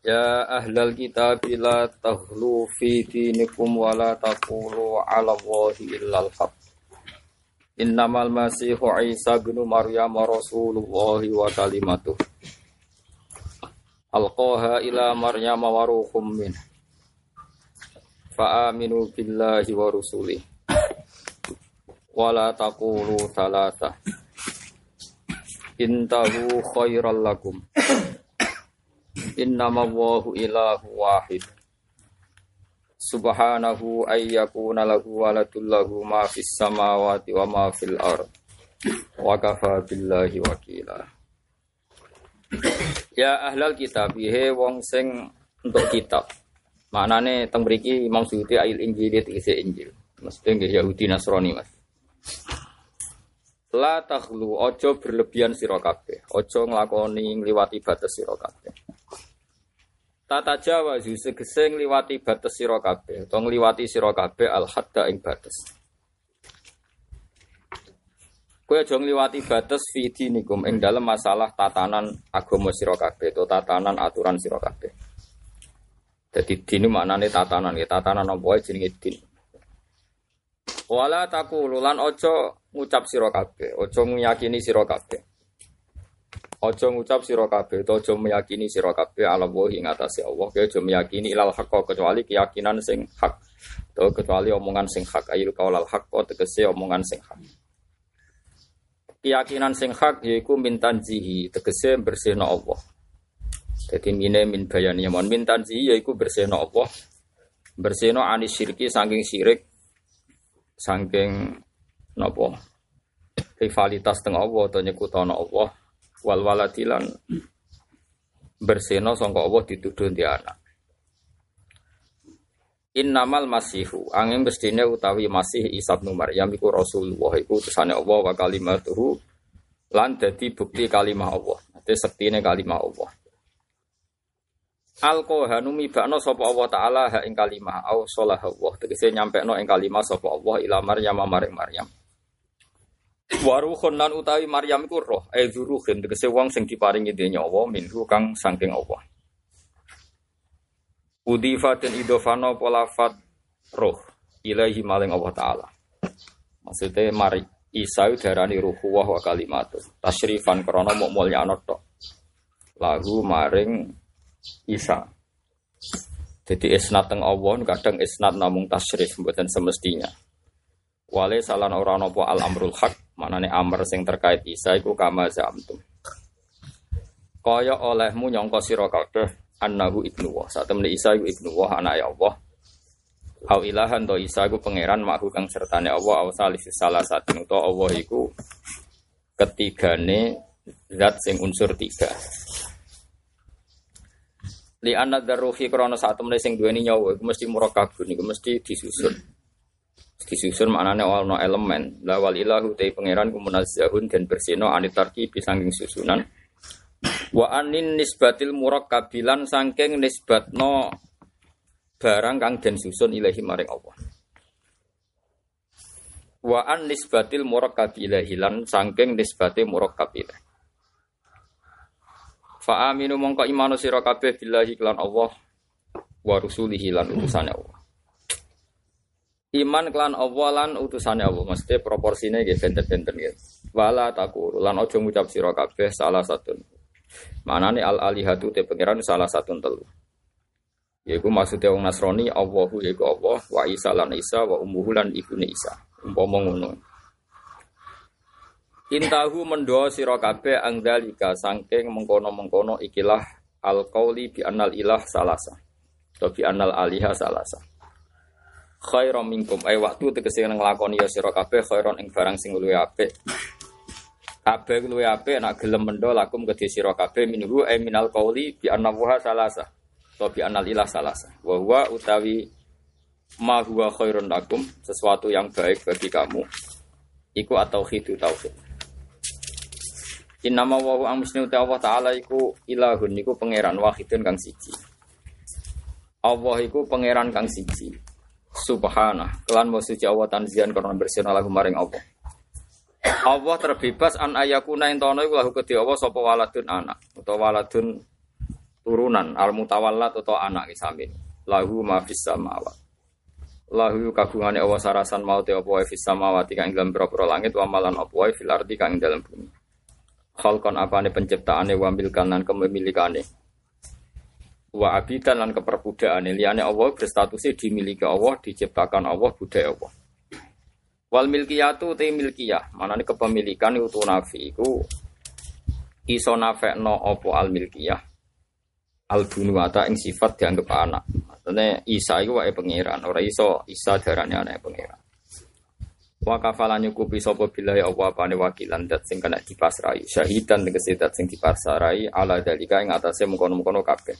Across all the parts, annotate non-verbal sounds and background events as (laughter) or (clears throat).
Ya ahlal kitab la taghlu fi dinikum wa la taqulu 'ala Allahi illal haq. Innamal masihu Isa bin Maryam rasulullah wa kalimatuh. Alqaha ila Maryam wa ruhum min. Fa aminu billahi wa rusulih. Wa la taqulu thalatha. Intahu khairal lakum. Innama Allahu ilahu wahid. Subhanahu ayyakuna lahu waladul lahu ma fis samawati wa ma fil ard. Wa kafa billahi wakila. Ya ahlal kitab, he wong sing untuk kitab. Maknane teng mriki Imam Suyuti ayil Injil tegese Injil. Mesti nggih Yahudi Nasrani, Mas. La takhlu ojo berlebihan sira kabeh, ojo nglakoni ngliwati batas sira kabeh. Tata Jawa zu segese ngliwati batas sira kabeh, utawa ngliwati sira kabeh al hadda ing batas. Kowe aja ngliwati batas fi dinikum ing dalam masalah tatanan agama sira kabeh, utawa tatanan aturan sira kabeh. Jadi din maknane tatanan, ya tatanan apa wae jenenge din. Wala takulu lan ojo ngucap sira kabeh, aja meyakini sira kabeh. Aja ngucap sira kabeh, aja meyakini sira kabeh ala wa ing atase Allah, aja meyakini ilal haqq kecuali keyakinan sing hak. Atau kecuali omongan sing hak, ayil qaulal haqq tegese omongan sing hak. Keyakinan sing hak yaiku min tanzihi, tegese bersihna Allah. Jadi mine min bayani mon min tanzihi yaiku bersihna Allah. Bersihna anis syirki saking syirik saking napa? Rivalitas teng Allah atau nyekutana Allah? Wal waladilan berseno sangka Allah dituduh di anak. Innamal masihu. Angin mestine utawi masih Isa bin Maryam iku Rasulullah. Iku utusane Allah wa kalimatuhu lan dadi bukti kalimah Allah. Dadi sektine kalimah Allah. Alkohanu mibakno sapa Allah taala ha ing kalimah. Au salah Allah. Tegese nyampekno ing kalimah sapa Allah ila Maryam maring Maryam. Waruhun lan utawi Maryam iku roh, e zuruhin tegese wong sing diparingi dene Allah minhu kang saking Allah. Udifa dan idofano polafat roh ilahi maling Allah taala. Maksudnya mari Isa darani ruhuwah wa kalimatu. Tasyrifan krana mok mulyana tok. Lagu maring Isa. Jadi isnat teng Allah kadang isnat namung tasrif mboten semestinya. Wale salan ora napa al amrul haq, manane amr sing terkait Isa iku kama zamtum. Kaya olehmu nyangka sira kabeh annahu ibnu wa. Satemene Isa iku ibnu wa anak Allah. Au ilahan to Isa iku pangeran makhu kang sertane Allah au salis salah satu to Allah iku ketigane zat sing unsur tiga li anak daruhi krono saat temen sing duweni nyawa iku mesti murakabun iku mesti disusun disusun maknane ono elemen. La wal ilahu te pangeran ku munazzahun dan bersino anitarki bisanging susunan. Wa anin nisbatil murakkabilan saking nisbatno barang kang den susun ilahi maring Allah. Wa an nisbatil murakkabi ilahi lan saking nisbate murakkab ilahi Fa aminu mongko imanu sira kabeh billahi kelan Allah wa rusulihi lan utusane Allah. Iman kelan Allah lan utusane Allah mesti proporsinya nggih benten-benten nggih. Wala takuru lan aja ngucap sira kabeh salah satu. Manane al alihatu te pangeran salah satu telu. Yaiku maksudnya wong Nasrani Allahu yaiku Allah wa Isa lan Isa wa ummuhu lan ibune Isa. Umpama ngono. Intahu mendoa sira kabeh angdalika saking mengkono-mengkono ikilah al qauli bi annal ilah salasa. Atau bi annal aliha salasa. Khairum minkum. Ay waktu tegese nglakoni ya sira kabeh khairon ing barang sing luwih apik. kabeh luwe apik nak gelem mendo lakum kedhe sira kabeh minhu e minal qauli bi anna wa salasa atau bi anal ilah salasa wa huwa utawi ma huwa khairun lakum sesuatu yang baik bagi kamu. Iku atau khidu tauhid. Innama wa huwa muslimu Allah taala iku ilahun iku pangeran wahidun kang siji. Allah iku pangeran kang siji subhana kelan wa suci Allah tanzian karena bersihna lagu maring Allah. Allah terbebas an ayakuna entono iku lahu kedhi Allah sapa waladun anak. Utawa waladun turunan. Al mutawallat utawa anak isamin lahu ma fis samawat. Lahu kagungane Allah sarasan mau te apa fis samawati kang dalam pira langit wa malan apa wae fil ardi kang dalam bumi. Khalqan apane penciptaane wa milkan lan kepemilikane wa abidan lan keperbudakane liyane Allah berstatusnya dimiliki Allah diciptakan Allah budaya Allah Wal milkiyatu te milkiyah, manane kepemilikan itu nafi iku iso nafekno opo al milkiyah. Al bunuata ing sifat dianggap anak. Maksudnya Isa iku wae pangeran, ora iso Isa darane anak pangeran. Wa kafalan nyukupi sapa billahi apa apane wakilan dat sing kena dipasrai, syahidan tegese dat sing dipasrai ala dalika ing atase mengkono-mengkono kabeh.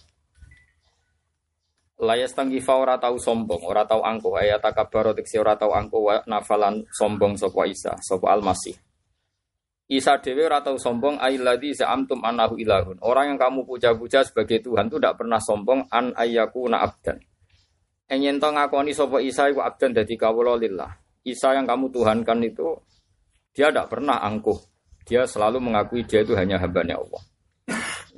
Layas tanggifa ora tau sombong, ora tau angkuh, ayat takabaro tiksi ora tau angkuh nafalan sombong sopo Isa, sopo Al-Masih. Isa dewe ora tau sombong ailadi za'amtum anahu ilahun. Orang yang kamu puja-puja sebagai Tuhan itu tidak pernah sombong an ayyaku na abdan. Enyen to ngakoni sopo Isa iku abdan dadi kawula lillah. Isa yang kamu tuhankan itu dia tidak pernah angkuh. Dia selalu mengakui dia itu hanya hambanya Allah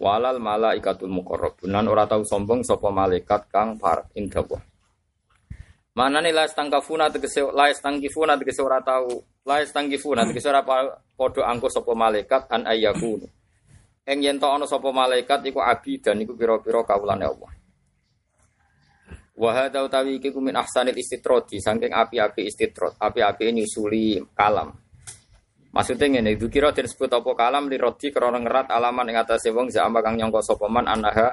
walal malaikatul muqarrabun lan ora tau sombong sapa malaikat kang par indawa Manane la stangkafuna tegese la stangkifuna tegese ora tau. La stangkifuna tegese ora padha angko sapa malaikat an ayyakun Eng yen to ana sapa malaikat iku abi dan iku pira-pira kawulane Allah. Wa hadza utawi iku min ahsanil istitrodi saking api-api istitrod api-api nyusuli kalam Maksudnya ngene, itu kira dan sebut apa kalam li rodi krana ngerat alaman ing atase wong zama kang nyangka sapa man anaha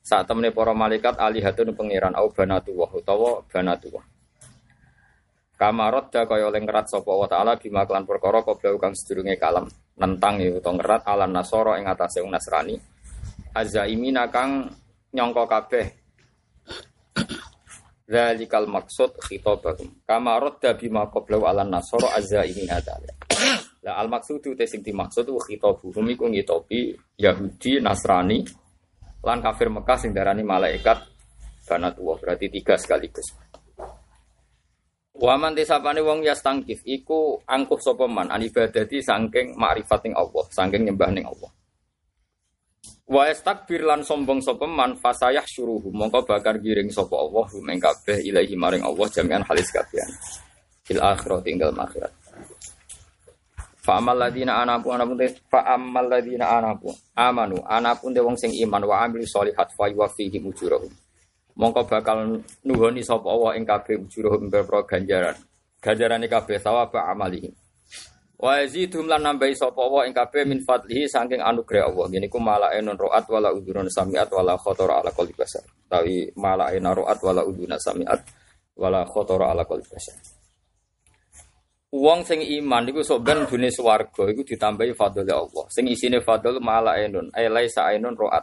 saat temene para malaikat alihatun pangeran au banatu wa utawa banatu wa. Kamarot da kaya oleh ngerat sapa wa taala bima kelan perkara kobra kang sedurunge kalam nentang ya utawa ngerat alan nasara ing atase wong Nasrani. Azaimina kang nyangka kabeh Zalikal maksud khitabahum. Kama radda bima qabla alan nasara azaimina dzalik. Lah al maksudu te sing dimaksud ku khitabuhum iku ngitopi Yahudi, Nasrani lan kafir Mekah sing darani malaikat banatullah berarti tiga sekaligus. Waman tisapane wong yastangkif iku angkuh sapa man an ibadati saking makrifating Allah, saking nyembah ning Allah. Wa istakbir lan sombong sapa man fasayah syuruhu mongko bakar giring sapa Allah ing kabeh ilahi maring Allah jami'an halis kabehan. Fil akhirat tinggal akhirat. Fa amal ladina anapun anapun te fa amal ladina anapun amanu anapun te wong sing iman wa amil sholihat fa yuwafihim ujurahum. Mongko bakal nuhoni sapa Allah ing kabeh ujurahum berpro ganjaran. Ganjarane kabeh sawab amalihim. Wa yazidhum lan nambahi sapa Allah ing kabeh min fadlihi saking anugerah Allah. Ngene ku malaenun roat wala udhurun samiat wala khatara ala qalbi basar. Tawi malaena roat wala udhuna samiat wala khatara ala qalbi basar. Wong sing iman iku sok ben dunia swarga iku ditambahi fadl Allah. Sing isine fadl mala ainun, ay laisa ainun roat.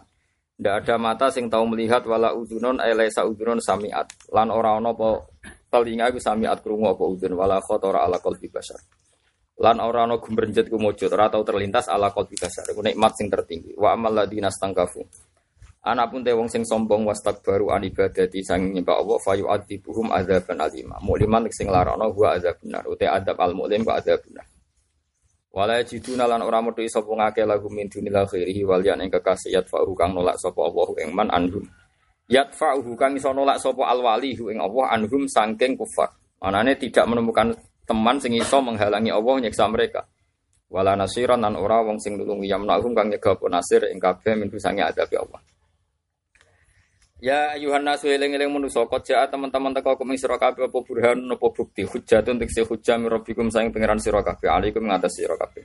Ndak ada mata sing tahu melihat wala udunun ay laisa udunun samiat. Lan ora ana apa telinga iku samiat krungu apa udun wala khatara ala qalbi basar. Lan ora ana gumrenjet ku mujud, ora terlintas ala qalbi basar. Iku nikmat sing tertinggi. Wa amal ladina stangkafu. Anak pun wong sing sombong wastakbaru an ibadati sang nyembah Allah fayu adibuhum adzaban alima. Mukliman sing larono huwa adzab benar. Ute adab al muklim wa adzab benar. Wala jiduna lan ora metu sapa ngake lagu min dunil khairihi wal yan ing kekasih yatfa'u kang nolak sapa Allah ing man anhum. Yatfa'u kang iso nolak sapa al wali ing Allah anhum sangking kufar. Manane tidak menemukan teman sing iso menghalangi Allah nyiksa mereka. Wala nasiran lan ora wong sing nulungi yamnahum kang nyegah nasir ing kabeh min sange adab Allah. Ya ayuhan nasu eling-eling manusa kok jaa teman-teman teko kuming sira kabeh apa burhan apa bukti hujjatun tekse hujjah mirabbikum saing pangeran sira kabeh alaikum ngatas sira kabeh.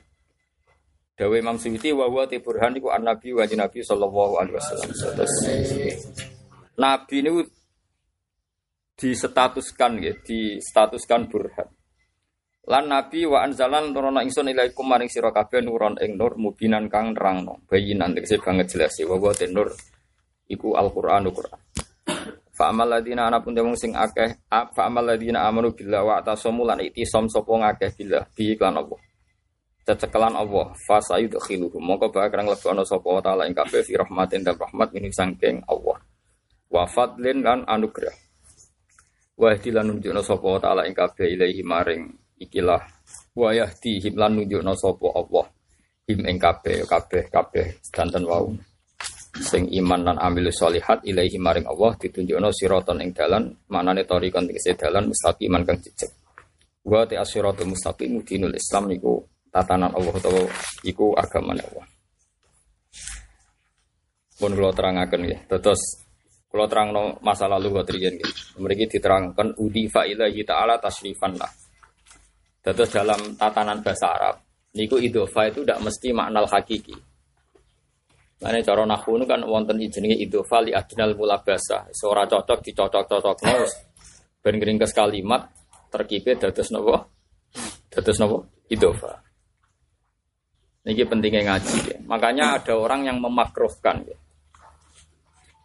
Dawe Imam Suyuti wa wa ti burhan iku an-nabi wa nabi sallallahu alaihi wasallam. Nabi niku disetatuskan ya, distatuskan burhan. Lan nabi wa anzalan nurono ingsun ilaikum maring sira kabeh nuron ing nur mubinan kang nerangno bayinan tegese banget jelas wa wa nur iku Al-Qur'an Qur'an. Fa amal ladina ana pun demung sing akeh fa amal ladina amanu billah wa atasamu lan itisam sapa ngakeh billah bi iklan Allah. Cecekelan Allah fa sayudkhiluhum mongko bakal nglebokno sapa taala ing kabeh fi rahmatin dan rahmat min sangking Allah. Wa fadlin lan anugerah. Wa ihdilan nunjukna sapa taala ing kabeh ilahi maring ikilah wa yahdihim lan nunjukna sapa Allah him ing kabeh kabeh kabeh sedanten wau sing iman lan amil sholihat ilaihi maring Allah ditunjukno siraton ing dalan manane tarikan tegese dalan mustaqiman kang jejeg. Wa ta asiratul mustaqim dinul islam niku tatanan Allah utawa iku agamane Allah. Pun kula terangaken nggih. Terus kula terangno masa lalu kok riyen nggih. Mriki diterangkan udi fa ilahi ta'ala tasrifan lah. Terus dalam tatanan bahasa Arab, niku idofa itu tidak mesti makna hakiki. Mana cara nahu kan wonten jenenge idofa li adnal mula bahasa. Seora cocok dicocok-cocok nus. Ben ke kalimat terkipe dados nopo? Dados nopo? Idofa. Ini pentingnya ngaji ya. Makanya ada orang yang memakruhkan ya.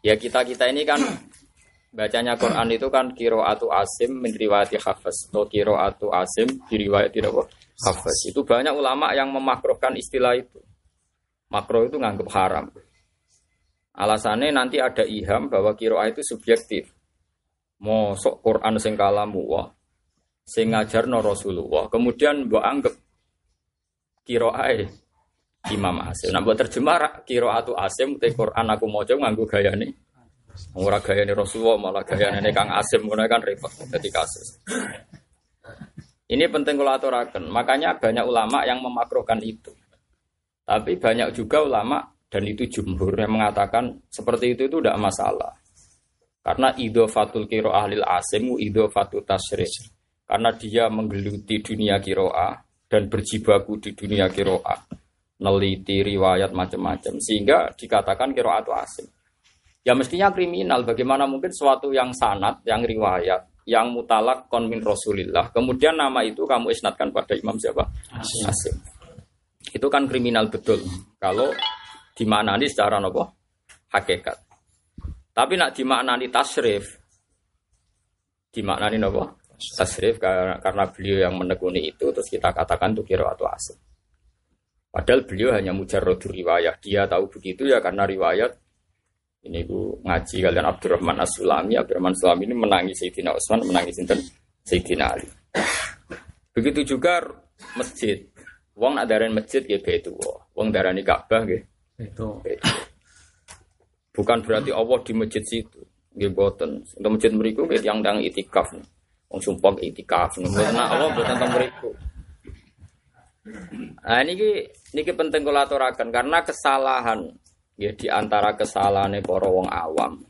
Ya kita kita ini kan bacanya Quran itu kan kiroatu asim menriwayati hafaz atau kiroatu asim diriwayati apa hafaz itu banyak ulama yang memakrohkan istilah itu makro itu nganggap haram alasannya nanti ada iham bahwa kiroah itu subjektif mau sok Quran sing kalamu wah sing ngajar no Rasulullah kemudian mbok anggap kiroah Imam Asim. Nah, buat terjemah kiroatu asim, te Quran aku mau nganggu gaya nih Ora gayane Rasulullah malah gayane Kang Asim ngono kan repot dadi kasus. Ini penting kalau aturakan. Makanya banyak ulama yang memakrokan itu. Tapi banyak juga ulama dan itu jumhur yang mengatakan seperti itu itu tidak masalah. Karena fatul kiro ahlil asim, fatul tasrih. Karena dia menggeluti dunia kiroah dan berjibaku di dunia kiroah. Neliti riwayat macam-macam. Sehingga dikatakan kiroah itu asim. Ya mestinya kriminal. Bagaimana mungkin suatu yang sanat, yang riwayat, yang mutalak konmin Rasulillah. Kemudian nama itu kamu isnatkan pada Imam siapa? Asim. Asim. Itu kan kriminal betul. Kalau dimaknani secara nopo hakikat. Tapi nak dimaknani tasrif, dimaknani nopo tasrif karena, karena beliau yang menekuni itu terus kita katakan itu kira atau asim. Padahal beliau hanya mujarrodur riwayat. Dia tahu begitu ya karena riwayat ini ku ngaji kalian Abdurrahman As-Sulami. Abdurrahman As-Sulami ini menangis Sayyidina Utsman, menangis Sayyidina Ali. Begitu juga masjid. Wong nak darani masjid ya itu. Wong darani Ka'bah nggih. Itu. Bukan berarti Allah di masjid situ. Nggih boten. Untuk masjid mriku nggih yang dang itikaf. Wong sumpah itikaf. Nah Allah boten tentang mriku. Nah ini ini penting kalau karena kesalahan ya di antara kesalahan para wong awam.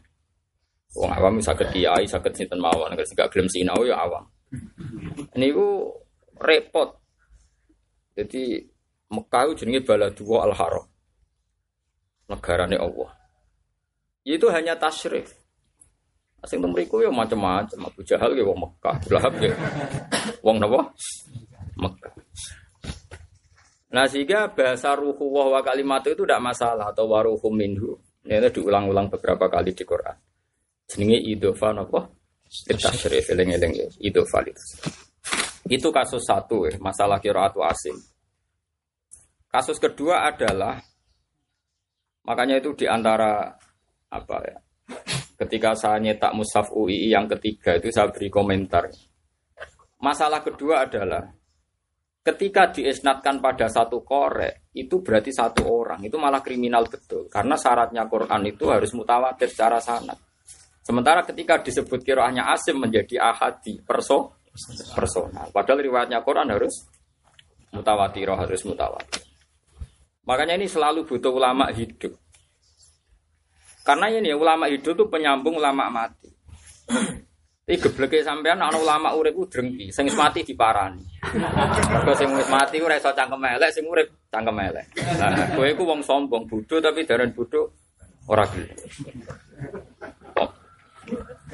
Wong awam sakit kiai, sakit sinten mawon, nek gak gelem sinau ya awam. Niku repot. Jadi Mekah jenenge Baladua Al-Haram. Negarane Allah. Itu hanya tasrif. Asing temriku ya macam-macam. Abu Jahal ya wong Mekah, Lahab ya wong napa? Mekah. Nah sehingga bahasa ruhu wa kalimat itu tidak masalah atau waruhu minhu. Ini itu diulang-ulang beberapa kali di Quran. Jenenge idofa apa? Tasyrif eling-eling ya. Idofa itu. Itu kasus satu ya, masalah kiraatu asim. Kasus kedua adalah makanya itu di antara apa ya? Ketika saya nyetak Mushaf UI yang ketiga itu saya beri komentar. Masalah kedua adalah ketika diisnatkan pada satu korek itu berarti satu orang itu malah kriminal betul karena syaratnya Quran itu harus mutawatir secara sanad sementara ketika disebut kiroahnya asim menjadi ahadi perso personal padahal riwayatnya Quran harus mutawatir harus mutawatir makanya ini selalu butuh ulama hidup karena ini ulama hidup itu penyambung ulama mati (clears throat) Iki gebleke sampean ana ulama urip ku drengki, sing mati diparani. Mergo sing wis mati ora iso cangkem elek, sing urip cangkem elek. Nah, kowe iku wong sombong, bodho tapi daran bodho ora gelem.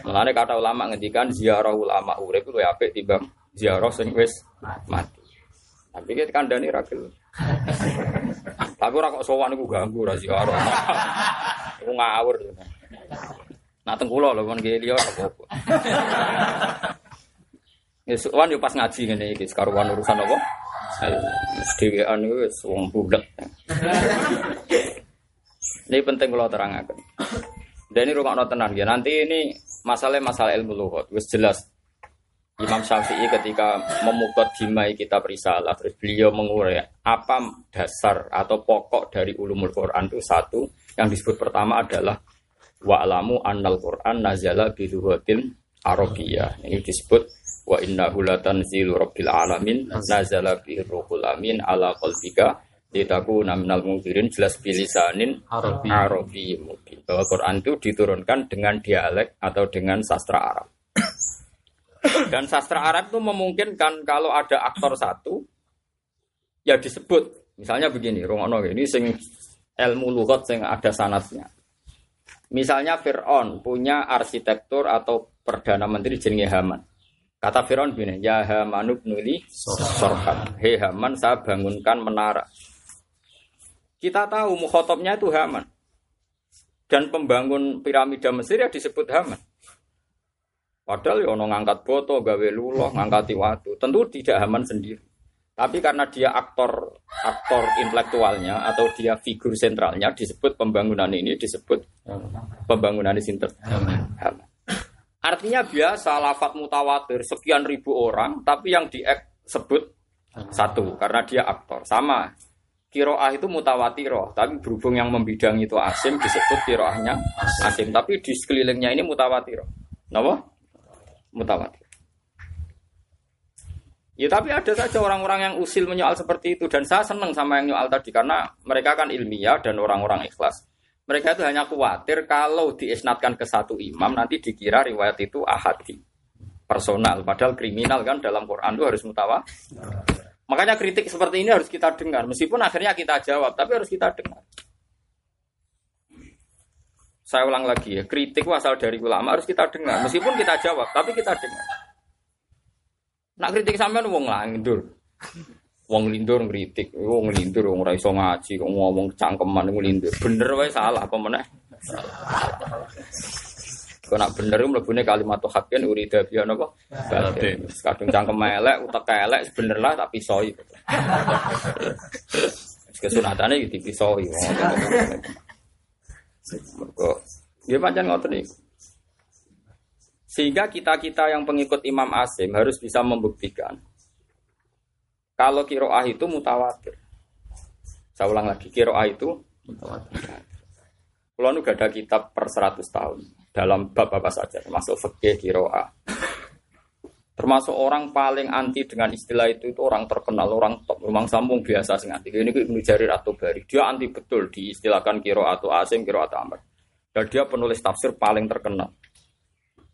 Mulane kata ulama ngendikan ziarah ulama urip luwih apik timbang ziarah sing wis mati. Tapi kita kandani ragil. (laughs) Tapi orang kok sowan iku ganggu ra sih ora. Iku ngawur. Nah tengkulo lho kon liya apa-apa. Ya sowan yo pas ngaji ngene iki sekaruan urusan apa? Dhewean iku wis wong budak. Ini penting kalau terangkan. Dan ini rumah tenan ya. Nanti ini masalah masalah ilmu luhut. Wis jelas. Imam Syafi'i ketika memukot dimai kitab risalah, terus beliau mengurai apa dasar atau pokok dari ulumul Quran itu satu yang disebut pertama adalah wa'lamu annal Quran nazala biluhatil arabiyah. Ini disebut wa innahu latanzilu rabbil alamin nazala bi ruhul amin ala qalbika Ditaku naminal mungkirin jelas bilisanin Arabi. Arabi mungkin. Bahwa Quran itu diturunkan dengan dialek atau dengan sastra Arab. Dan sastra Arab itu memungkinkan kalau ada aktor satu, ya disebut. Misalnya begini, Rongono ini sing ilmu lugat yang ada sanatnya. Misalnya Fir'aun punya arsitektur atau perdana menteri jenenge Haman. Kata Fir'aun begini, ya Hamanu nuli sorhan. Hei Haman, saya bangunkan menara. Kita tahu mukhotobnya itu Haman. Dan pembangun piramida Mesir ya disebut Haman. Padahal ya ngangkat foto, gawe luloh, ngangkati waktu. Tentu tidak Haman sendiri. Tapi karena dia aktor aktor intelektualnya atau dia figur sentralnya disebut pembangunan ini disebut pembangunan ini sinter. Artinya biasa lafat mutawatir sekian ribu orang tapi yang disebut satu karena dia aktor. Sama kiroah itu mutawatiroh, tapi berhubung yang membidang itu asim disebut kiroahnya asim. Tapi di sekelilingnya ini mutawatiroh. Kenapa? Mutawatir. Ya tapi ada saja orang-orang yang usil menyoal seperti itu dan saya senang sama yang nyoal tadi karena mereka kan ilmiah dan orang-orang ikhlas. Mereka itu hanya khawatir kalau diisnatkan ke satu imam nanti dikira riwayat itu ahadi personal padahal kriminal kan dalam Quran itu harus mutawatir. Makanya kritik seperti ini harus kita dengar, meskipun akhirnya kita jawab, tapi harus kita dengar. Saya ulang lagi ya, kritik asal dari ulama harus kita dengar, meskipun kita jawab, tapi kita dengar. Nak kritik sampean wong lindur. Wong lindur ngritik, wong lindur wong ora iso ngaji, kok ngomong cangkeman lindur. Bener wae salah apa meneh? Kau nak bener mlebune kalimat hakin urida biya napa? Kadung cangkem elek, utek elek bener lah tak pisoi. Kesunatane iki dipisoi. Mergo ya pancen ngoten. Sehingga kita-kita yang pengikut Imam Asim harus bisa membuktikan kalau kiroah itu mutawatir. Saya ulang lagi, kiroah itu mutawatir. Kalau nu gak ada kitab per 100 tahun dalam bab apa saja, termasuk fikih kiroa. Termasuk orang paling anti dengan istilah itu itu orang terkenal, orang top, memang sambung biasa sih anti. Ini Ibnu Jarir atau Bari, dia anti betul diistilahkan kiro atau asim, kiro atau amr. Dan dia penulis tafsir paling terkenal.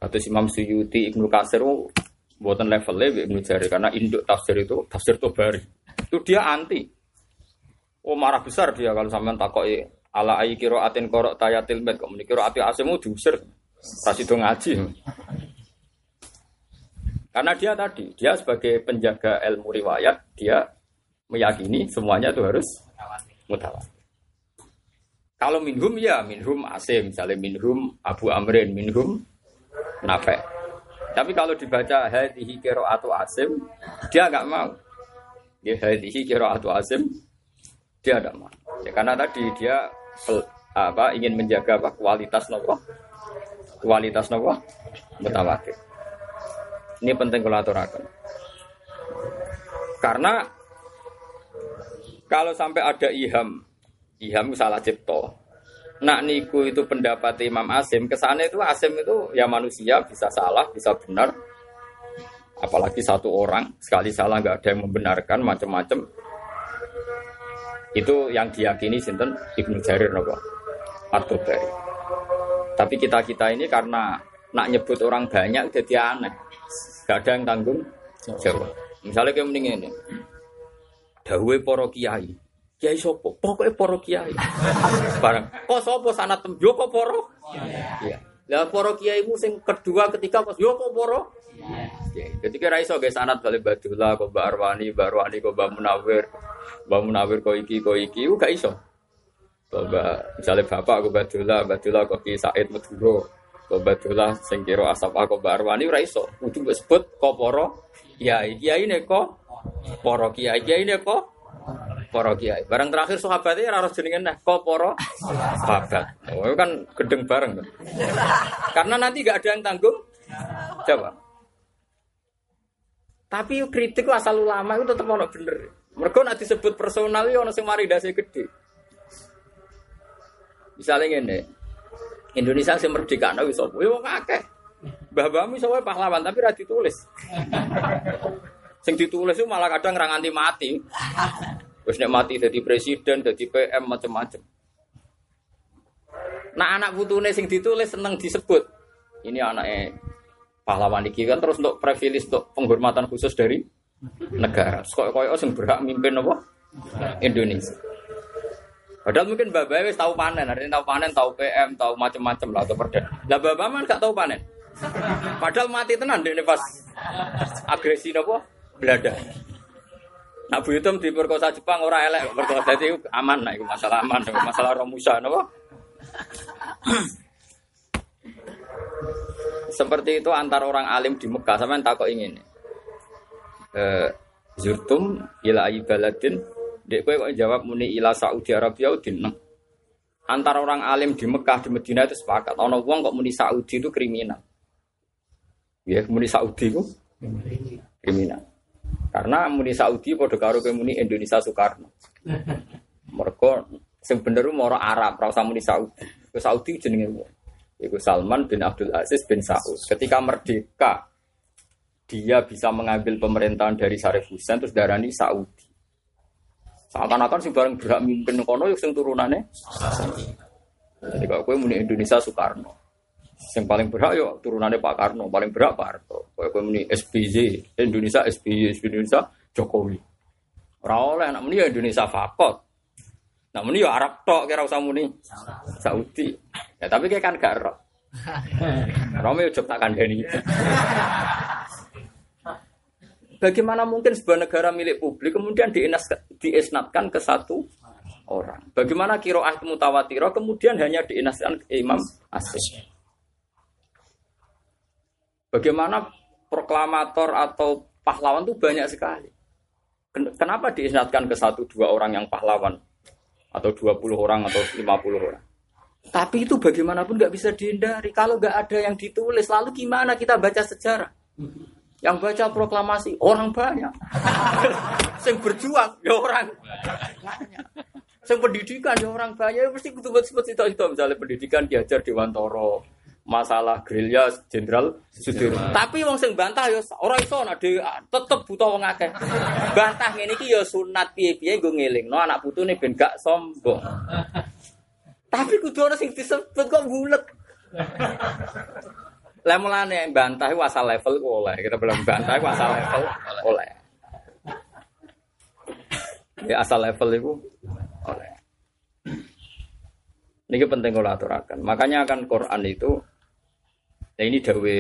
Kata Imam Suyuti, Ibnu Kasir, oh, buatan levelnya Ibnu Jarir karena induk tafsir itu tafsir Tobari. Itu dia anti. Oh marah besar dia kalau sampean takoi ala ayi kiro atin korok tayatil med kok kiro ati asemu diusir itu ngaji karena dia tadi dia sebagai penjaga ilmu riwayat dia meyakini semuanya itu harus mutawatir kalau minhum ya minhum asim misalnya minhum abu amrin minhum nafek tapi kalau dibaca hadhihi atau asim dia nggak mau. Dia hadhihi atau asim dia tidak mau. Ya, karena tadi dia apa ingin menjaga apa kualitas nopo kualitas nopo mutawatir ini penting kalau aturakan karena kalau sampai ada iham iham salah cipto nak niku itu pendapat Imam Asim ke sana itu Asim itu ya manusia bisa salah bisa benar. Apalagi satu orang sekali salah nggak ada yang membenarkan macam-macam. Itu yang diyakini sinten? Ibnu Jarir nopo atau dari. Tapi kita kita ini karena nak nyebut orang banyak jadi aneh. Gak ada yang tanggung jawab. Misalnya kayak mending ini. Dawei poro kiai. Kiai sopo? Pokoknya poro kiai. (laughs) Barang. Kok sopo sanat temjo kok poro? Iya. Lah para kiaimu sing kedua ketika pas yo kok para Jadi kira iso guys sanad bali Badullah kok Mbak Arwani, Mbak Arwani kok Mbak Munawir. Mbak Munawir kok iki kok iki gak iso. Mbak misalnya bapak kok Badullah, Badullah kok Ki Said Maduro. Badullah sing kira asap aku Mbak Arwani ora iso. Kudu sebut kok para kiai. Kiai ne kok para kiai. Kiai ne kok para kiai. Barang terakhir sahabatnya ora harus jenengan nah kok para sahabat. Oh, kan gedeng bareng. kan. Karena nanti gak ada yang tanggung jawab. Tapi kritik asal ulama itu tetap ono bener. Mereka nak disebut personal itu ono sing mari dasi gede. Misalnya ngene. Indonesia sing merdeka wis sapa? Ya wong akeh. Mbah-mbahmu pahlawan tapi ra ditulis. sing ditulis itu malah kadang ra nganti mati. Wis nek mati jadi presiden, jadi PM macam-macam. Nah anak putune sing ditulis seneng disebut. Ini anaknya pahlawan iki kan terus untuk privilege untuk penghormatan khusus dari negara. Kok koyo sing berhak mimpin apa? Indonesia. Padahal mungkin bapak wis tahu panen, hari ini tahu panen, tahu PM, tahu macam-macam lah atau perdana. Lah bapak man gak tahu panen. Padahal mati tenan dene pas agresi napa? Belanda. Nah Bu Yutum diperkosa Jepang ora elek perkosa jadi aman nah itu masalah aman, masalah Romusa napa? Seperti itu antar orang alim di Mekah sampean takok ingin. Eh zurtum ila baladin Dek kowe kok jawab muni ila Saudi Arabia udin. Antara orang alim di Mekah di Medina itu sepakat. Ono wong kok muni Saudi itu kriminal. Ya, muni Saudi itu kriminal. Karena muni Saudi padha karo kowe muni Indonesia Soekarno. Mereka sing bener moro Arab, ora usah muni Saudi. Ke Saudi jenenge wong. Iku Salman bin Abdul Aziz bin Saud. Ketika merdeka, dia bisa mengambil pemerintahan dari Syarif Hussein terus darani Saudi. Seakan-akan sing bareng berhak mimpin kono sing turunannya. Jadi kalau gue muni Indonesia Soekarno, yang paling berhak yo turunannya Pak Karno, paling berhak Pak Harto. Kalau gue muni SBY, Indonesia SBY, Indonesia Jokowi. Ora oleh anak muni ya Indonesia Fakot. Nak muni ya Arab tok kira usah muni Saudi. Ya tapi kayak kan gak roh. Romi ujuk tak kandani. Bagaimana mungkin sebuah negara milik publik kemudian diesnatkan ke satu orang? Bagaimana kiroah mutawatiro kemudian hanya dienaskan ke Imam Asyik? Bagaimana proklamator atau pahlawan itu banyak sekali. Ken- Kenapa diesnatkan ke satu dua orang yang pahlawan? Atau 20 orang atau 50 orang? Tapi itu bagaimanapun nggak bisa dihindari. Kalau nggak ada yang ditulis, lalu gimana kita baca sejarah? Yang baca proklamasi orang banyak. (laughs) Yang berjuang ya orang banyak. Yang pendidikan ya orang banyak. Ya mesti kutu sebut itu itu misalnya pendidikan diajar di Wantoro. Masalah gerilya Jenderal Sudirman. Tapi wong sing bantah ya ora iso nek dhewe tetep buta wong akeh. Bantah ngene iki ya sunat piye-piye nggo ngelingno anak putune ben gak sombong. Tapi kudu ana sing disebut kok bulet. Lah mulane bantah iku asal level ku oleh. Kita belum bantah iku asal level oleh. Ya asal level itu oleh. Ini penting kalau aturakan. Makanya akan Quran itu, nah ini dawe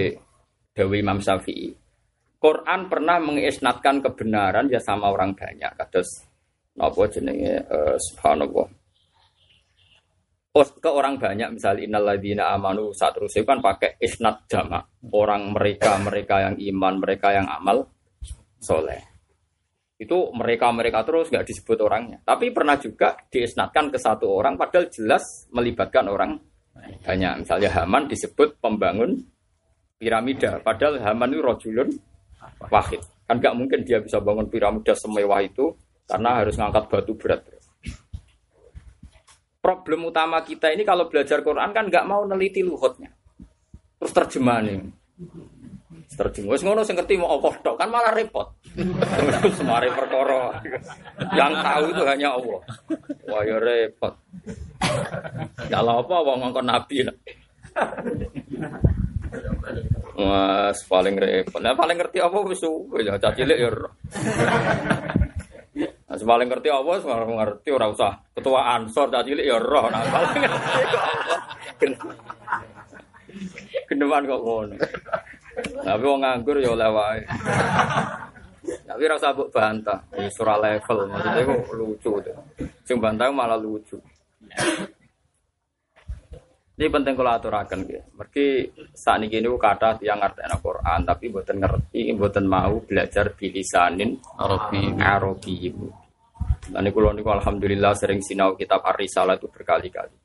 dawe Imam Syafi'i. Quran pernah mengisnatkan kebenaran ya sama orang banyak. Kados napa jenenge eh, subhanallah. Oh, ke orang banyak misalnya innalladzina amanu saat terus kan pakai isnat jama. Orang mereka mereka yang iman mereka yang amal soleh. Itu mereka mereka terus nggak disebut orangnya. Tapi pernah juga diisnatkan ke satu orang padahal jelas melibatkan orang banyak. Misalnya Haman disebut pembangun piramida padahal Haman itu rojulun wahid. Kan nggak mungkin dia bisa bangun piramida semewah itu karena harus ngangkat batu berat problem utama kita ini kalau belajar Quran kan nggak mau neliti luhutnya. Terus terjemahannya. Terjemah. Wes ngono sing ngerti mau Allah tok kan malah repot. (laughs) Semari perkara. Yang tahu itu hanya Allah. Wah ya repot. Kalau apa wong ngongkon nabi lah. Wah, paling repot. Nah, paling ngerti apa wis ya cacilik ya. Nah, paling ngerti apa, paling ngerti ora usah. Ketua Ansor cah cilik ya roh, nah (laughs) paling ngerti kok. Geneman kok ngono. Tapi wong nganggur ya oleh wae. Tapi rasa mbok bantah, ya surah level maksudnya kok lucu tuh. Sing bantah malah lucu. Ini penting kalau aturakan gitu. Mergi saat ini gini kata yang ngerti Quran, tapi buatan ngerti, buatan mau belajar bilisanin Arabi, Arabi Dan kalau niku alhamdulillah sering sinau kitab Ar-Risalah itu berkali-kali.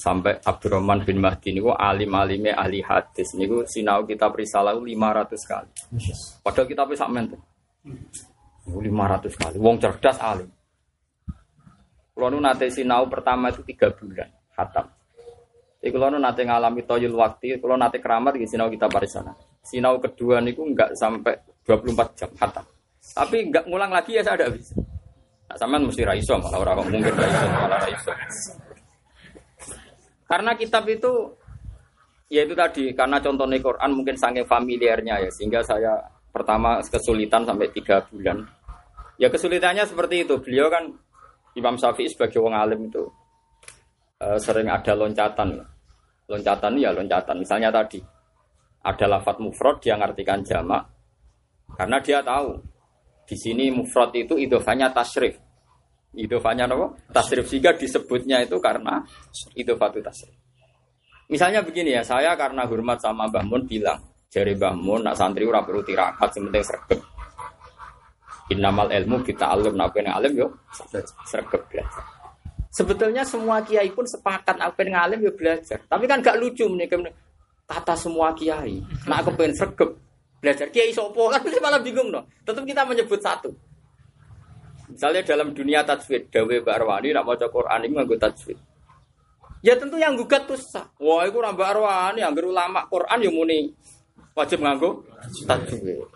Sampai Abdurrahman bin Mahdi niku alim-alime ahli hadis niku sinau kitab Risalah 500 kali. Padahal kitabnya sak menten. 500 kali. Wong cerdas alim. Kalau nate sinau pertama itu tiga bulan khatam. Jadi kalau nanti ngalami toyul waktu, kalau nanti keramat di sinau kita parisana. Sinau kedua niku enggak sampai 24 jam khatam. Tapi enggak ngulang lagi ya saya ada bisa. Nah, sama mesti raiso malah orang mungkin raiso malah raiso. Karena kitab itu ya itu tadi karena contohnya Quran mungkin sangat familiarnya ya sehingga saya pertama kesulitan sampai tiga bulan. Ya kesulitannya seperti itu. Beliau kan Imam Syafi'i sebagai wong alim itu uh, sering ada loncatan. Loncatan ya loncatan. Misalnya tadi ada lafat mufrad dia ngartikan jamak karena dia tahu di sini mufrad itu idofanya tasrif. Idofanya apa? Tasrif sehingga disebutnya itu karena idofatu tasrif. Misalnya begini ya, saya karena hormat sama Mbah Mun bilang, jari Mbah Mun, nak santri ora perlu tirakat, penting sregep. Innamal ilmu kita alim, nak alim yo sregep belajar. Sebetulnya semua kiai pun sepakat aku pengen ngalim ya belajar. Tapi kan gak lucu nih kata semua kiai. Nah aku pengen sergep belajar kiai sopo (laughs) kan kita malah bingung no. Tetap kita menyebut satu. Misalnya dalam dunia tajwid, Dawe Mbak Arwani nak maca Quran ini nganggo tajwid. Ya tentu yang gugat tuh sah. Wah, itu Mbak Arwani yang ulama Quran yang muni wajib nganggo tajwid.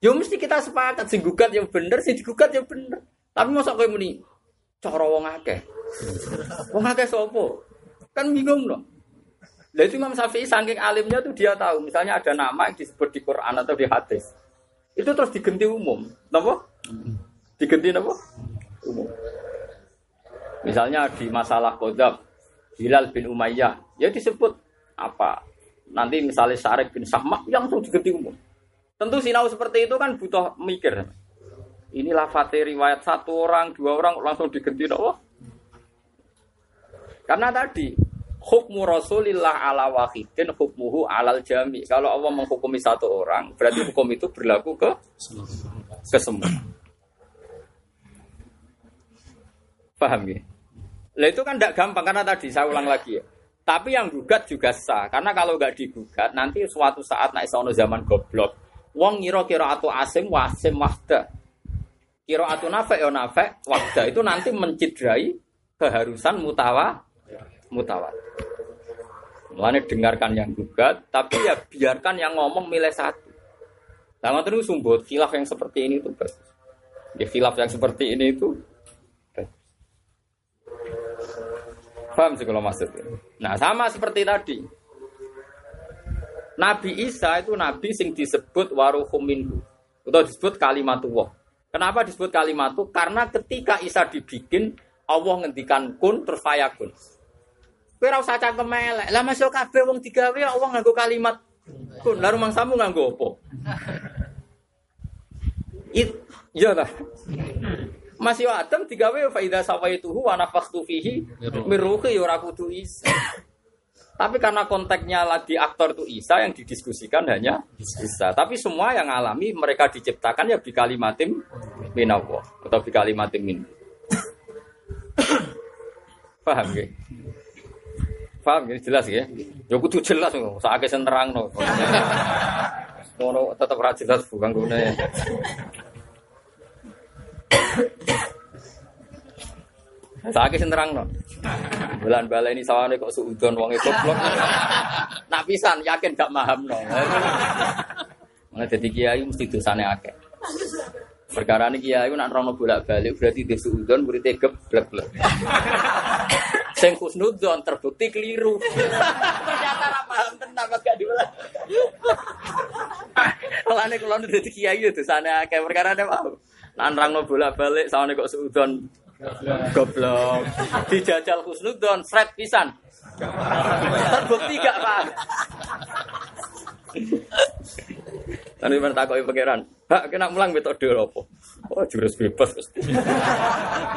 Ya mesti kita sepakat sing gugat yang bener, sing digugat yang bener. Tapi masa kowe muni cara wong akeh. Wong akeh sapa? Kan bingung loh. Lah itu Imam Syafi'i saking alimnya tuh dia tahu, misalnya ada nama yang disebut di Quran atau di hadis. Itu terus diganti umum. Napa? Diganti napa? Umum. Misalnya di masalah kodam, Hilal bin Umayyah, ya disebut apa? Nanti misalnya Syarif bin Sahmak yang langsung diganti umum. Tentu sinau seperti itu kan butuh mikir. Ini lafate riwayat satu orang, dua orang langsung diganti Allah. Karena tadi hukmu Rasulillah ala wahidin hukmuhu alal jami. Kalau Allah menghukumi satu orang, berarti hukum itu berlaku ke ke semua. Paham ya? Lah itu kan tidak gampang karena tadi saya ulang lagi ya. Tapi yang gugat juga sah karena kalau nggak digugat nanti suatu saat naik sono zaman goblok. Wong ngira kira atau asim wasim wahda. Kiro atu nafek ya nafek, wakda itu nanti mencidrai keharusan mutawa mutawa. Mulanya dengarkan yang gugat, tapi ya biarkan yang ngomong milih satu. Nah, terus sumber khilaf yang seperti ini itu bagus. Ya khilaf yang seperti ini itu Paham sih kalau maksudnya. Nah, sama seperti tadi. Nabi Isa itu nabi sing disebut waruhum minhu. Atau disebut kalimatullah. Kenapa disebut kalimat itu? Karena ketika Isa dibikin, Allah ngendikan kun terus fayakun. Kowe ora usah cangkem elek. Lah masuk kabeh wong digawe Allah nganggo kalimat kun. Lah rumang samu nganggo apa? It, iya lah. Masih Adam digawe fa idza sawaituhu wa nafakhtu fihi min ruhi ya ora kudu Isa. Tapi karena konteksnya lagi aktor itu Isa yang didiskusikan hanya Isa. Tapi semua yang alami mereka diciptakan ya di kalimatim minallah atau di kalimatim min. (coughs) Paham ya? Paham ya? Jelas ya? Ya kudu jelas kok. Saake senterang no. Ngono tetep ra jelas bukan guna ya. Saiki sing terangno. Bulan baleni sawane kok suudon wong itu blok. Nak pisan yakin gak paham no. Mana jadi kiai mesti dosane akeh. Perkara ini kiai nak rono bolak balik berarti dia suudon berarti geblek blek. Sing khusnudon terbukti keliru. Ternyata ra paham tenan gak diulang. Lane kula dadi kiai itu sana akeh perkara ne paham. Nak rono bolak balik sawane kok suudon Goblok. Dijajal husnudon sret pisan. bukti gak paham. Nanti mana takoi pangeran, hak kena mulang metode apa? Oh jurus bebas.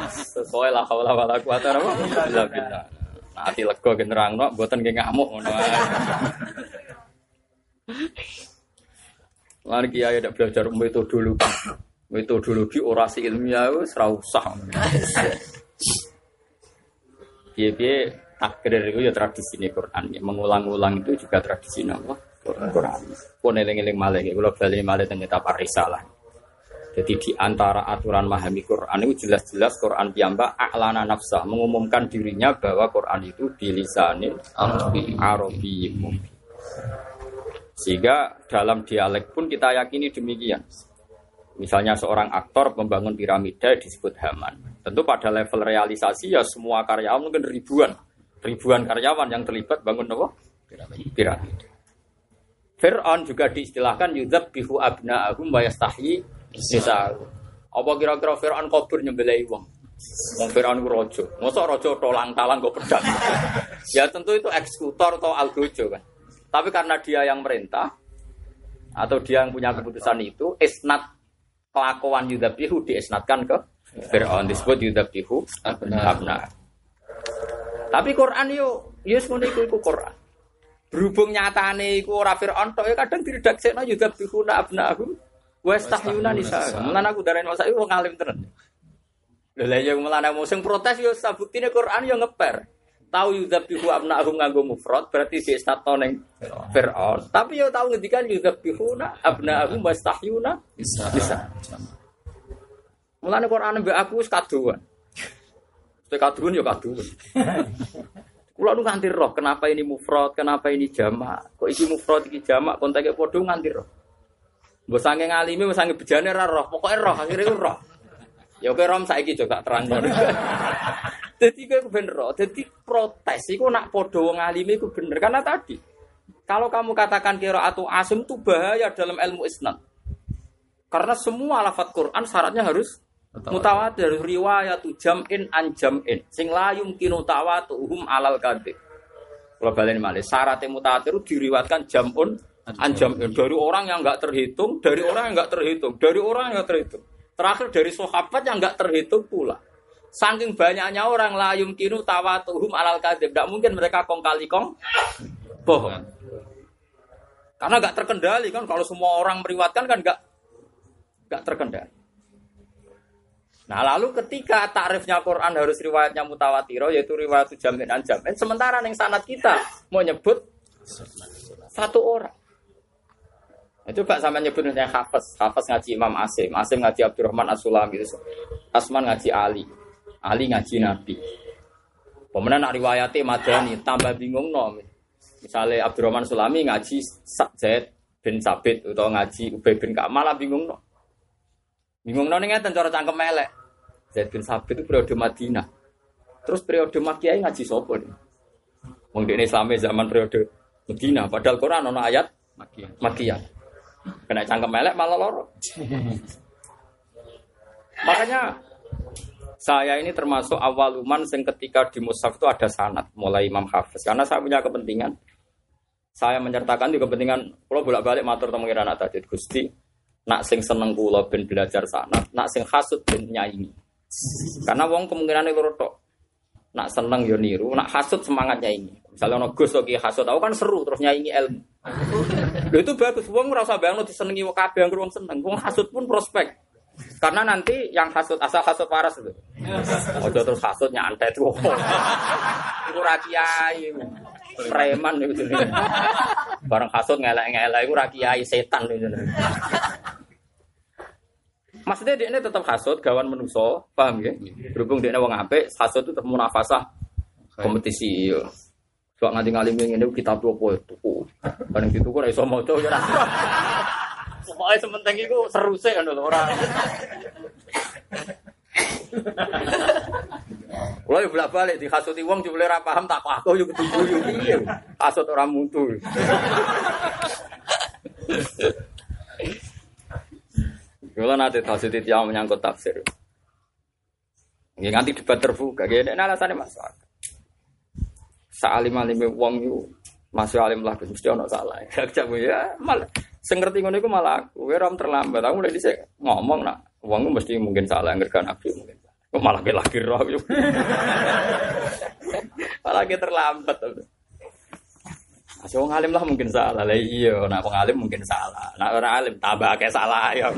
Sesuai lah hawala wala kuwata apa? Bila bila. Nanti lego generang no, buatan gak ngamuk ngono. Lan kiai ada belajar metodologi. Metodologi orasi ilmiah wis ora usah. Piye-piye takdir itu ya tradisi Quran. Ya. Mengulang-ulang itu juga tradisi Allah. Quran. Pun eling-eling malih, kalau balik malih tentang kitab risalah. Jadi di antara aturan memahami Quran itu jelas-jelas Quran piyambak aklana nafsa mengumumkan dirinya bahwa Quran itu bilisanin Arabi Arabi Sehingga dalam dialek pun kita yakini demikian. Misalnya seorang aktor membangun piramida disebut Haman. Tentu pada level realisasi ya semua karyawan mungkin ribuan, ribuan karyawan yang terlibat bangun apa? Piramida. Fir'aun juga diistilahkan yudhab bihu abna'ahum wa yastahi nisa. Apa kira-kira Fir'aun kabur nyembelai wong? Wong Fir'aun ku rojo. Masa rojo tolang-talang kok pedang. (laughs) ya tentu itu eksekutor atau algojo kan. Tapi karena dia yang merintah atau dia yang punya keputusan itu, isnat kelakuan yudhabihu diisnatkan ke Fir'aun disebut yudhabihu abna. Tapi Quran yo semuanya itu Quran. Berhubung nyatane iku ora Firaun tok ya kadang diredaksekno juga bihuna abnahum wa stahyuna nisa. Mulane aku darani masa iku wong alim tenan. Lha lha yang mulane musim protes yo sabuktine Quran yo ngeper. Tahu yudzabihu abnahum nganggo mufrad berarti di stato ning Firaun. Tapi yo tahu ngendikan yudzabihuna abnahum wa stahyuna nisa. Mulane Quran mbek aku wis kaduan. Wis kaduan yo kaduan. (laughs) Kulo nu nganti roh, kenapa ini mufrad, kenapa ini jamak? Kok iki mufrad iki jamak konteknya padha nganti roh. Mbok sange ngalimi, mbok sange bejane ra roh, pokoke roh, akhirnya roh. Ya oke rom saiki juga terang (laughs) terang. Jadi gue bener roh, jadi protes iku nak padha wong ngalimi iku bener karena tadi kalau kamu katakan kira atau asim itu bahaya dalam ilmu isnad. Karena semua lafat Quran syaratnya harus Mutawatir riwayat jam'in an jam'in sing la yumkinu tawatuhum alal kadhib. Kalau balen malih syaratnya mutawatir diriwatkan jam'un an jam'in dari orang yang enggak terhitung, dari orang yang enggak terhitung, dari orang yang enggak terhitung. Terakhir dari sahabat yang enggak terhitung pula. Saking banyaknya orang la yumkinu tawatuhum alal kadhib, tidak mungkin mereka kong kali kong bohong. Karena enggak terkendali kan kalau semua orang meriwatkan kan enggak enggak terkendali. Nah lalu ketika takrifnya Quran harus riwayatnya mutawatiro yaitu riwayat jamin dan jamin. Sementara yang sanat kita mau nyebut satu orang. Nah, coba sama nyebut misalnya Hafiz, Hafiz ngaji Imam Asim, Asim ngaji Abdurrahman As-Sulam gitu. Asman ngaji Ali, Ali ngaji Nabi. Pemenang nak riwayatnya Madani, tambah bingung no. Misalnya Abdurrahman Sulami ngaji Zaid bin Sabit atau ngaji Ubay bin Ka'ab bingung no. Bingung nong ngeten cara cangkem melek. Zaid bin Sabit itu periode Madinah. Terus periode Makkiyah ngaji sopo nih? Wong dene Islamnya zaman periode Madinah, padahal Quran ono ayat. Makkiyah. Kena cangkem melek malah loro. Makanya saya ini termasuk awaluman yang ketika di Mushaf itu ada sanat mulai Imam Hafiz karena saya punya kepentingan saya menyertakan di kepentingan kalau bolak-balik matur temu anak tadi Gusti nak sing seneng kula ben belajar sanat, nak sing hasud ben nyaingi. Karena wong kemungkinan itu tok. Nak seneng yo niru, nak hasud semangat nyaingi. Misalnya ono Gus lagi hasud, aku kan seru terus nyaingi ilmu. Lho itu bagus, wong ora usah bayangno disenengi wong kabeh yang wong seneng. Wong hasud pun prospek. Karena nanti yang hasud asal hasud waras itu. Ojo terus hasud nyantet tuh. Iku ra kiai. Preman itu. Bareng hasud ngelek-ngelek iku ra kiai setan itu. Maksudnya dia ini tetap hasut, gawan menuso, paham ya? Berhubung dia wong apik, hasut itu tetap munafasah kompetisi. Iya. Soal nganti ngalim ini kita tuh apa itu? Bareng gitu kok iso maca ya. Pokoknya sementing itu seru sih kan orang. Kalau ya bolak balik di kasut wong juga ora paham tak aku yo ketemu yo piye. Kasut ora mutu. Kalau nanti tafsir yang menyangkut tafsir. Nggih nganti debat terbuka. Nggih nek alasannya masalah. Sa'alim alim wong yu Masih alim lah, mesti ono salah. (laughs) Jago ya, malah sing ngerti ngono malah aku. Kowe ram terlambat. Aku mulai dhisik ngomong nak wong mesti mungkin salah ngerti nabi mungkin. Kok malah lagi roh. (laughs) malah terlambat. Masih wong alim lah mungkin salah. Lah iya, nak wong alim mungkin salah. Nak ora alim tambah akeh salah ya.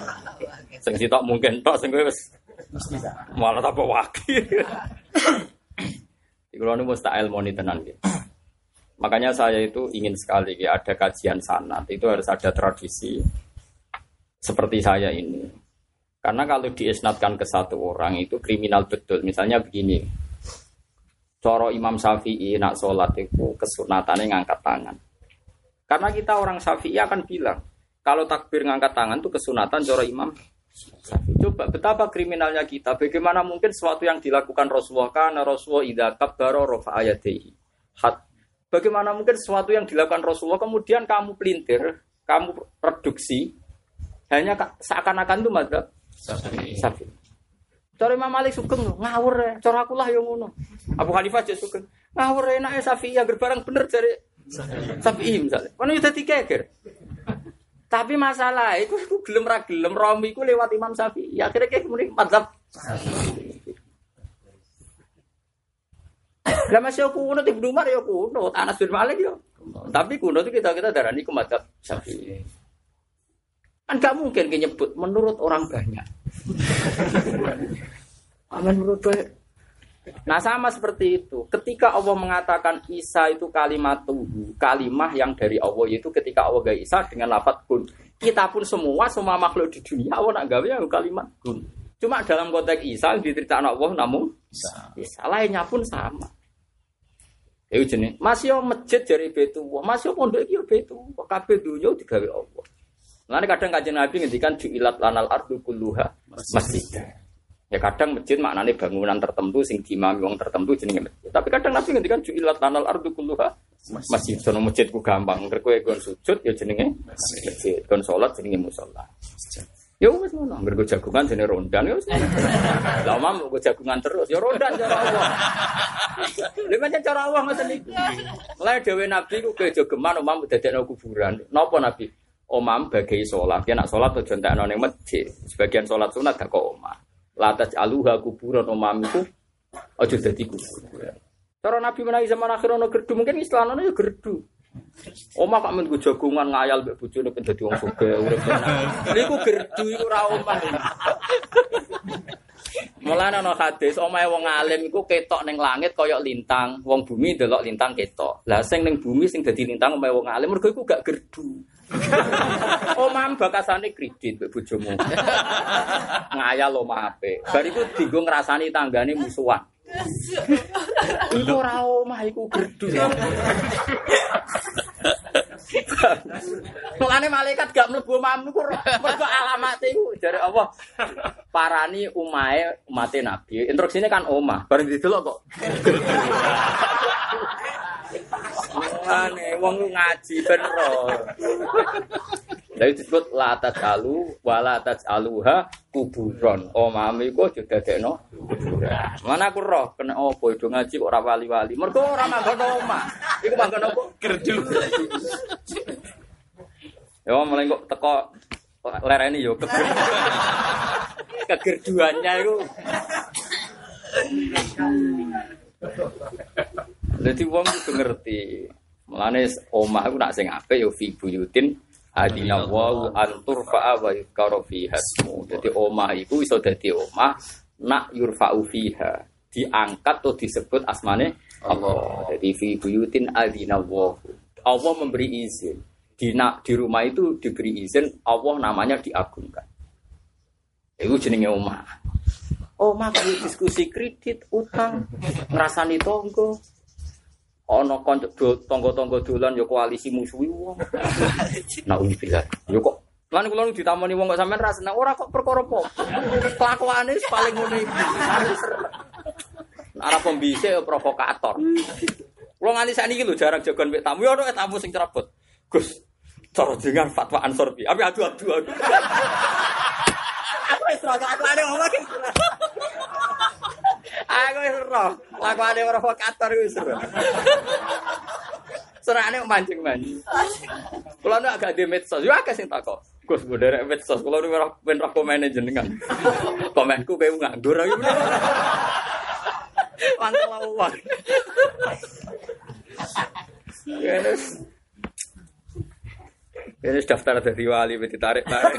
(laughs) sing sitok mungkin tok sing kowe wis malah tambah wakil. Iku lho mustahil moni tenan gitu. Makanya saya itu ingin sekali ya, ada kajian sanat, itu harus ada tradisi seperti saya ini. Karena kalau diisnatkan ke satu orang itu kriminal betul. Misalnya begini, coro Imam Syafi'i nak sholat itu kesunatannya ngangkat tangan. Karena kita orang Syafi'i akan bilang, kalau takbir ngangkat tangan itu kesunatan coro Imam Syafi'i. Coba betapa kriminalnya kita. Bagaimana mungkin sesuatu yang dilakukan Rasulullah karena Rasulullah idza kabbara rafa ayatihi. Bagaimana mungkin sesuatu yang dilakukan Rasulullah kemudian kamu pelintir, kamu reduksi, hanya seakan-akan itu madzhab Sapi. Cara Imam Malik sugeng ngawur ya, cara aku lah yang ngono. Abu Hanifah aja sugeng. Ngawur enak ya Safi ya barang bener dari Safi misalnya. Kan udah geger. Tapi masalah itu aku gelem ra gelem Romi ku lewat Imam Safi. Ya akhirnya kayak kemudian madzhab lah masih kuno di Umar ya kuno, Anas bin Malik ya. Tapi kuno itu kita kita darah ini madzhab Syafi'i. Kan gak mungkin nyebut menurut orang banyak. (laughs) Amin menurut banyak. Nah sama seperti itu. Ketika Allah mengatakan Isa itu kalimat tubuh, kalimah yang dari Allah itu ketika Allah gak Isa dengan lafat kun. Kita pun semua, semua makhluk di dunia Allah nak gawe yang kalimat kun. Cuma dalam konteks Isa diceritakan Allah namun Isa. Lainnya pun sama. Ya masih yang masjid dari Betullah, masih yang pondok itu Betullah. Kabeh dunia digawe Allah. Lalu kadang kajian Nabi ngendikan ju'ilat lanal ardu kulluha masjid. Ya kadang masjid maknanya bangunan tertentu sing dimami wong tertentu jenenge masjid. Tapi kadang Nabi ngendikan ju'ilat lanal ardu kulluha masjid. Sono masjidku gampang. Engger kowe gon sujud ya jenenge masjid. Gon salat jenenge musala. Ya wis ngono, anggere jagungan jenenge rondan ya wis. (laughs) Lah omah mau jagungan terus, ya rondan cara Allah. Lha pancen cara Allah ngoten niku. Mulai dhewe Nabi ku ke jogeman omah dadekno kuburan. Napa Nabi? Omam bagai sholat, ya nak sholat tuh jontek ning masjid. Sebagian sholat sunat gak kok omah. Latas aluha kuburan omam itu aja dadi kuburan. Cara Nabi menawi zaman akhir ono gerdu mungkin Islam ya gerdu. Omah kok men jagungan ngayal mbek bojone ben dadi wong sugih urip tenan. Gerdu iku ora omah. Mulane ana hadis omahe wong alim iku ketok ning langit kaya lintang, wong bumi delok lintang ketok. Lah sing ning bumi sing dadi lintang omahe wong alim mergo iku gak gerdu. (laughs) Omam bakasane kredit mbek bojomu. (laughs) Ngayal omah apik. Bar iku dienggo ngrasani tanggane musuhan. (laughs) Iku ora omah iku gerdu. Mulane malaikat gak mlebu omahmu iku mergo alamat iku jare Allah. Parani umahe umate Nabi. Instruksine kan omah, bareng didelok kok. Mulane wong ngaji ben ro. Jadi disebut la tajalu wala tajaluha kuburon. Omah iku aja dadekno kuburan. Mana aku roh kena opo do ngaji kok ora wali-wali. Mergo ora manggon omah. Iku manggon opo? Gerdu. Ya mulai kok teko lereni yo kegerduannya itu. Jadi wong itu ngerti. Mulane omah iku nak sing apik yo fi buyutin adina wa antur fa'a wa yuzkaru fiha. Dadi omah iku iso dadi omah nak yurfa'u fiha diangkat atau disebut asmane Allah. Jadi fi buyutin adina wa. Allah memberi izin. Di, di rumah itu diberi izin Allah namanya diagungkan. Itu jenenge omah. Omah kuwi diskusi kredit, utang, ngrasani tonggo, ana kanca tangga-tangga dolan ya koalisi musuhi wong. (laughs) Nauzubillah. Ya kok Lan kula ditamoni wong kok sampean ra seneng ora kok perkara apa. Kelakuane paling ngono iki. Ora pembisik ya provokator. Kula nganti sakniki lho jarang jagoan mek tamu ya ono tamu sing cerobot. Gus, cara dengan fatwa Ansor bi. Abi adu-adu. Aku wis ora kelakuane ngomong iki. Aku wis ora. Lakuane provokator wis ora. Senane mancing-mancing. Kulo nu agak di medsos, yo akeh sing. Gus bodere medsos, kulo ora ben ra komen jenengan. Komenku kowe nganggur iki. Mantel lawan. Yes. Ini daftar dari wali, ditarik tarik.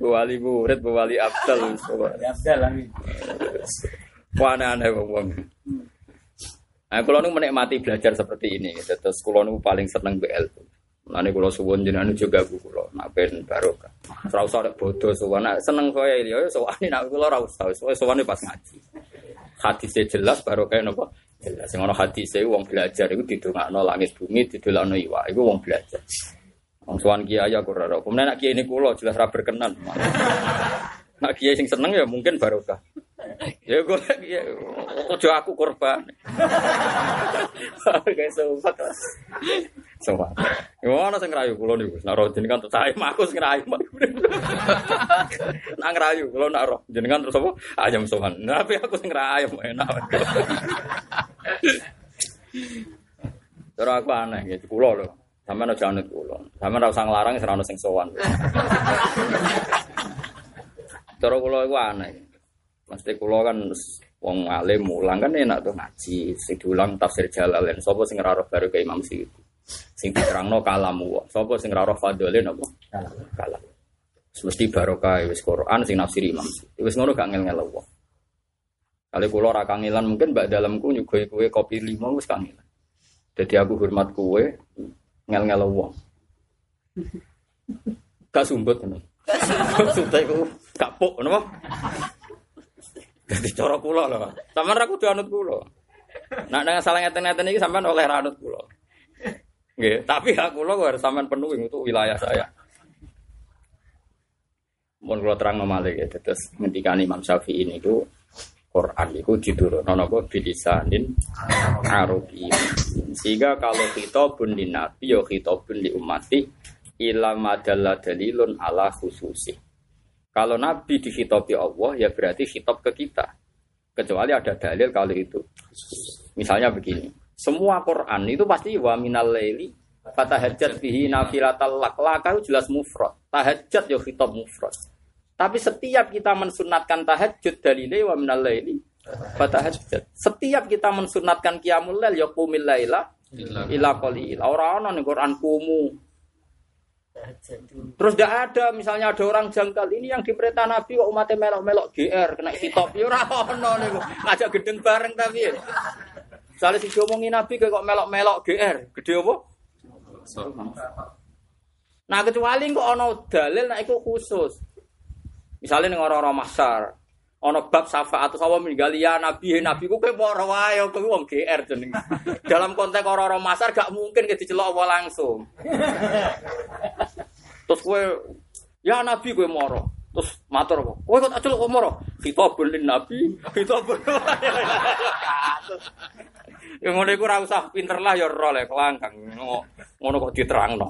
Wali murid, wali abdal. Abdal amin. Wah aneh wong. Nah, kalau menikmati belajar seperti ini, terus kalau paling seneng BL. Nanti kalau suwon jenengan juga gue kalau nak ben barokah. Serau sore bodoh suwon, nak seneng saya ini, ya suwon ini nak kalau raus tahu, suwon pas ngaji. Hadisnya jelas barokah nopo. Jelas, yang orang hadisnya uang belajar itu didongakno langit bumi, didolakno iwa, itu uang belajar. Wong suwan kiai aku ora. Kemudian nak kiai ini kulo jelas ra berkenan. Nak kiai sing seneng ya mungkin barokah. Ya gue ya ojo aku korban. (laughs) Kayak sobat. Sobat. Gimana sing ngerayu kula niku? Nak roh jenengan terus saya aku sing ngerayu. (laughs) Nak ngerayu kula nak roh jenengan terus apa? Ayam sowan. Nah, tapi aku sing ngerayu enak. (laughs) Terus aku aneh gitu kula lho. Sampeyan aja anut kula. Sampeyan ora usah nglarang ora ono sing sowan. (laughs) Terus kula iku aneh. Mesti kula kan wong alim mulang kan enak tuh ngaji, sing diulang tafsir Jalalain. Sapa sing ora roh baru ke Imam Suyuti. Sing diterangno kalamu. Sapa sing ora roh fadhole napa? Kalam. Mesti barokah wis Quran sing nafsiri Imam Suyuti. Wis ngono gak ngel-ngel wong. Kali kula ora mungkin mbak dalamku nyuguhi kue kopi lima wis kangelan. Jadi aku hormat kue ngel-ngel wong. Gak sumbut ngono. Maksudnya aku kapuk napa? Jadi cara kula lho. Sampeyan ra kudu anut kula. Nak nang salah ngeten-ngeten iki sampean oleh ra anut kula. Nggih, tapi hak kula harus sampean penuhi itu wilayah saya. Mun kula terang malih ya, terus ngendikan Imam Syafi'i ini itu Quran itu diturunkan napa bilisanin Arabi. Sehingga kalau khitabun di nabi ya khitabun di ummati ila madalla dalilun ala khususi. Kalau Nabi dikhitabi Allah, ya berarti khitab ke kita. Kecuali ada dalil kalau itu. Misalnya begini. Semua Quran itu pasti wa minal laili fatahajjat bihi nafilatal lak. Laka jelas mufrad. Tahajjat ya khitab mufrad. Tapi setiap kita mensunatkan tahajud dalilnya wa minal laili. Setiap kita mensunatkan qiyamul lail ya qumil laila ila qalil. Ora ana ning Quran kumu Terus tidak ada, misalnya ada orang jangkal ini yang diperintah Nabi kok umatnya melok-melok GR kena hitop ya ora ono niku. Ngajak gedeng bareng tapi. Misalnya si ngomongin Nabi kok melok-melok GR, gede apa? Nah kecuali kok ono dalil nah itu khusus. Misalnya ning orang-orang masar, ono bab syafaat atau sawa meninggal ya nabi nabi ku kowe ora wae kowe wong GR jeneng. (laughs) Dalam konteks orang-orang masar gak mungkin ke dicelok Allah langsung. (laughs) Terus kowe ya nabi kowe moro. Terus matur kok. Kowe kok tak celok kok moro. Khitabun lin nabi, (laughs) khitabun. Ya ngono iku ora usah pinter lah ya ora lek langkang. Ngono kok diterangno.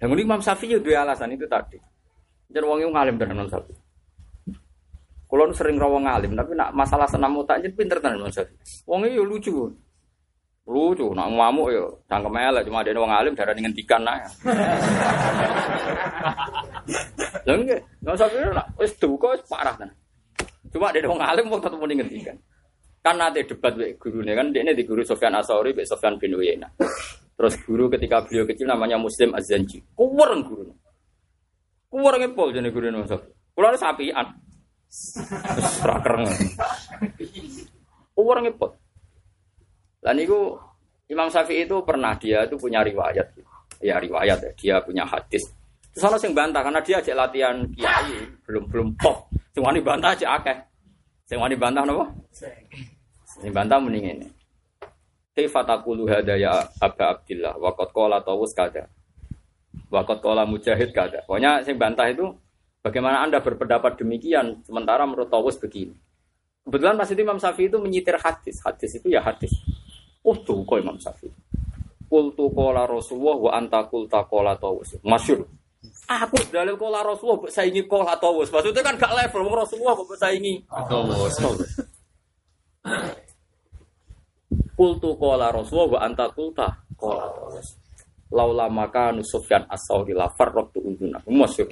Yang ini Imam Syafi'i ya dua alasan itu tadi. Jadi wong ngalim tenan Imam Syafi'i. Kulo sering rawang ngalim, tapi nak masalah senam otak jadi pinter tenan Mas. Wong iki lucu. Lucu, nak ngamuk yo cangkem elek cuma ada wong alim darah ngentikan nah. Lha nggih, usah pikir nak wis duka wis parah tenan. Cuma ada wong alim wong tetep muni ngentikan. Kan nanti debat wek gurune kan dia di guru Sofyan Asauri, wek Sofyan bin Uyainah. Terus guru ketika beliau kecil namanya Muslim Az-Zanji. Kuweren guru. Kuweren ngepol jadi guru Mas. Kulo sapian. Rakereng. Orang ngepot. Dan itu Imam Syafi'i itu pernah dia itu punya riwayat. Ya riwayat ya, dia punya hadis. Terus orang yang bantah karena dia ajak latihan kiai, belum belum pop. Semua ini bantah aja akeh. Semua ini bantah nopo? Sing bantah mending ini. Kaifa taqulu hada ya Abdillah wa qad qala tawus kada. Wa qad qala mujahid kada. Pokoknya sing bantah itu Bagaimana Anda berpendapat demikian sementara menurut Tawus begini? Kebetulan Mas Imam Syafi'i itu menyitir hadis. Hadis itu ya hadis. Oh tuh kok Imam Syafi'i. Kultu kola Rasulullah wa anta kulta kola Tawus. Masyur. Aku dalil kola Rasulullah saya ingin kola Tawus. Maksudnya kan gak level Rasulullah kok saya ingin Tawus. Kultu qala Rasulullah wa anta kulta qala Laula maka Sufyan as-Sauri la farraqtu unduna. Masyhur.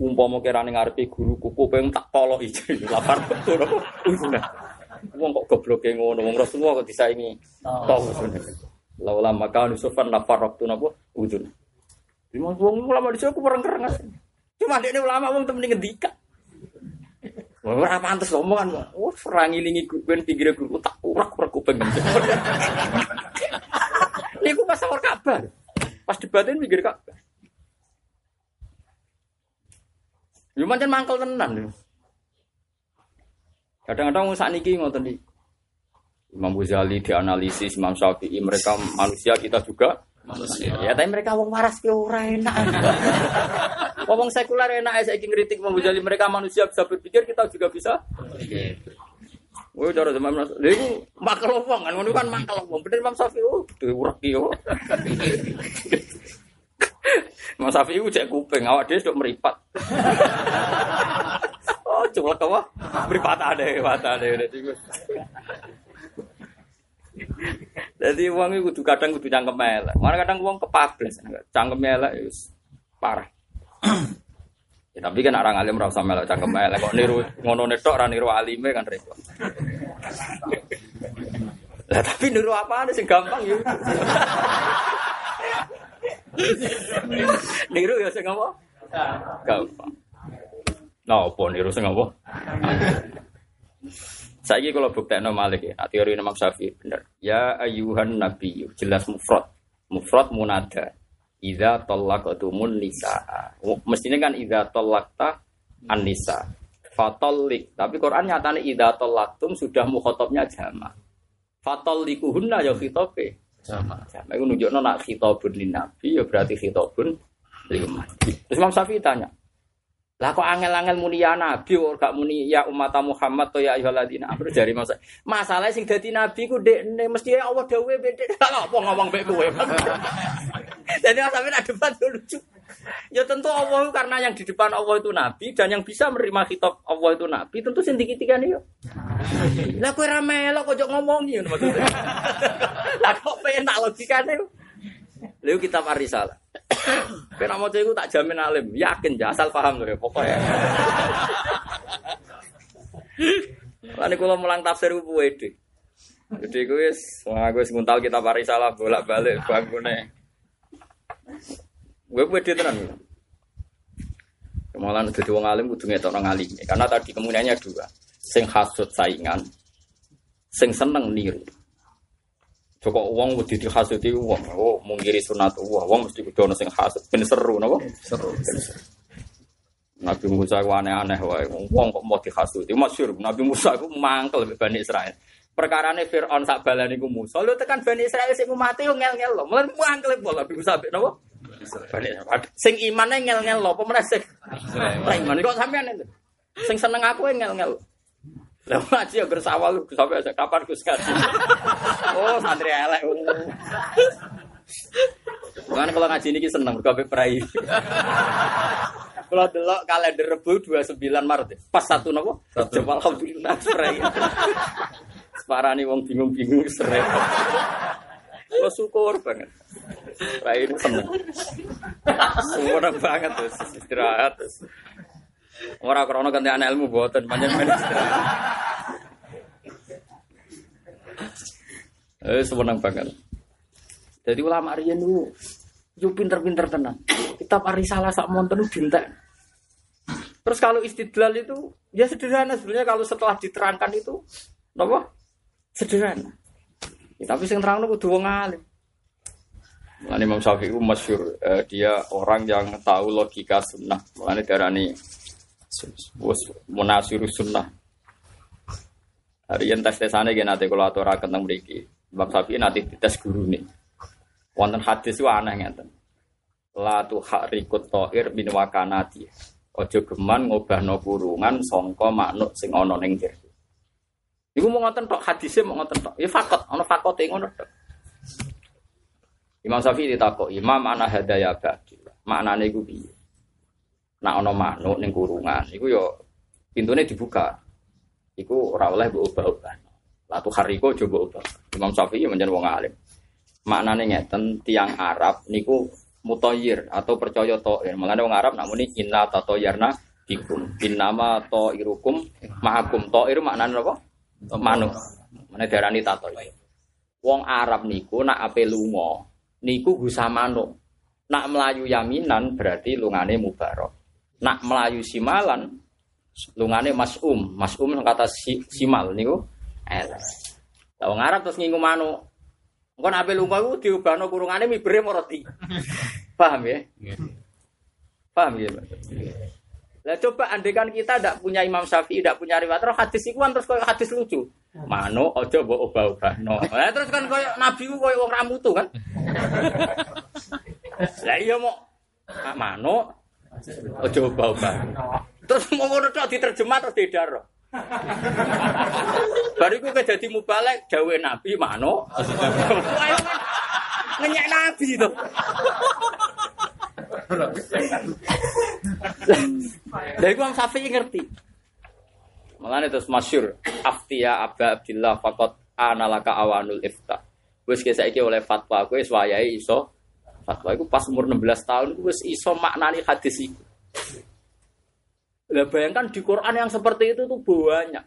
Umpama ngarepe guru kuku pengen tak toloki la farraqtu unduna. Wong kok gobloke ngono wong Rasulullah kok disaingi. Tol. Laula maka Sufyan la farraqtu napa unduna. Lima wong ulama dhisik aku pereng-kereng. Cuma dekne ulama wong temen ngendika. Ora pantes omongan, oh serang ilingi ben pinggire guru tak urak-urak kuping. (laughs) Niku pas kabar. Pas debatin pinggir Ka'bah. Yo mancen mangkel tenan. Kadang-kadang saat niki ngoten iki. Imam Ghazali dianalisis Imam Syafi'i mereka manusia kita juga manusia. Ya tapi mereka wong waras ki ora enak. (laughs) Wong sekuler enak saya ingin kritik Imam Ghazali mereka manusia bisa berpikir kita juga bisa. Woi cara zaman Mas. Lha iku makel wong kan kan makel wong. Bener Imam Syafi'i oh duwe urek yo. Imam Syafi'i cek kuping awak dhewe stok meripat. (laughs) oh coba kawa meripat ada meripat ada dadi Jadi uang itu kudu kadang kudu cangkem elek. Mana kadang uang kepablas, cangkem elek wis parah. Ya, tapi kan orang alim rasa melek cangkem elek kok niru ngono netok ra niru alime kan repot. Lah tapi niru apa sing gampang ya. niru ya sing apa? Gampang. Nah, apa niru sing apa? Saya kalau bukti no malik ya, teori Imam Syafi'i benar. Ya ayuhan nabi, jelas mufrad, mufrad munada. Iza tolakatumun nisa. Mestinya kan iza tolakta an nisa. Fatolik. Tapi Quran nyatanya iza tolaktum sudah mukhotobnya jama. Fatolikuhunna ya khitobe. Jama. Jama itu nunjukno nak khitobun nabi ya berarti khitobun lima. Terus Imam Syafi'i tanya, lah kok angel-angel muni ya nabi ora gak muni ya umat Muhammad to ya ayyuhalladzina amanu jari masa. Masalah sing dadi nabi ku dekne mesti Allah dawuhe bedhe. (laughs) Apa ngomong mek kowe. Jadi sampe nak debat lucu. Ya tentu Allah karena yang di depan Allah itu nabi dan yang bisa menerima kitab Allah itu nabi tentu sing dikitikan yo. Lah kowe ra melok kok ngomongi ngono maksudnya. (laughs) Lah kok penak logikane. Lalu kitab Arisalah. Kena mau itu tak jamin alim, yakin ya asal paham tuh pokoknya. (laughs) Lalu kalau mulang tafsir gue pede. Jadi gue wah gue semuntal kita salah bolak balik bangunnya. Gue pede tenan. Kemalan jadi wong alim kudu ngetok orang alim. Karena tadi kemudiannya dua. Sing hasut saingan, sing seneng niru. Joko uang wedi dihasuti uang, oh mungkiri sunat uang, uang mesti kudu ono sing hasut, ben seru napa? Seru. Nabi Musa ku aneh-aneh wae. Wong kok mau dihasuti. Masyhur Nabi Musa ku mangkel Bani Israel. Perkarane Firaun sak balane ku Musa, lu tekan Bani Israel sing mati yo ngel-ngel lho. Mulane mangkel pola Nabi Musa napa? Bani Sing imane ngel-ngel lho, apa meneh sing? Iman kok sampean itu. Sing seneng aku ngel-ngel. Lah ngaji ya bersawal sampai kapan Gus ngaji. Oh, santri elek. Kan kalau ngaji ini seneng berkabe perai. Kalau delok kalender Rebu 29 Maret. Pas satu nopo? Coba alhamdulillah perai. Separani wong bingung-bingung seret. Lo syukur banget. Perai ini seneng. Semua banget tuh istirahat terus. Ora krana ganti anak ilmu boten panjang Eh seneng banget. Jadi ulama riyen niku yo pinter-pinter tenan. Kitab Arisalah sak monten dintek. Terus kalau istidlal itu ya sederhana sebenarnya kalau setelah diterangkan itu apa? Sederhana. Ya, tapi sing terangno kudu wong alim. Mulane Imam Syafi'i masyhur eh, dia orang yang tahu logika sunnah. Mulane darani munasiru sunnah. Hari yang tes tesane gak nanti kalau aturaken tentang mereka. Bab sapi nanti tes guru nih. Wonten hadis itu aneh ngeten. La tu harikut to'ir bin wakanati. Ojo geman ngobahno kurungan songko maknuk sing ana ning jero. Iku mau ngoten tok hadisnya mau ngoten tok. Ya fakot, ana fakote ngono tok. Imam Syafi'i ditakok, "Imam ana hadaya bagi." Maknane iku piye? Nak ono manuk ning kurungan, iku yo pintune dibuka. Iku ora oleh mbok ubah-ubah. Latu hariko coba ubah. Imam Syafi'i menjadi wong alim. Maknane ngeten tiang Arab niku mutoyir atau percaya toir. Mulane wong Arab namuni inna tatoyarna bikum. Innama toirukum ma'akum. Toir maknane apa? Manuk. Mana darani tatoir. Wong Arab niku nak ape lunga niku gusa manuk. Nak melayu yaminan berarti lungane mubarok. Nak melayu simalan lungane masum. Masum kata si, simal niku elek. Lah wong Arab terus ngingu manuk. Engko nak ape lunga iku diubahno kurungane mibere moroti. (laughs) Paham ya? Paham ya? Pak? Lah coba andekan kita tidak punya Imam Syafi'i, tidak punya riwayat, terus hadis itu kan terus kayak hadis lucu. Mano ojo mbok obah-obah. No. Lah terus kan kayak nabi ku kayak wong ramu tuh kan. (laughs) Lah iya mau mano ojo obah-obah. Terus mau ngono tok diterjemah terus didar. Bariku ke jadi mubalek dawe nabi mano. Ngenyek nabi itu. Dari Imam Syafi'i ngerti. Malah terus masyur Aftiya Abba Abdillah Fakot Analaka awanul ifta Wis saiki oleh fatwa aku wis wayahe iso fatwa iku pas umur 16 tahun wis iso maknani hadis iku. Lah bayangkan di Quran yang seperti itu tuh banyak.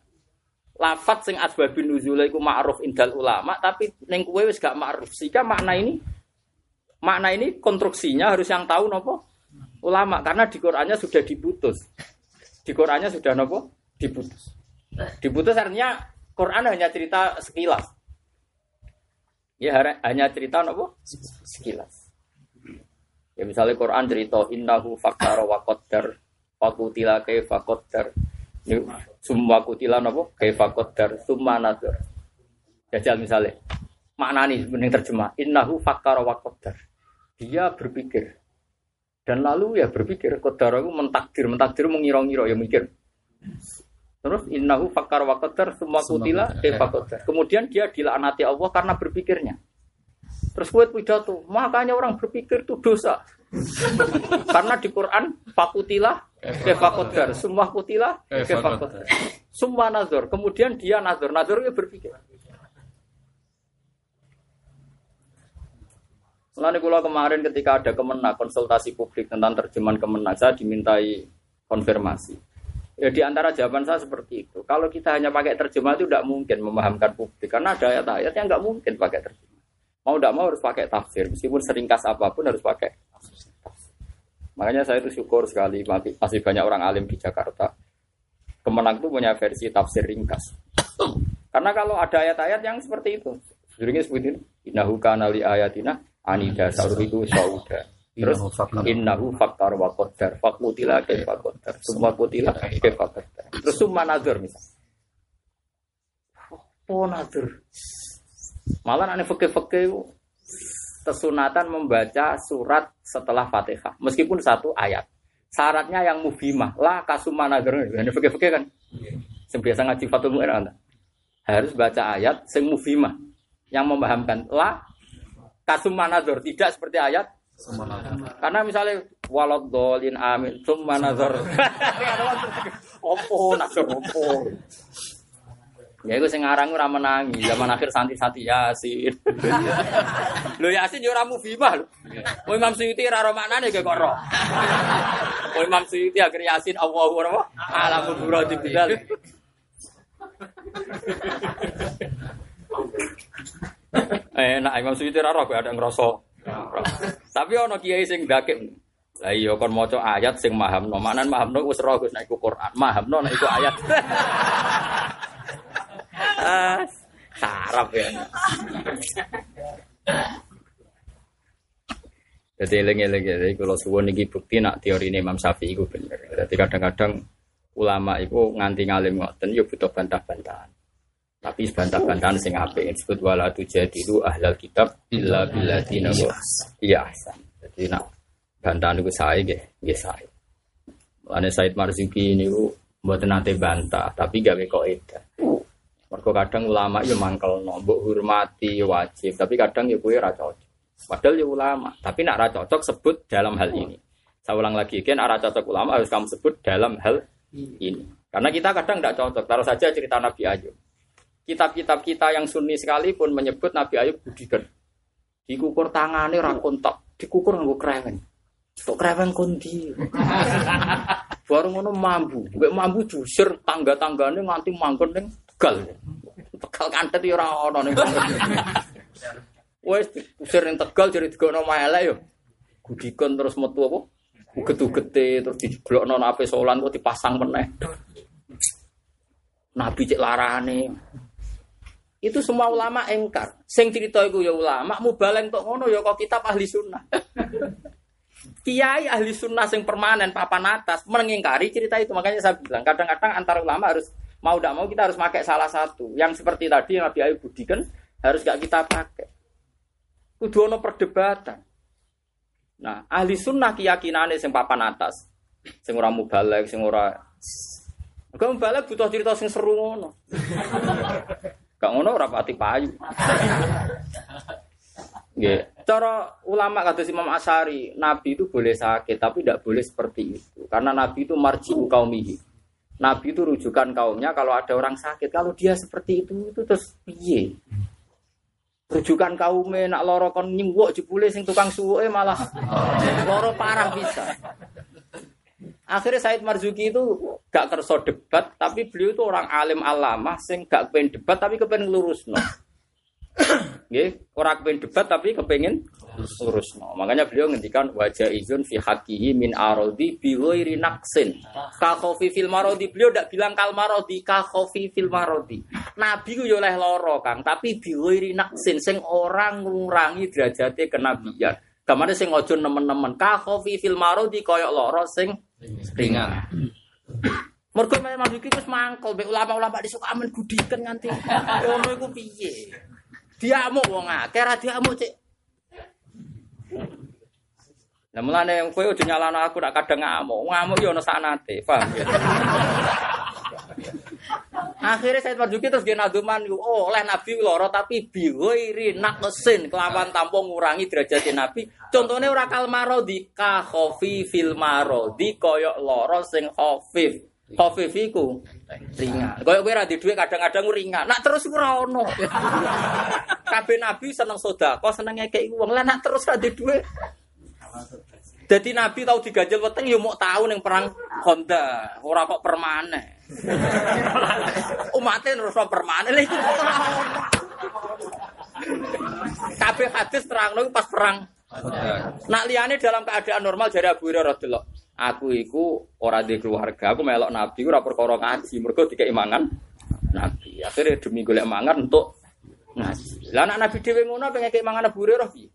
Lafat sing asbabun nuzul iku ma'ruf indal ulama tapi ning kowe wis gak ma'ruf. Sehingga makna ini makna ini konstruksinya harus yang tahu nopo ulama karena di Qurannya sudah diputus. Di Qurannya sudah nopo diputus. Diputus artinya Quran hanya cerita sekilas. Ya hanya cerita nopo sekilas. Ya misalnya Quran cerita innahu fakara wa qaddar fakutila kaifa qaddar. Semua kutila nopo kaifa qaddar summa nazar. Jajal misalnya maknani sebenarnya terjemah innahu fakara wa qaddar. Dia berpikir dan lalu ya berpikir qaddar itu mentakdir mentakdir mengira-ngira ya mikir Terus innahu fakar wa qadar semua kutila kaifa qadar. Kemudian dia dilaknati Allah karena berpikirnya. Terus gue pidato, makanya orang berpikir itu dosa. (laughs) karena di Quran fakutilah kaifa qadar, semua kutila kaifa qadar. Semua nazar. Kemudian dia nazar, nazar dia berpikir. Selain kula kemarin ketika ada kemenak konsultasi publik tentang terjemahan kemenak, saya dimintai konfirmasi. Ya di antara jawaban saya seperti itu. Kalau kita hanya pakai terjemah itu tidak mungkin memahamkan publik karena ada ayat-ayat yang nggak mungkin pakai terjemah. Mau tidak mau harus pakai tafsir, meskipun seringkas apa pun harus pakai. Makanya saya itu syukur sekali masih banyak orang alim di Jakarta. Kemenang itu punya versi tafsir ringkas. Karena kalau ada ayat-ayat yang seperti itu, sebenarnya seperti ini, innahu kana li ayatina anida sauriku sauda. Terus innahu faktar wa qaddar fakutila kaifa qaddar semua kutila kaifa qaddar. Terus summa nazar misal. Oh nazar. Malah ane fakir-fakir kesunatan membaca surat setelah Fatihah meskipun satu ayat. Syaratnya yang mufimah. Lah kasumma nazar. Ane fakir-fakir kan. Yang biasa ngaji Fatul Mu'in harus baca ayat sing mufimah yang memahamkan la kasumma nazar tidak seperti ayat karena misalnya walad dolin amin summa nazar. (laughs) opo nazar opo. Ya itu sing aran ora menangi zaman akhir santi-santi Yasin. (laughs) Lho Yasin yo ora mufimah lho. Kowe Imam Suyuti ora ro maknane kok ro. (laughs) Kowe Imam Suyuti akhir Yasin Allahu Akbar alamul muradi bidal. (laughs) Eh, nak Imam Suyuti ora ro ada ngrasa tapi ono kiai sing dakek. Lah iya kon maca ayat sing mahamno. Manan mahamno wis ora Gus nek iku Quran. Mahamno nek iku ayat. Ah, sarap ya. Jadi eling-eling ya, kalau suwon ini bukti nak teori ini Imam Syafi'i itu bener. Jadi kadang-kadang ulama itu nganti ngalim ngoten yo butuh bantah-bantahan. Tapi bantah-bantahan sing apik disebut wala tujadilu ahlal kitab illa billadina iya ahsan. Jadi nak bantahan itu saya nggih, nggih saya. Ane Said Marzuki ini mboten nate bantah, tapi gawe kok edan. Mergo kadang ulama ya mangkel mbok hormati ya wajib, tapi kadang ya kuwi ora cocok. Padahal ya ulama, tapi nak ora cocok sebut dalam hal ini. Saya ulang lagi, kan arah cocok ulama harus kamu sebut dalam hal ini. Karena kita kadang tidak cocok. Taruh saja cerita Nabi Ayub. kitab-kitab kita yang sunni sekalipun menyebut Nabi Ayub budikan. Dikukur tangannya ra kontak, dikukur nganggo kreweng. Tok kreweng kondi. (laughs) Baru ngono mambu, gue mambu jusir tangga-tanggane nganti manggon Tegal. Tegal kantet ya ora ono ning. Wes usir ning Tegal jadi digono elek yo. Gudikon terus metu apa? Uget-ugete terus dijeblokno ape solan kok dipasang meneh. Nabi cek larane. Itu semua ulama engkar. Sing cerita iku ya ulama, mubaleng tok ngono ya kok kitab ahli sunnah. Kiai ahli sunnah sing permanen papan atas mengingkari cerita itu makanya saya bilang kadang-kadang antar ulama harus mau tidak mau kita harus pakai salah satu yang seperti tadi yang Nabi Ayub budikan harus gak kita pakai. Kudu ono perdebatan. Nah, ahli sunnah keyakinannya sing papan atas, sing ora mubalek, sing ora mubalek butuh cerita sing seru ngono. (laughs) Gak ngono ora pati payu. Nggih. Cara ulama kata Imam Asari, Nabi itu boleh sakit, tapi tidak boleh seperti itu. Karena Nabi itu marjiu kaumihi. Nabi itu rujukan kaumnya kalau ada orang sakit. Kalau dia seperti itu, itu terus piye? Rujukan kaumnya nak loro kon nyingwok jebule sing tukang suwe malah (laughs) loro parah bisa. Akhirnya Said Marzuki itu gak kerso debat, tapi beliau itu orang alim alama, sing gak pengen debat tapi kepengen lurus no. Nggih, ora kepengen debat tapi kepengen lurus no. Makanya beliau ngendikan wajah izun fi hakihi min arodi bi ghairi naqsin. Ka fil marodi beliau ndak bilang kal marodi ka fil marodi. Nabi ku yo oleh loro Kang, tapi bi ghairi naqsin sing orang ngurangi derajate kenabian. Kamane sing ojo nemen-nemen ka fil marodi koyok loro sing ringan. Mergo memang iki wis mangkel mek ulama-ulama disuka amen gudiken nganti ngono iku piye? Diamuk wong akeh ra diamuk cek. Nah mulane kowe udah nyalano aku nak kadang ngamuk. Ngamuk yo ono sanate, paham ya? Akhirnya saya Marzuki terus dia naduman, oh oleh Nabi loro tapi biwiri naklesin kelawan tampung ngurangi derajat Nabi. Contohnya ora kal marodi ka khofi fil marodi koyok loro sing khofif. Khofif iku ringan. Koyok kowe ra dhuwit kadang-kadang ringan. Nak terus ora ono. (laughs) Kabeh Nabi seneng sedekah, seneng ngekeki wong. Lah nak terus ra dhuwit. Jadi Nabi tahu diganjel weteng ya mau tahu ning perang Honda, ora kok permanen. (laughs) Umatnya terus permanen iku Kabeh hadis terang pas perang. Nak liane dalam keadaan normal dari Abu Hurairah delok. Aku iku ora di keluarga, aku melok Nabi ora perkara ngaji, mergo dikek mangan Nabi. Akhirnya demi golek mangan untuk ngaji. Lah anak Nabi dhewe ngono pengen kek mangan Abu Hurairah piye?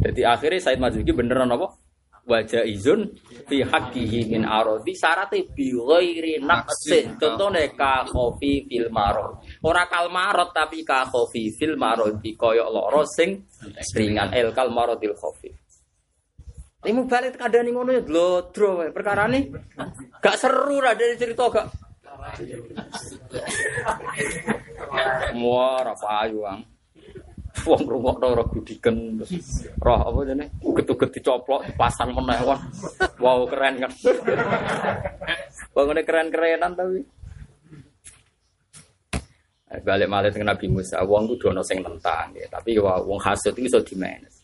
Jadi akhirnya Said Mazuki beneran apa? Wajah izun fi haqqihi min arodi syarate bi ghairi naqsin. Contone ka khofi fil marad. Ora kal marad tapi ka fil marad koyok loro sing ringan el kal khofi. Ini mau balik keadaan ini ngono ya glodro perkara ini gak seru lah dari cerita gak. Wah, apa ayu ang. Wong rungokno ora gudiken terus roh apa jane uget-uget dicoplok dipasang meneh kon. Wow keren kan. Bangune keren-kerenan tapi. Eh, Balik malih dengan Nabi Musa, wong kudu ana sing nentang ya, tapi wah wong hasud iki iso dimenes.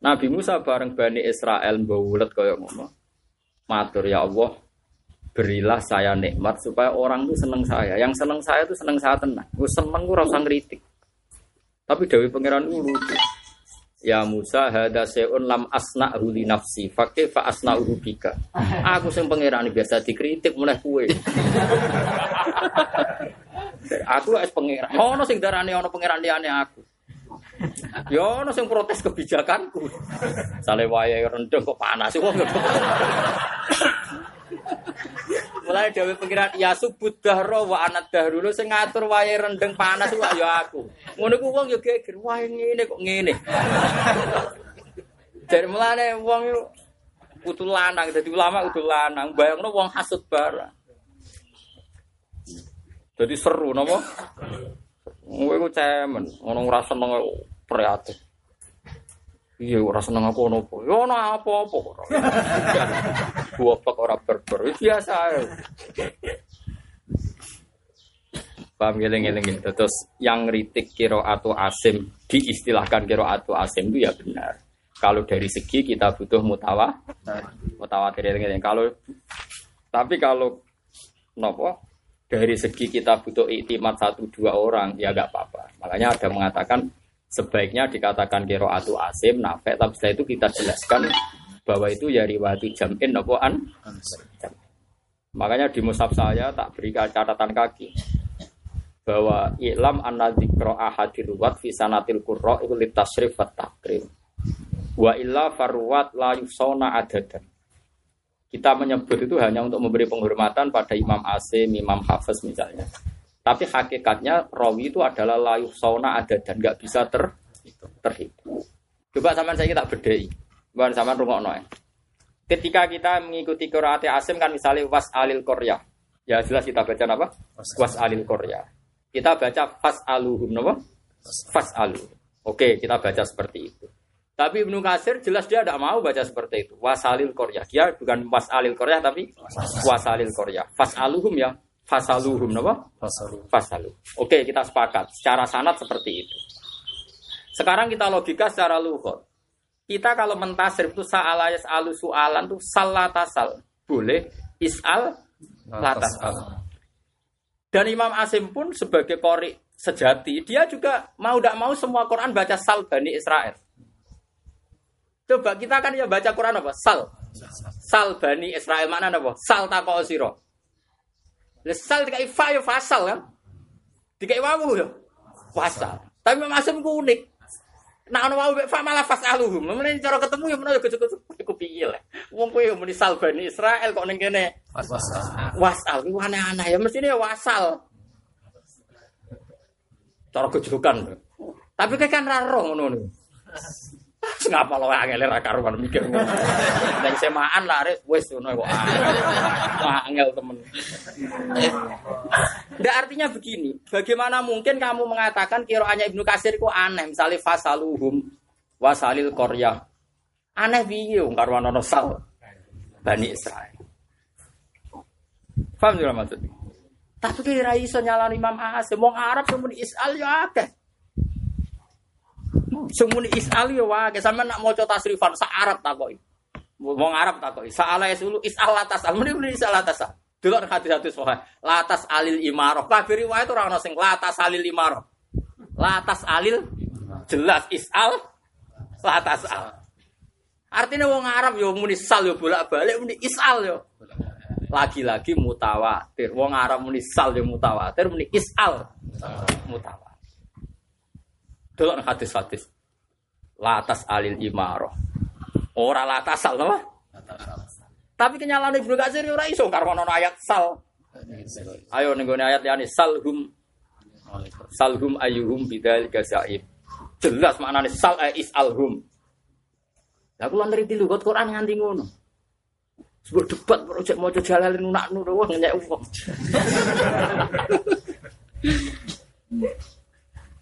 Nabi Musa bareng Bani Israel mbawulet kaya ngono. Matur ya Allah, berilah saya nikmat supaya orang itu seneng saya. Yang seneng saya itu seneng saya tenang. Gue seneng gue rasa ngeritik. Tapi Dewi Pangeran itu lucu. Ya Musa hada seun lam asna huli nafsi fakih fa asna bika. Aku sing pangeran biasa dikritik mulai kue. (laughs) aku es pangeran. Ono sing darane ono pangeran liane aku. Ya ono sing protes kebijakanku. Sale wayahe rendeng kok panas. Mulai dewe pengiran ya subut dahro wa anat dahru sing ngatur wayahe rendeng panas wae ya aku. Ngono ku wong yo geger wae ngene kok ngene. Dari mulane wong yo kudu lanang dadi ulama kudu lanang bayangno wong hasud barang. Jadi seru napa? Kowe ku cemen, ngono ora seneng prihatin. Iya ora seneng apa apa. Ya ono apa-apa ora. Goblok (laughs) ora berber. Biasa ae. Paham ngeling-eling Terus yang kritik kiro atau asim diistilahkan kiro atau asim itu ya benar. Kalau dari segi kita butuh mutawa, mutawatir eling Kalau tapi kalau nopo dari segi kita butuh iktimat satu dua orang ya gak apa-apa. Makanya ada mengatakan sebaiknya dikatakan kiro atau asim nafek tapi setelah itu kita jelaskan bahwa itu ya riwayat jam'in nopo an. Makanya di musab saya tak berikan catatan kaki bahwa ilam anna dzikra ahadir ruwat fi sanatil qurra itu wa takrim. Wa illa farwat la yusona adadan. Kita menyebut itu hanya untuk memberi penghormatan pada Imam Asim, Imam Hafiz misalnya. Tapi hakikatnya rawi itu adalah layu sauna ada dan nggak bisa ter terhitung. Coba sama saya kita bedai, bukan sama rumah noy. Ketika kita mengikuti Qur'an Asim kan misalnya was alil Korea, ya jelas kita baca apa? Was alil Korea. Kita baca fas aluhum, apa? Fas alu. Oke, kita baca seperti itu. Tapi Ibnu Kasir jelas dia tidak mau baca seperti itu. Wasalil Korea. Dia bukan wasalil Korea tapi wasalil Korea. Fas aluhum ya. Fasaluhum apa? Fasalu. Fasalu. Oke, kita sepakat. Secara sanat seperti itu. Sekarang kita logika secara luhur. Kita kalau mentasir itu sa'alayas alu su'alan itu salatasal. Boleh is'al latasal. Dan Imam Asim pun sebagai kori sejati, dia juga mau tidak mau semua Quran baca sal Bani Israel. Coba kita kan ya baca Quran apa? Sal. Sal Bani Israel mana apa? Sal tako siro. Sal dikai fa ya fasal kan? Dikai wawu ya? Fasal. Tapi Asim ku unik. Nah ono wae fa malah fasaluhum. Mulane cara ketemu ya menawa gejek-gejek (laughs) iku piye lah. Wong kowe yo muni salbani Israel kok ning kene wasal. Wasal iku aneh-aneh ya mestine ya wasal. Cara gejokan. Tapi kan ra roh ngono. (laughs) Ngapa lo angel ra karuan mikir ngono. Ning semaan lah wis ngono kok. Angel temen. Nggak artinya begini, bagaimana mungkin kamu mengatakan kiroannya Ibnu Kasir kok aneh, misalnya fasaluhum wasalil korya. Aneh biyo, karuan ono sal. Bani Israel. Paham juga maksudnya? Tapi kira iso nyalani Imam Asim, wong Arab semua isal ya akeh. Semua isal ya wae, sampe nak maca tasrifan sa Arab takoki. Wong Arab takoki, sa ala yasulu isal atas, muni muni isal atas. Delok hati-hati soal latas alil imaroh. Kabeh riwayat ora ana sing latas alil imaroh. Latas alil jelas isal latas al. Artinya wong Arab yo muni sal yo bolak-balik muni isal yo. Lagi-lagi mutawatir. Wong Arab muni sal yo mutawatir, muni isal mutawatir. Delok hadis-hadis. Latas alil imaroh. Ora latas al apa? Tapi kenyalaan Ibnu Katsir ora iso karo ono ayat sal. Ayo ning ayat yani salhum salhum ayyuhum bidzal gazaib. Jelas maknane sal eh, isalhum. Lah kula nriti lho Quran nganti ngono. Sebut debat projek maca jalalin nak nur wah ngenyek wong.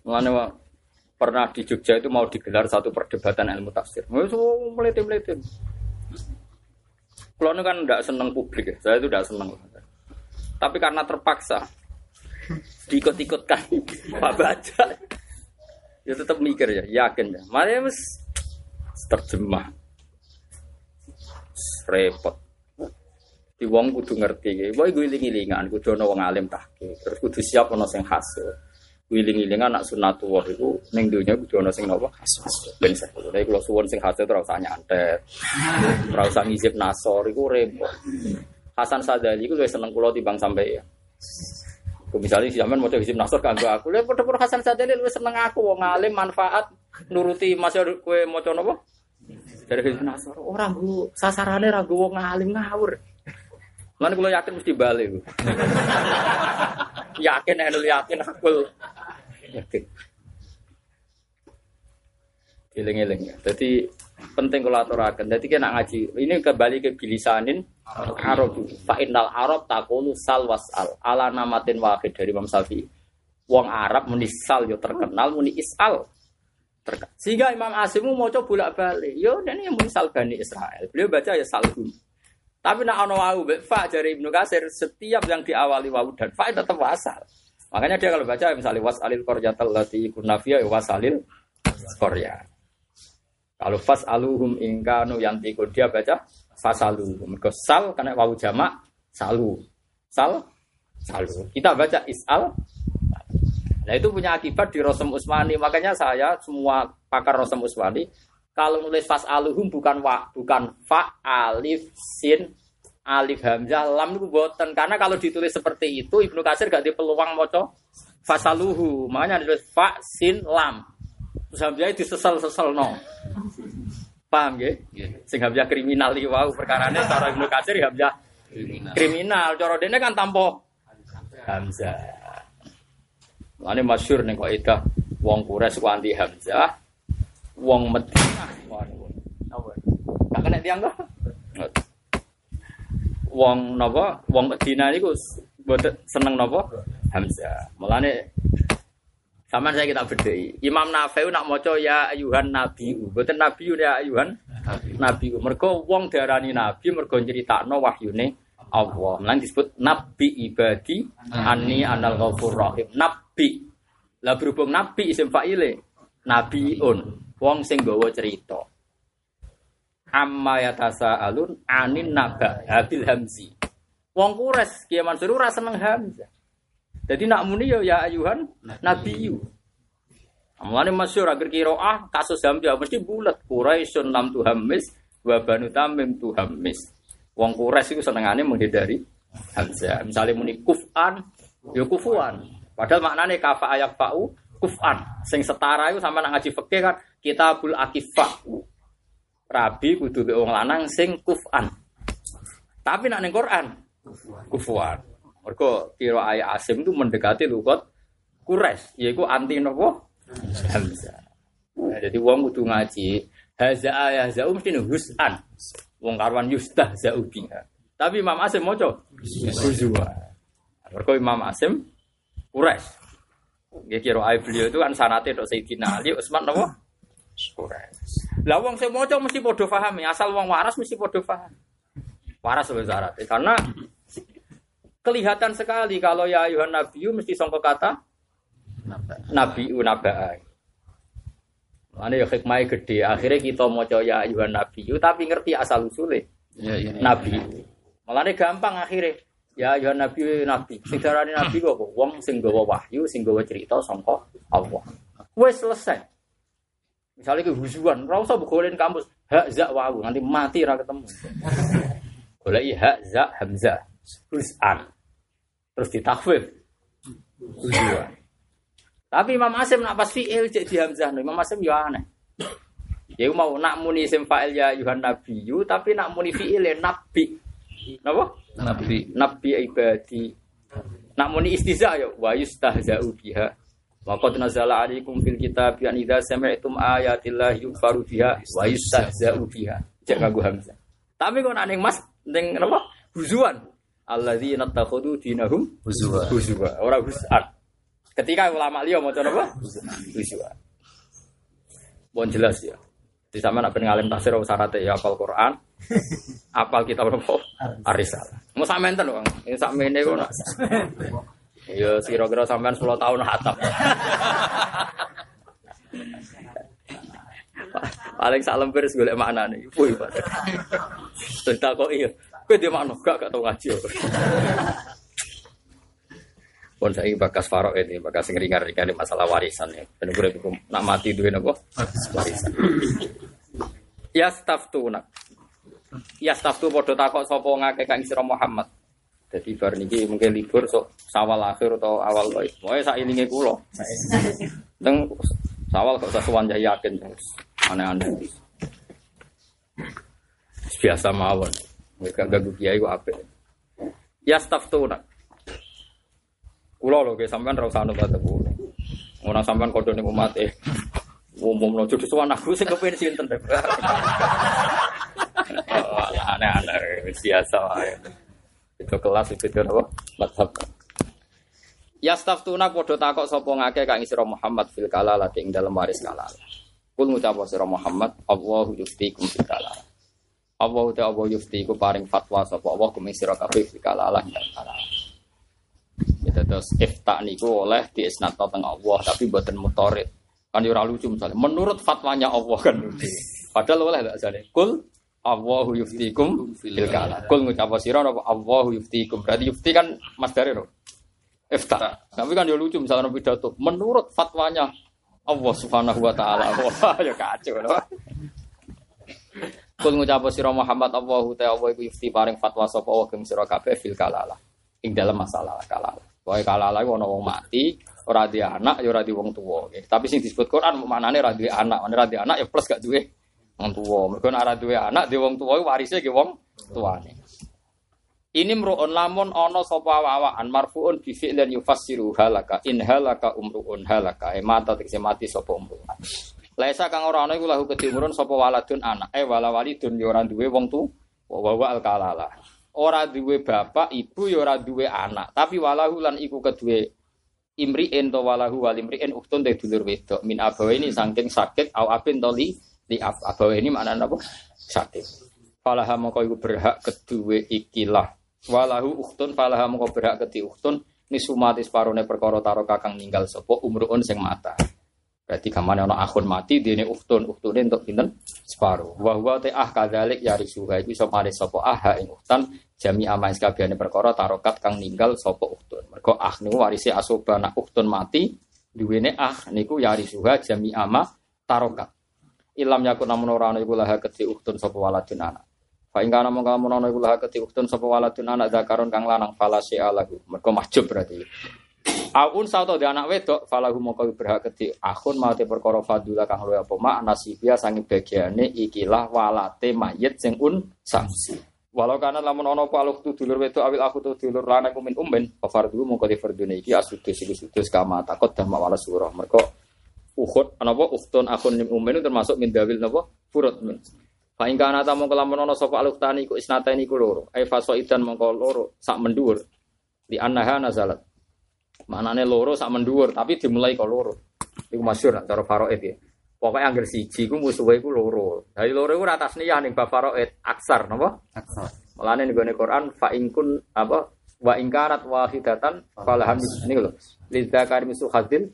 (laughs) Mana pernah di Jogja itu mau digelar satu perdebatan ilmu tafsir. Wes melete-melete. Kalau kan tidak seneng publik ya, saya itu tidak seneng. Tapi karena terpaksa diikut-ikutkan (laughs) Pak Baca, ya tetap mikir ya, yakin ya. Makanya mas terjemah repot. Di wong kudu ngerti, boy gue iling-ilingan, kudu ono wong alim tahke, terus kudu siap ono sing hasil. Wiling-wilingan anak sunatullah itu neng dunia kudu ono sing nopo ben sekolah. Tapi kalau suwon sing hasil terus tanya nyantet, terus usah ngizip nasor itu repot. Hasan Sadali itu lebih seneng kulo timbang sampai ya. Misalnya si zaman mau hizib nasor kanggo aku, lihat pada Hasan Sadali lebih seneng aku, wong alim manfaat nuruti masih kue mau nopo dari hizib nasor. Orang bu sasarannya ragu wong alim ngawur. Mana kalau yakin mesti balik. (laughs) yakin, enul yakin aku yakin. Eling-eling. Jadi penting kalau aturakan. Jadi kena ngaji. Ini kembali ke bilisanin Arab. Fa innal Arab takulu sal wasal ala namatin wahid dari Imam Syafi'i. Wong Arab muni sal yo terkenal muni isal. Terkenal. Sehingga Imam Asimu mau coba bolak-balik. Yo ini yang muni sal Bani Israel. Beliau baca ya salhum. Tapi nak ono wau fa dari Ibnu Kasir setiap yang diawali wau dan fa tetap wasal. Makanya dia kalau baca misalnya wasalil qaryatal lati kunafia wasalil Korea. Kalau fas aluhum ingkanu yang tikun dia baca fasaluhum. Ke sal karena wau jamak salu. Sal salu. Kita baca isal. Nah itu punya akibat di Rosem Usmani. Makanya saya semua pakar Rosem Usmani kalau nulis fas aluhum bukan wa, bukan fa alif sin alif hamzah lam itu boten karena kalau ditulis seperti itu Ibnu Kasir gak di peluang moco fasaluhu makanya ditulis fa sin lam Terus Hamzah disesal-sesal no. Paham ya? Sing Hamzah kriminal iki wau perkarane cara Ibnu Katsir ya Hamzah kriminal. Kriminal cara dene kan tanpa Hamzah. Lane masyhur ning kok itu wong Quraisy ku anti Hamzah, wong. Apa? Tak kena tiang kok. Wong napa? Wong Madinah niku boten seneng napa? Hamzah. Mulane sama saya kita bedai. Imam Nafi nak maca ya ayuhan nabi. Betul nabi ya ayuhan nabi. Mergo wong darani nabi mergo nyeritakno wahyune Allah. Lan disebut nabi ibadi ani anal ghafur rahim. Nabi. Lah berhubung nabi isim fa'ile. Nabiun. Wong sing gawa cerita. Amma yatasa alun anin naba habil hamzi. Wong kures Kiai Mansur ora seneng hamzah. Jadi nak muni ya ya ayuhan nabiyu. Mulane masyhur agar kiroah kasus Hamzah mesti bulat Quraisyun lam tuhammis wa banu tamim tuhammis. Wong Quraisy itu senengane menghindari Hamzah. Misalnya muni kufan ya kufuan. Padahal maknane kafa ayak fa'u kufan. Sing setara itu sama nak ngaji fikih kan kitabul akifah. Rabi kudu be wong lanang sing kufan. Tapi nak ning Quran kufuan. Mereka kira ayat Asim itu mendekati lugat Kures, yaitu anti nopo. Nah, jadi wong kudu ngaji haza ayah zau mesti husan. Wong karwan yustah zau biha. Tapi Imam Asim moco huzwa. Mereka Imam Asim Kures. Ya kira ayat beliau itu kan sanate dok Sayyidina Ali Utsman nopo Kures. Lah wong sing maca mesti padha paham, asal wong waras mesti padha paham. Waras sebagai syarat. Karena kelihatan sekali kalau ya ayuhan nabiyu mesti songko kata nabi unaba. Mana ya hikmahnya gede. Akhirnya kita mau ya ayuhan nabiyu tapi ngerti asal usulnya. Ya, ya, ya. Nabi. Malah gampang akhirnya. Ya ayuhan nabi nabi. Sing nabi kok wong sing gawa wahyu, sing gawa cerita songko Allah. Wes selesai. Misalnya ke hujuan, ora usah kampus hak zak wawu nanti mati ra ketemu. (laughs) Golek hak zak hamzah. Hus'an. Terus ditakwif. Huzwan. Tapi Imam Asim nak pas fi'il cek di Hamzah. Imam Asim ya aneh. Ya mau nak muni isim fa'il ya Yuhan Nabiyu, tapi nak muni fi'il ya Nabi. Napa? Nabi. Nabi ibadi. Nak muni istiza ya wa yustahza'u biha. Wa qad nazala 'alaikum fil kitab an idza sami'tum ayatillahi yukfaru biha wa yustahza'u biha. Cek kanggo Hamzah. Tapi kok ning Mas ning napa? Huzuan alladzina takhudhu dinahum huzwa. Huzwa, ora huzan. Ketika ulama liya maca napa? Huzwa. Bon jelas ya. Di sama nak ngalim tafsir syaratnya ya apal Quran, apal kitab apa? Arisal. Mau sampean ten Bang. Ini sakmene kok nak. Ya kira-kira sampean 10 tahun hatam. Paling sak lembar golek maknane. Woi, Pak. Kok iya. Kowe dia makna gak gak tau ngaji. Pun saya bakas farok ini, bakas ngeringar ringan masalah warisan ya. Dan gue hukum nak mati duit nopo warisan. Ya staff tuh nak. Ya staff tuh bodoh takut sopo ngake kang Muhammad. Jadi bar niki mungkin libur sok sawal akhir atau awal baik. Pokoknya saat ini kulo. Teng sawal kok sesuatu yakin aneh-aneh. Biasa mawon. Mereka ganggu kiai gua apa? Ya staff tuh nak. Kulo loh, kayak sampean rasa anu kata kulo. Orang sampean kode nih umat eh. Umum lo jadi suan aku sih kepengen sinten deh. (laughs) Aneh-aneh biasa ya. Itu kelas itu apa? Madhab. Ya staff tuna podo takok sopo ngake kang isra Muhammad fil kalala ing dalam waris kalala. Kul ngucap sira Muhammad, Allahu yuftikum fil kalala. Allah uta Allah yufti ku paring fatwa sapa Allah kuming sira kabeh kalalah dan kalalah. Kita terus ifta niku oleh di isnato teng Allah tapi buatan mutorit. Kan yo ora lucu misalnya. Menurut fatwanya Allah kan. Padahal oleh gak jane. Kul Allahu yuftikum fil kala. Kul ngucap sira apa Allahu yuftikum. Berarti yufti kan Mas Dari no. Ifta. Tapi kan yo lucu misalnya pidato. Menurut fatwanya Allah Subhanahu wa taala. (laughs) Wah, ya kacau no. Kul ngucap sira Muhammad Allahu ta Allah iku yufti paring fatwa sapa wa geng sira kabeh fil kalala. Ing dalam masalah kalala. Pokoke kalala iku ana wong mati, ora di anak ya ora di wong tuwa. Tapi sing disebut Quran maknane ora duwe anak, ora di anak ya plus gak duwe wong tuwa. Mergo nek ora duwe anak, di wong tuwa warise ge wong tuane. Ini mru'un lamun ana sapa awaan marfuun bi fi'lin yufassiru halaka in halaka umruun halaka e mata tekse mati sapa umruun. Laisa kang ora ana iku lahu kedimurun sapa waladun anak eh wala walidun ya ora duwe wong tu wa wa al kalala. Ora duwe bapak, ibu ya ora duwe anak, tapi walahu lan iku kedue imri'in to walahu wal imri'in uhtun te dulur wedok min abawaini saking sakit au abin to li li ab abawaini maknane apa? Sakit. Falaha mongko iku berhak kedue ikilah. Walahu uhtun falaha mongko berhak kedue uhtun nisumati separone perkara taro kakang ninggal sapa umruun sing mata. Berarti kamane ana akhun mati dene uhtun, uhtune untuk pinten? Separo. Wa huwa te ah kadzalik ya risuha iku iso mari sapa ah ing uhtan jami amais kabehane perkara tarokat kang ninggal sapa uhtun. Mergo ah niku warise asoba nak uhtun mati duwene ah niku ya risuha jami ama tarokat. Ilam yakun namun ora ana iku laha kedhi uhtun sapa waladun anak. Fa ing kana mongko lamun ana iku laha kedhi uhtun sapa waladun anak zakaron kang lanang falasi alahu. Mergo mahjub berarti. Aun sauto di anak wedok falahu mongko berhak kedhi akhun mate perkara fadula kang luwih apa mak nasibia sangi bagiane ikilah walate mayit sing un samsi. Walau kana lamun ana apa aluk tu dulur wedok awil aku tu dulur lanang kumin umben fardu mongko di fardune iki asudus sudus kama takut dama wala surah. Mergo ukhud napa nim umben itu termasuk min dawil napa furud min. Fa ing kana ta mongko lamun ana sapa aluk tani iku isnatani iku loro. Ai faso idan mongko loro sak mendur. Di annaha nazalat. Manane loro sak menduwur, tapi dimulai kok loro. Iku masyhur nak cara faraid ya. Pokoknya angger siji ku musuhe iku loro. Dari loro iku ora tasniyah ning bab faraid aksar napa? Aksar. Mulane ning gone Quran fa in kun apa wa in kanat wahidatan falahan niku lho. Lidzakari misu hadil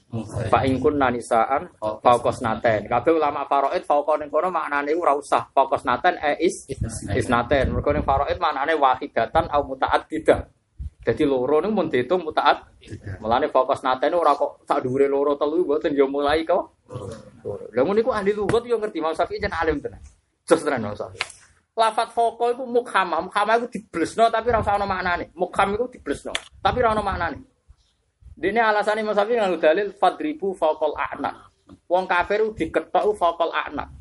fa in kun nanisaan fauqas naten. Kabeh ulama faraid fauqa ning kono maknane ora usah fauqas naten e is isnaten. Mergo ning faraid maknane wahidatan au mutaaddidah. Jadi loro niku mun diitung mutaat. Mulane fokus naten ora kok sak dhuwure loro telu mboten ya mulai kok. Lah ngono iku ahli lugat yo ngerti Imam Syafi'i jan alim tenan. Jos tenan Imam Syafi'i. Lafat foko iku mukhamah, mukhamah iku diblesno tapi ora usah ana maknane. Mukham iku diblesno, tapi ora ana maknane. Dene alasane Imam Syafi'i nganggo dalil fadribu faqal a'na. Wong kafir diketok faqal a'na.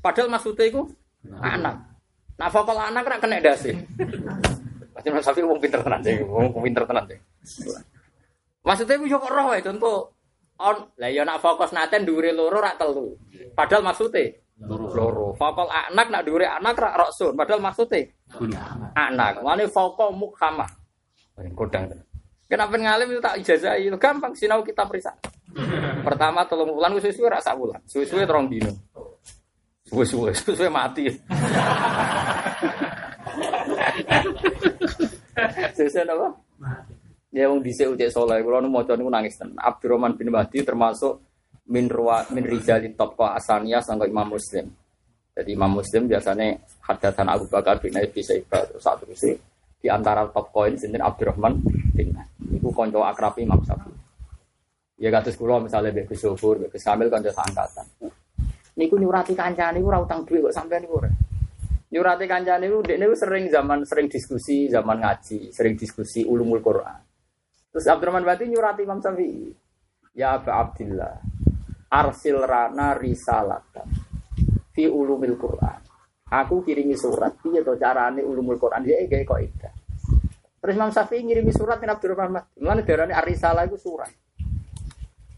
Padahal maksudnya iku anak. Nah faqal anak ora kena dasi. Pasti Imam Syafi'i wong pinter tenan sih, wong pinter tenan sih. Maksudnya yo kok roh contoh on lah ya nak fokus naten dhuwure loro rak telu. Padahal maksudnya loro. Fokol anak nak dhuwure anak rak roksun. Padahal maksudnya anak. Mane fokol mukhama. Kodang. Kenapa ngalim itu tak ijazah itu gampang sinau kita periksa. (laughs) Pertama tolong bulan suwe-suwe rak sak bulan. Suwe-suwe terong dino. Suwe-suwe, suwe mati. (laughs) Suwe-suwe apa? Ya wong dhisik ucek saleh, kula nu maca niku nangis tenan. Abdurrahman bin Mahdi termasuk min ruwa min rijali tabqa asaniyah sangka Imam Muslim. Jadi Imam Muslim biasanya hadatan Abu Bakar bin Abi Syaibah satu sih di antara top koin sinten Abdurrahman bin. Iku kanca akrab Imam Syafi'i. Ya kados kula misalnya Mbak Gus Sobur, Mbak Kamil kanca angkatan. Niku nyurati kancane niku ora utang duit kok sampean niku ora. Nyurati kancane niku dekne sering zaman sering diskusi, zaman ngaji, sering diskusi ulumul Quran. Terus Abdurrahman Bati nyurati Imam Syafi'i. Ya Aba Abdillah, arsil rana risalatan fi ulumil Quran. Aku kirimi surat, piye to carane ulumul Quran dia kayak kok itu. Terus Imam Syafi'i ngirimi surat ke Abdurrahman Bati. Mulane darane arisalah itu surat.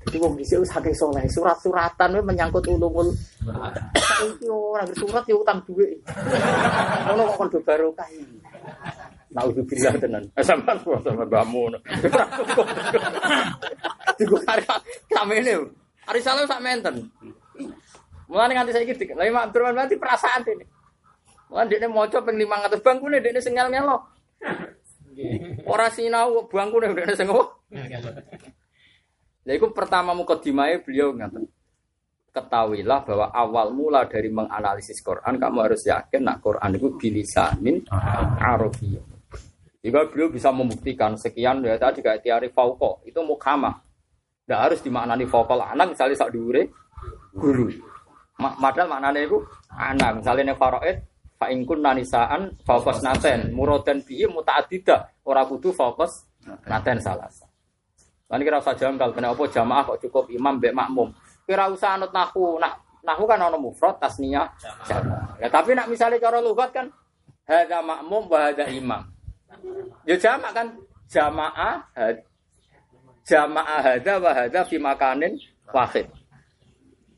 Jadi wong dhisik wis akeh surat-suratan we menyangkut ulumul. Saiki ora surat ya utang dhuwit. Ngono kok kondo barokah iki. Naudzubillah tenan. Eh sampean kok sama bamu. Digo kare kamene. Ari salah sak menten. Mulane nganti saiki dik. Lah Imam Abdurrahman berarti perasaan ini. Mulane dekne maca ping 500 bangkune dekne sing ngel-ngelo. Ora sinau bangkune dekne sing Jadi itu pertama mukadimahnya beliau ngatain ketahuilah bahwa awal mula dari menganalisis Quran kamu harus yakin nak Quran itu bilisanin Arabiyyah. Jika beliau bisa membuktikan sekian ya tadi kayak teori fauko itu mukamah. Tidak harus dimaknani fauko anak misalnya sak diure guru. Padahal maknanya itu anak misalnya nih faroid fa ingkun nanisaan fokus naten muradan bihi mutaadida ora kudu fokus naten salah. Lan kira usah janggal kenapa jamaah kok cukup imam mbek makmum. Kira usah anut nahu, nak nahu kan ono mufrad tasniyah jamaah. Ya tapi nak misalnya cara lugat kan hadza makmum wa hadza imam. Ya jamak kan jamaah jamaah hadza wa hadza fi makanin wahid.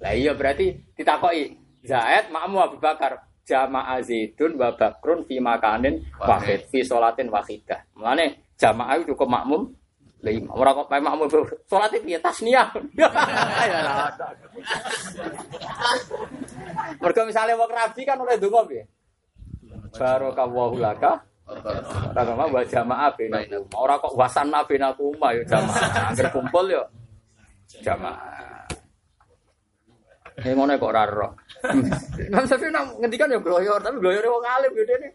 Lah iya berarti ditakoki Zaid makmum Abu Bakar jamaah Zaidun wa Bakrun fi makanin wahid fi salatin wahidah. Mulane jamaah itu cukup makmum lima. Orang kok mau sholat itu tasniah (laughs) mereka misalnya mau rabi kan oleh dungo bi barokallahu laka Orang mah buat jamaah benakum. Orang kok wasana benakum ya jamaah. Angger kumpul yo jamaah. Ini ngono kok ora ro. Nang tapi nang ngendikan yo gloyor, tapi gloyore wong alim yo dene.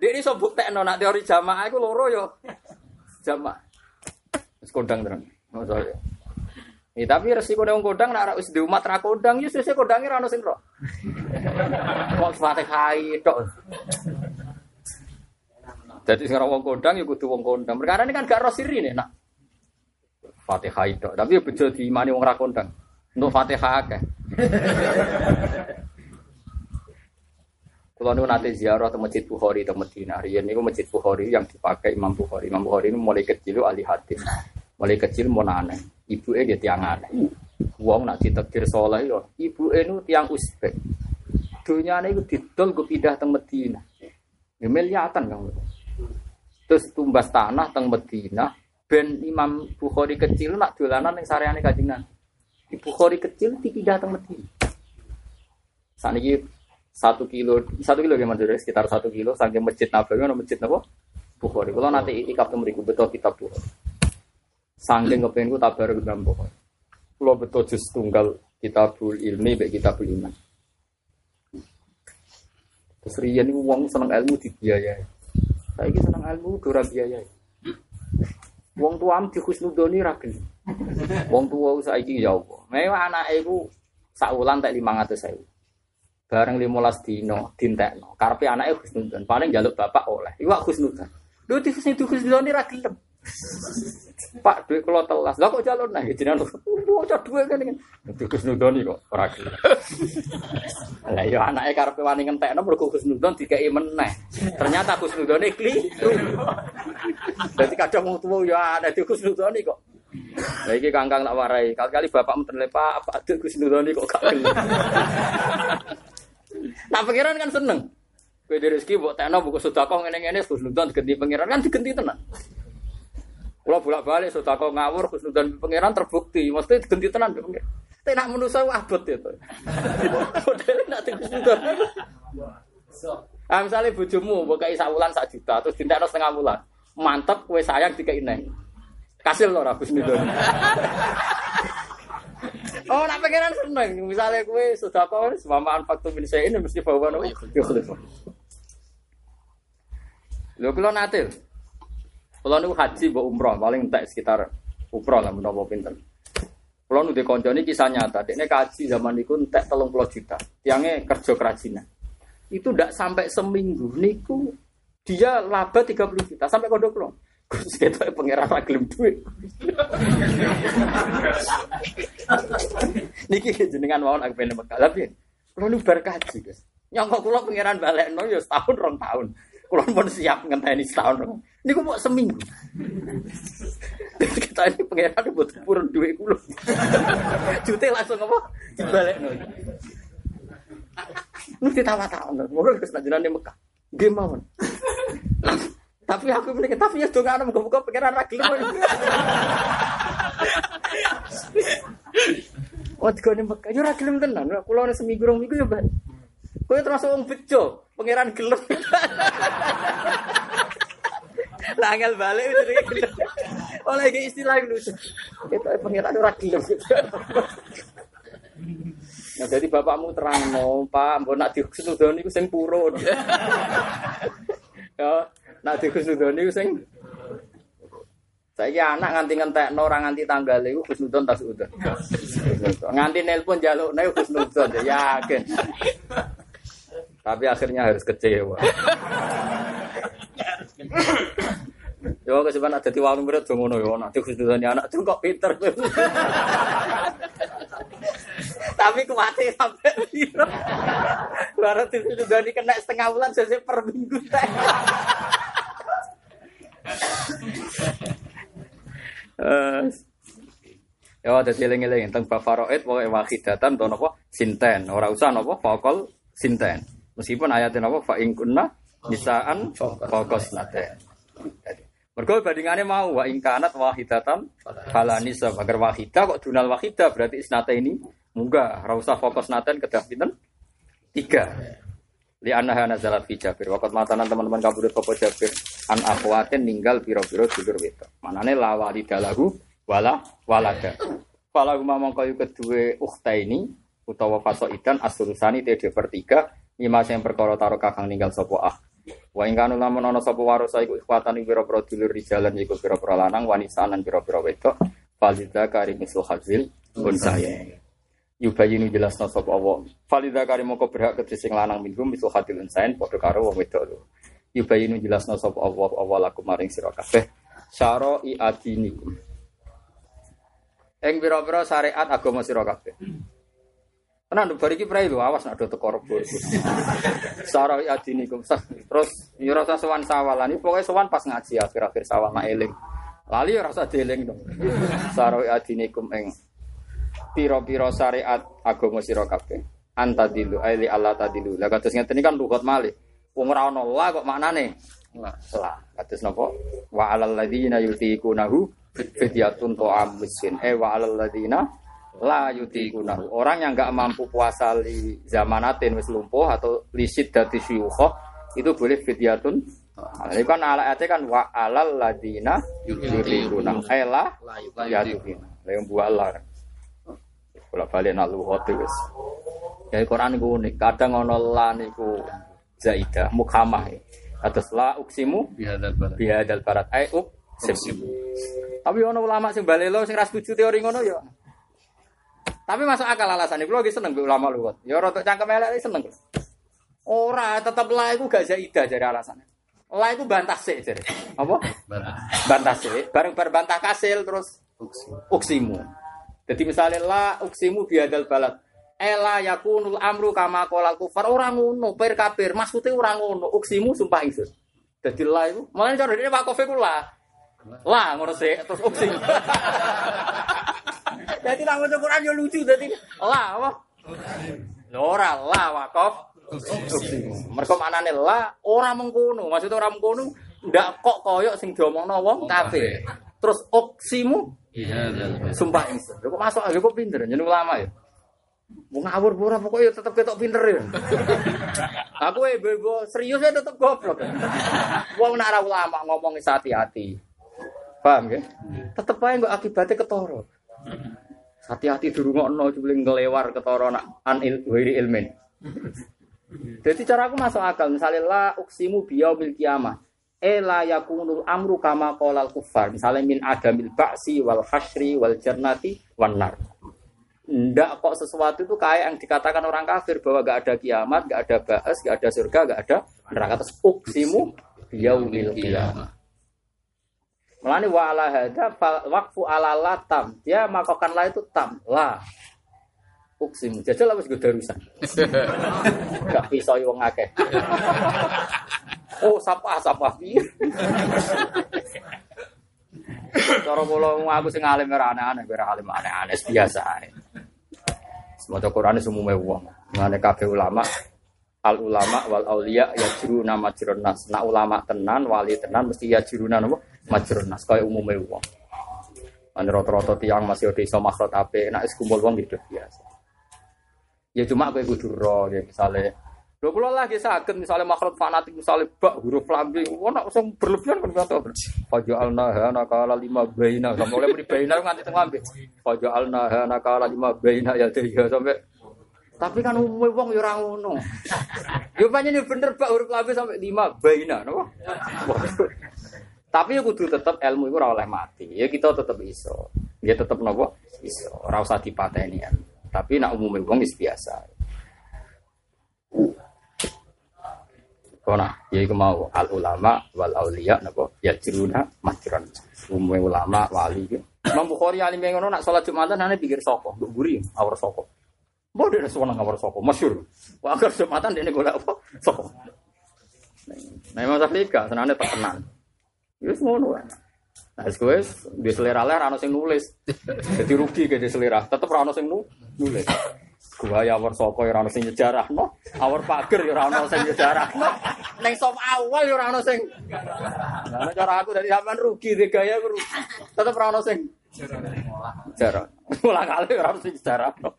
Ini sobuk tekno nak teori jamaah iku loro yo. Jamaah. Wis kodang terang. Maksudnya. Eh, tapi resiko wong kodang nak wis di umat ra kodang ya sesuk kodange ra ono sing ro. Kok Fatihah tok. Jadi sekarang wong kodang ya kudu wong kodang. Perkara ini kan gak roh siri nih nak. Fatihah itu. Tapi ya bejo diimani wong ra kodang. Untuk Fatihah akeh. (laughs) Kalau nu nanti ziarah ke masjid Bukhari atau Medina, rian ini masjid Bukhari yang dipakai Imam Bukhari. Imam Bukhari ini mulai kecil ahli hadis, mulai kecil mau aneh. Ibu dia tiang aneh. Wong nak ditekir soleh yo, ibu nu tiang Uzbek. Dunia ini didol gue pindah ke Medina. Ya miliatan kan. Terus tumbas tanah teng Medina, ben Imam Bukhari kecil nak dolanan yang sareane Kanjeng Nabi. Di Bukhari kecil dipindah teng Medina. Saniki satu kilo, satu kilo gimana sih? Sekitar satu kilo. Saking masjid Nabawi, ada masjid Nabawi. Bukhari. Kalau nanti itikaf tuh beriku betul kitab Bukhari. Saking kepengen tabar ke dalam Bukhari. Kalau betul jus tunggal kitabul ilmi, baik kitabul iman. Terus rian ini uang seneng ilmu dibiayai. Saya ini seneng ilmu dora biayai. Wong tua am di khusnudoni ragil. Wong tua saiki ya. Mewah anak ibu saulan tak lima ratus saya. Bareng limolas dino dintekno. Karpe anaknya khusnudon. Paling jaluk bapak oleh. Iwak khusnudon. Di khusnudon khusnudoni ragil. Pak duit kalau telas, lah kok jalur nah jadi anu, bocah duit kan ini, itu khusnudoni kok ora gelem. Lah ya anake karepe wani ngentekno mergo khusnudon dikai meneh. Ternyata khusnudone keliru. Dadi kadang wong tuwa ya ada di khusnudoni kok. Lah iki kangkang tak warai, kali-kali bapakmu terlepa apa ada khusnudoni kok gak gelem. Nah pangeran kan seneng. Kowe rezeki mbok tekno buku sedekah ngene-ngene khusnudon diganti pangeran kan diganti tenan. Kalau bolak balik sudah kau ngawur dan pangeran terbukti, mesti ganti tenan pangeran. Tapi nak manusia abot itu. (laughs) Modelnya nak khusnudan. (laughs) Ah misalnya bujumu buka isa bulan sak juta, terus tindak setengah bulan, mantep kue sayang tiga ini. Kasih loh ragus nih (laughs) Oh, nak pangeran seneng. Misalnya kue sudah kau semamaan faktor min ini mesti bawa nopo. Yo Lho kula natil. Kalau niku haji mbok umroh paling entek sekitar umroh lah menapa pinter. Kalau nu ini kisah nyata, dekne kaji zaman niku entek 30 juta. Tiangnya kerja kerajinan. Itu ndak sampai seminggu niku dia laba 30 juta sampai kodok lo. Gus ketok pangeran ra gelem duit. (laughs) Niki jenengan mawon aku pengen Mekah. Tapi kalau nu bar kaji, Gus. Nyangka kula pangeran balekno ya setahun rong tahun. Kula pun siap ngenteni setahun. Ini kok mau seminggu. Kita ini pengiran buat purun duit kulo. Jute langsung apa? Dibalik no. Lu ditawa-tawa, mau ke senajan di Mekah. Gimana? Tapi aku ini tapi ya tuh kan buka pengiran lagi. Wah, tiga ini Mekah, yo ragilem tenan. Kulo seminggu rong minggu ya, Mbak. Kowe termasuk wong bejo, pangeran gelem. Langgal balik itu Oleh iki istilah lucu. Kita pengiran ora gelem. Nah, jadi bapakmu terang no, Pak, mbok nak dikusnudoni iku sing purun. ya, nak dikusnudoni iku sing saya anak nganti ngentekno ora nganti tanggal iku Husnudon tas udah. Nganti nelpon jalukne Husnudon ya yakin. Tapi akhirnya harus kecewa. Yo keseban ada di warung berat ngono yo nak Husnudon anak tuh kok pinter. Tapi kuwate sampai piro. Baru Husnudon kena setengah bulan selesai per minggu teh. Eh, Ya ada eling-eling tentang bafaroid pokoke wahidatan to napa sinten, ora usah napa faqal sinten. Meskipun ayatnya napa fa in kunna nisaan faqas naten. Mergo bandingannya mau wa in kanat wahidatan fala nisa agar wahidah kok dunal wahidah berarti isnate ini munggah ora usah fokus naten kedah pinten? Tiga. Li annaha nazalat fi Jabir. Waqat matanan teman-teman kabudut popo Jabir an akhwatin ninggal piro-piro dulur wedok. Manane la walidalahu wala walada. Fala huma mongko yu kedue ukhta ini utawa fasoidan asurusani te per tiga lima sing perkara taro kakang ninggal sapa ah. Wa ing kanu lamun ana sapa warasa iku ikhwatan pira-pira dulur rijalan iku pira-pira lanang wanita lan pira-pira wedok. Falida kari misul hazil pun saya. Yubayinu jelasna sapa Allah. Falida kari moko berhak kedhe sing lanang minhum misul hadil unsain padha karo wong wedok lho. Yubayinu jelasna sapa Allah Allah lakum maring sira kabeh. I adinikum. Ing pira-pira syariat agama sira kabeh. Tenan nduk bar iki prai lho awas nek do teko rebo. (laughs) Syara i adinikum. Terus ya ora usah sowan sawalan, iki pokoke sowan pas ngaji akhir-akhir sawal mak eling. Lali ora usah dieling dong. Syara i adinikum ing pira-pira syariat agama sira kabeh. Antadilu aili Allah tadilu. Lah kados ngeten iki kan lugat malih. Wong ora ana la kok maknane? La. Kados napa? Wa alal ladzina yutiqunahu fidyatun ta'am miskin. Eh wa alal ladzina la yutiqunahu. Orang yang enggak mampu puasa li zamanatin wis lumpuh atau li siddati syuyukh itu boleh fidyatun ini kan ala kan wa alal ladina yutiqunahu. Eh la yutiqunahu. Lah yang buah Allah. Kalau balik nak luhut wis. Ya Quran iku unik. Kadang ana la niku zaidah mukhamah. Atas la uksimu bihadal balad. bihadal barat ai. Tapi ana ulama sing balelo sing ra setuju teori ngono ya. Tapi masuk akal alasan Kulo lagi seneng ulama luwet. Ya rada cangkem elek seneng. Ora, tetep la iku gak zaidah jare alasannya. La iku bantah sik jare. Apa? Bantah sik, bareng bareng bantah kasil terus uksimu. Jadi misalnya la uksimu biadal balad. Ela yakunul amru kama kolal kufar orang ngono, per kafir. Maksudnya orang ngono, uksimu sumpah ingsun. Jadi la itu, malah cara ini Pak Kofi ku la. Ngono sih, terus uksimu. (laughs) Jadi nak maca Quran yo lucu dadi la apa? Ora la. Uksimu. Mergo maknane la ora mengkono, maksudnya ora mengkono ndak kok koyok sing diomongno wong kafir. Terus uksimu Bihadal balad. Sumpah ingsun. Lha kok masuk lha kok pinter jeneng ulama ya. Wong ngawur ora pokoknya tetep ketok pinter ya. Aku e bebo serius ya tetep goblok. Wong ora ulama ngomong hati-hati. Paham ya? Tetep ae kok akibatnya ketara. Hati-hati dirungokno jebule ngelewar ketara nak an il, wiri ilmin. Jadi cara aku masuk akal, misalnya la uksimu biyaumil kiamah. Ela yakunul amru kama qolal kufar. Misalnya min adamil ba'si wal hasri wal jannati wan nar. Ndak kok sesuatu itu kayak yang dikatakan orang kafir bahwa gak ada kiamat, gak ada ba'as, gak ada surga, gak ada neraka. Terus uksimu biyaumil kiamah. Melani wa ala hadza fal- waqfu ala la tam. Dia makokan la itu tam, la. Uksimu. Jajal wis gue darusan. (laughs) Gak pisau wong akeh. Oh, sapa sapa piye? Cara kula aku sing alim ora aneh-aneh, ora alim aneh-aneh biasa ae. Semoga Quran semuanya wong. Ngene kabeh ulama al ulama wal auliya ya juru nama nas. Nak ulama tenan, wali tenan mesti ya juru nama majrun nas kaya umume wong. Ane rata-rata masih ada iso makhrot ape, nak wis kumpul wong gitu biasa. Ya cuma kowe kudu ro ya misale Lho kula lagi sakit misalnya makhluk fanatik misalnya bak huruf lambe, ono sing berlebihan kan kata. Faja'alna ha nakala lima baina, sampai mulai muni baina nganti teng lambe. Faja'alna ha nakala lima baina ya tiga sampai tapi kan umumnya wong ya ora ngono. Yo pancen bener bak huruf lambe sampai lima baina, napa? Tapi ya kudu tetep ilmu itu oleh mati. Ya kita tetep iso. Ya tetep napa? Iso. Ora usah dipateni. Tapi nak umumnya wong wis biasa. Kona, ya iku mau al ulama wal auliya napa ya jiruna majran. Umum ulama wali iki. Imam Bukhari alim yang nak salat Jumatan ane pikir sapa, mbok guri awar sapa. Mbok dene suwana awar sapa, masyhur. Wah agar Jumatan dene golek apa? Sapa. Nah, Imam Syafi'i gak senane tekenan. Wis ngono wae. Nah, wis di selera ler ana sing nulis. (laughs) Jadi rugi ke di selera, tetep ana sing nulis. Gua ya awar saka ya ono sing nyejarahno, awar pager ya ono sing nyejarahno. Ning sop awal ya ono sing. Lah cara aku dari sampean rugi de gaya rugi. Tetep ono sing sejarah. Ulang kali ora sing nyejarahno.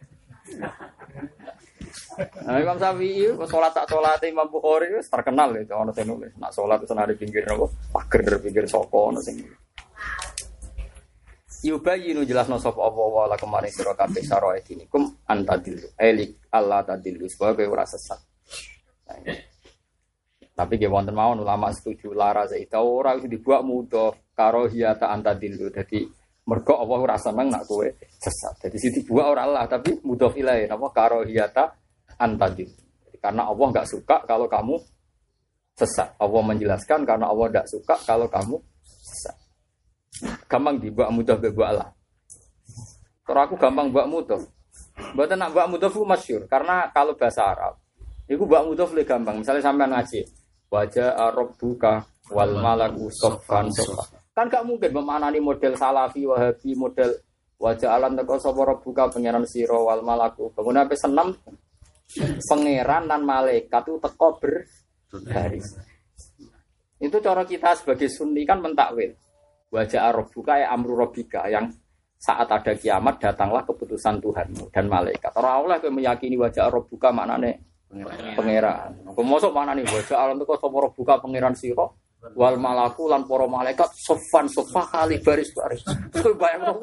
Nah, Imam Syafi'i kok salat tak salat Imam Bukhari wis terkenal itu ono sing nulis. Nak salat wis di pinggir apa? Pager pinggir soko ono sing. Yubayinu jelasno sapa apa wa la kemarin sira kabeh syaraat ini kum antadillu elik Allah tadillu sebagai ora sesat. Nah, Tapi ge wonten mawon ulama setuju lara zaita ora wis dibuat mudah karo hiyata antadillu. Dadi mergo Allah ora seneng nak kowe sesat. Jadi sing dibuat ora Allah tapi mudah ilahi napa karo antadillu. Karena Allah nggak suka kalau kamu sesat. Allah menjelaskan karena Allah tidak suka kalau kamu sesat. Gampang di buat mudah buat Allah. Kalau aku gampang buat mudah. Buat nak buat mudah itu masyur. Karena kalau bahasa Arab, itu buat mudah lebih gampang. Misalnya sampai ngaji, wajah Arab buka wal malaku sofan sofan. Kan gak mungkin memanani model salafi, wahabi, model wajah alam teko sapa buka pangeran siro wal malaku. Kemudian sampai senam pangeran dan malaikat itu teko berbaris. Itu cara kita sebagai sunni kan mentakwil. Wajah Arab buka ya amru robika yang saat ada kiamat datanglah keputusan Tuhan dan malaikat. Orang Allah yang meyakini wajah Arab buka maknanya pangeran. Kau masuk mana nih wajah alam itu kau buka pangeran siro wal malaku lan poro malaikat sofan sofa kali baris baris. Kau bayang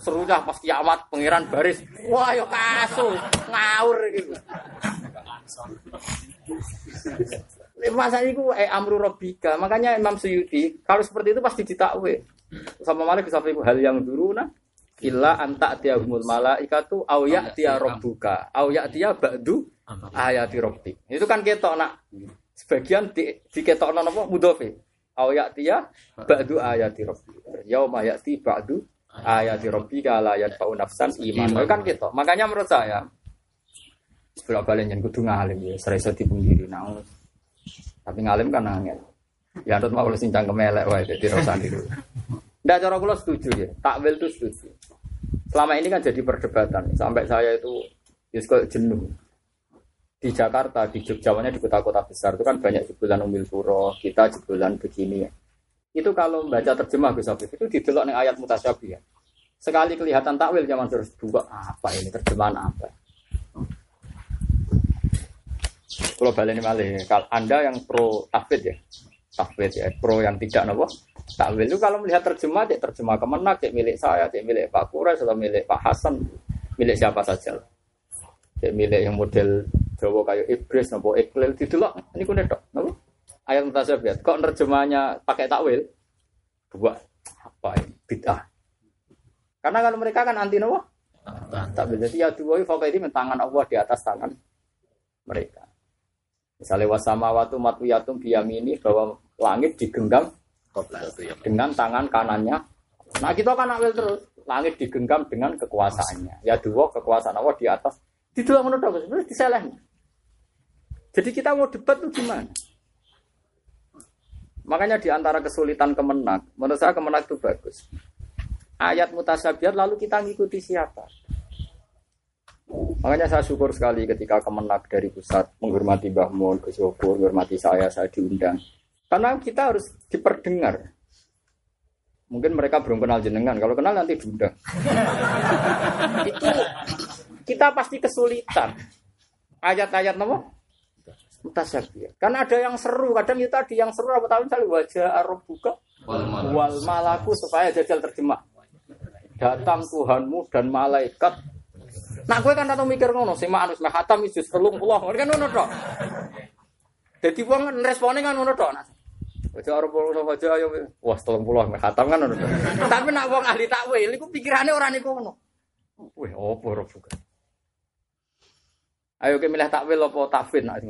serunya pas kiamat pangeran baris. Wah yo kasus ngawur gitu. Masa itu eh amru robika. Makanya Imam Suyuti kalau seperti itu pasti ditakwe. Sama Malik bisa hal yang dulu nah illa anta tiahumul malaikatu au ya'tiya rabbuka au ya'tiya ba'du ayati rabbik. Itu kan ketok nak sebagian di, di ketokno napa mudhofe. Au ya'tiya ba'du ayati rabbik. Yauma ya'ti ba'du ayati rabbika la yanfa'u nafsan iman. Kan ketok. Makanya menurut saya sebelum balen yang kudu ngalim ya, serasa dipungkiri nah. Tapi ngalim kan angel. Ya anut mau sing cangkem elek wae dadi rasa niru. Ndak cara kula setuju ya. Takwil itu setuju. Selama ini kan jadi perdebatan sampai saya itu ya jenuh. Di Jakarta, di Jogja, di kota-kota besar itu kan banyak jebolan umil puro, kita jebolan begini ya. Itu kalau membaca terjemah Gus Afif itu didelok ning ayat mutasyabih ya. Sekali kelihatan takwil zaman terus dua apa ini terjemahan apa? Kalau balik malih, kalau anda yang pro tafid ya, tafid ya, pro yang tidak nopo takwil itu kalau melihat terjemah, ya terjemah kemenak, ya milik saya, ya milik Pak Kures atau milik Pak Hasan, milik siapa saja. Ya milik yang model Jawa kayak Ibris, nopo Iqlil, didelok ini kunet dok, nopo ayat mutasabiat. Kok terjemahnya pakai takwil? Buat apa ini? Bid'ah. Karena kalau mereka kan anti nopo takwil. Jadi ya dua ini tangan Allah di atas tangan mereka. Misalnya wasama watu matuyatum biyamini bahwa langit digenggam dengan tangan kanannya. Nah kita kan ambil terus langit digenggam dengan kekuasaannya. Ya dua kekuasaan Allah di atas. Di dua menurut aku sebenarnya diselehnya. Jadi kita mau debat tuh gimana? Makanya di antara kesulitan kemenak, menurut saya kemenak itu bagus. Ayat mutasabiat lalu kita ngikuti siapa? Makanya saya syukur sekali ketika kemenak dari pusat menghormati Mbah Mun, Gus Yopur, menghormati saya, saya diundang. Karena kita harus diperdengar. Mungkin mereka belum kenal jenengan, kalau kenal nanti diundang. (laughs) Itu kita pasti kesulitan. Ayat-ayat nama Kan ada yang seru, kadang itu tadi yang seru apa tahu misalnya wajah Arab buka wal malaku supaya jajal terjemah. Datang Tuhanmu dan malaikat. Nah, gue kan atau mikir ngono, sing manus meh hatam juz 30, kan ngono tok. Dadi wong responnya kan ngono tok. Wajah Arab buka wajah ayo wah 30 meh hatam kan ngono. Tapi nak wong ahli takwil iku pikirane ora niku ngono. Wih, opo Arab buka. Ayo ke milih takwil apa tafwid nak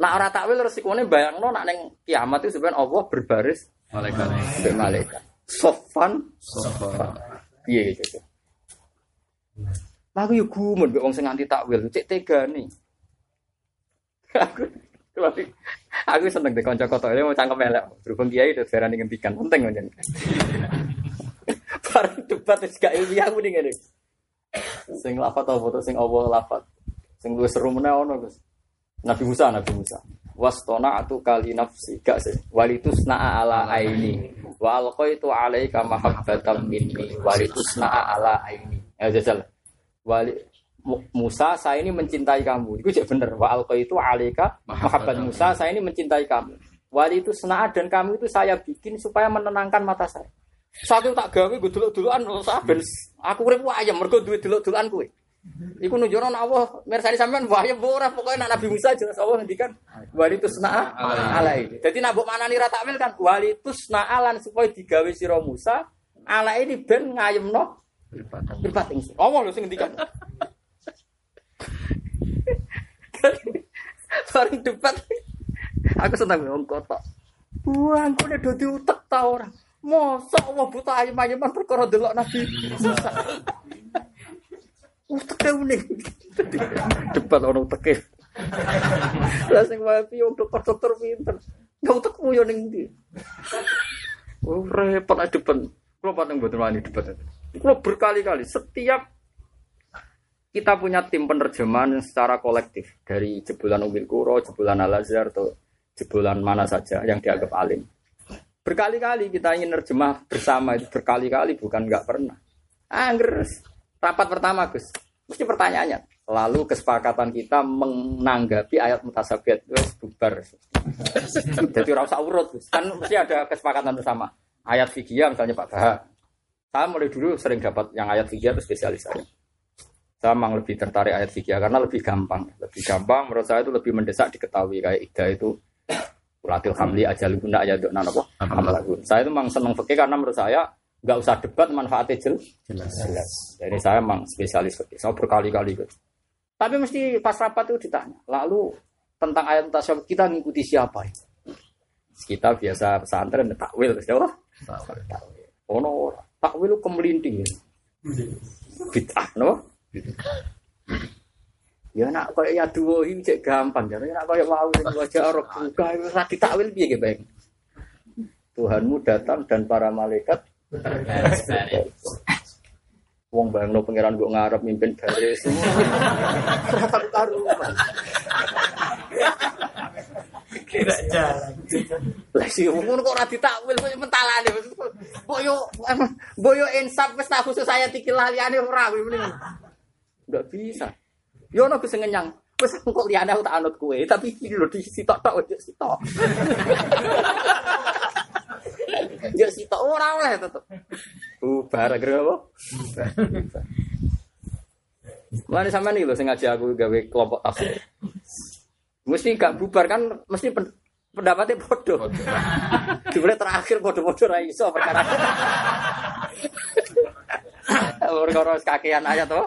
Nak ora takwil resikone bayangno nak ning kiamat itu sebenarnya Allah berbaris Malaikat. mbek malaikat. Sofan Sofa. piye gitu. Aku yo gumun mbek wong sing anti takwil, cek tegane. Aku aku aku seneng deh kanca kotok ini mau cangkem elek. Berhubung kiai itu darani ngentikan penting menjen. Bareng debat wis gak ilmiah aku ning ngene. Sing lafat apa foto sing Allah lafat. Sing luwih seru meneh ono Gus. Nabi Musa, Nabi Musa. Wastona atu kali nafsi gak sih. Walitus na'a ala aini. Wa alqaitu alaika mahabbatan minni. Walitus na'a ala aini. Ya jajal. Wali Mu- Musa saya ini mencintai kamu. Itu cek bener. Wa alqaitu alaika mahabbat Musa saya ini mencintai kamu. Wali itu sena'a dan kamu itu saya bikin supaya menenangkan mata saya. Satu tak gawe gue dulu-duluan aku urip ayam mergo duwe dulu-duluan kowe. Iku nunjukno nek Allah mirsani sampean wahya ora pokoke nek Nabi Musa jelas Allah ngendikan wali tusna alai. Dadi nek mbok manani ra takwil kan wali tusna alan supaya digawe sira Musa ala ini ben ngayemno mripat ingsun. Allah lho sing ngendikan. Bareng debat aku seneng wong kotok. Wah, engko nek do diutek ta ora? Mosok Allah buta ayem-ayeman perkara delok Nabi Musa. Uteke unik. Debat ono uteke. Lah sing wae wong dokter-dokter pinter. Ya utekmu yo ning ndi? Oh, repot aja debat. Kulo paling mboten wani debat. Kulo berkali-kali setiap kita punya tim penerjemahan yang secara kolektif dari jebolan Umil Kuro, jebolan Al Azhar atau jebolan mana saja yang dianggap alim. Berkali-kali kita ingin nerjemah bersama itu berkali-kali bukan nggak pernah. Angger rapat pertama Gus, mesti pertanyaannya. Lalu kesepakatan kita menanggapi ayat mutasabiat itu bubar. (laughs) Jadi ora usah urut Gus. Kan mesti ada kesepakatan bersama. Ayat fikih misalnya Pak Bahar. Saya mulai dulu sering dapat yang ayat fikih itu spesialis saya. Saya memang lebih tertarik ayat fikih karena lebih gampang. Lebih gampang menurut saya itu lebih mendesak diketahui kayak ida itu Ulatil hamli ajal guna ya untuk hamlagun. Saya itu memang seneng fikih karena menurut saya nggak usah debat manfaatnya jel Jelas. jelas. Jadi saya memang spesialis. Saya berkali-kali gitu. Tapi mesti pas rapat itu ditanya. Lalu tentang ayat tasawuf kita ngikuti siapa? Kita biasa pesantren takwil, siapa? Takwil. Oh no, takwil kemelinting. ya. Bid'ah, no? Ya nak kaya ya dua ini cek gampang ya. Nak kaya mau wajah Arab buka itu ora ditakwil piye bae. Tuhanmu datang dan para malaikat Wong bayangno pangeran kok ngarep mimpin baris. Ora karu-karuan. Kira jalan. Lah sih ngono kok ora ditakwil kok mentalane. Mbok yo mbok yo insaf wis tak khusus saya tikil laliane ora kuwi mending. Enggak bisa. Yo ono sing ngenyang. Wis kok liyane aku tak anut kowe, tapi iki lho di sitok-tok sitok. Yo sitok ora oleh tetep. Bubar akhirnya apa? Mulane sampean iki lho sing aku gawe kelompok tafsir. Mesti gak bubar kan mesti pen- pendapatnya bodoh. Dimulai terakhir bodoh-bodoh ra iso perkara. Perkara kakean ayat to.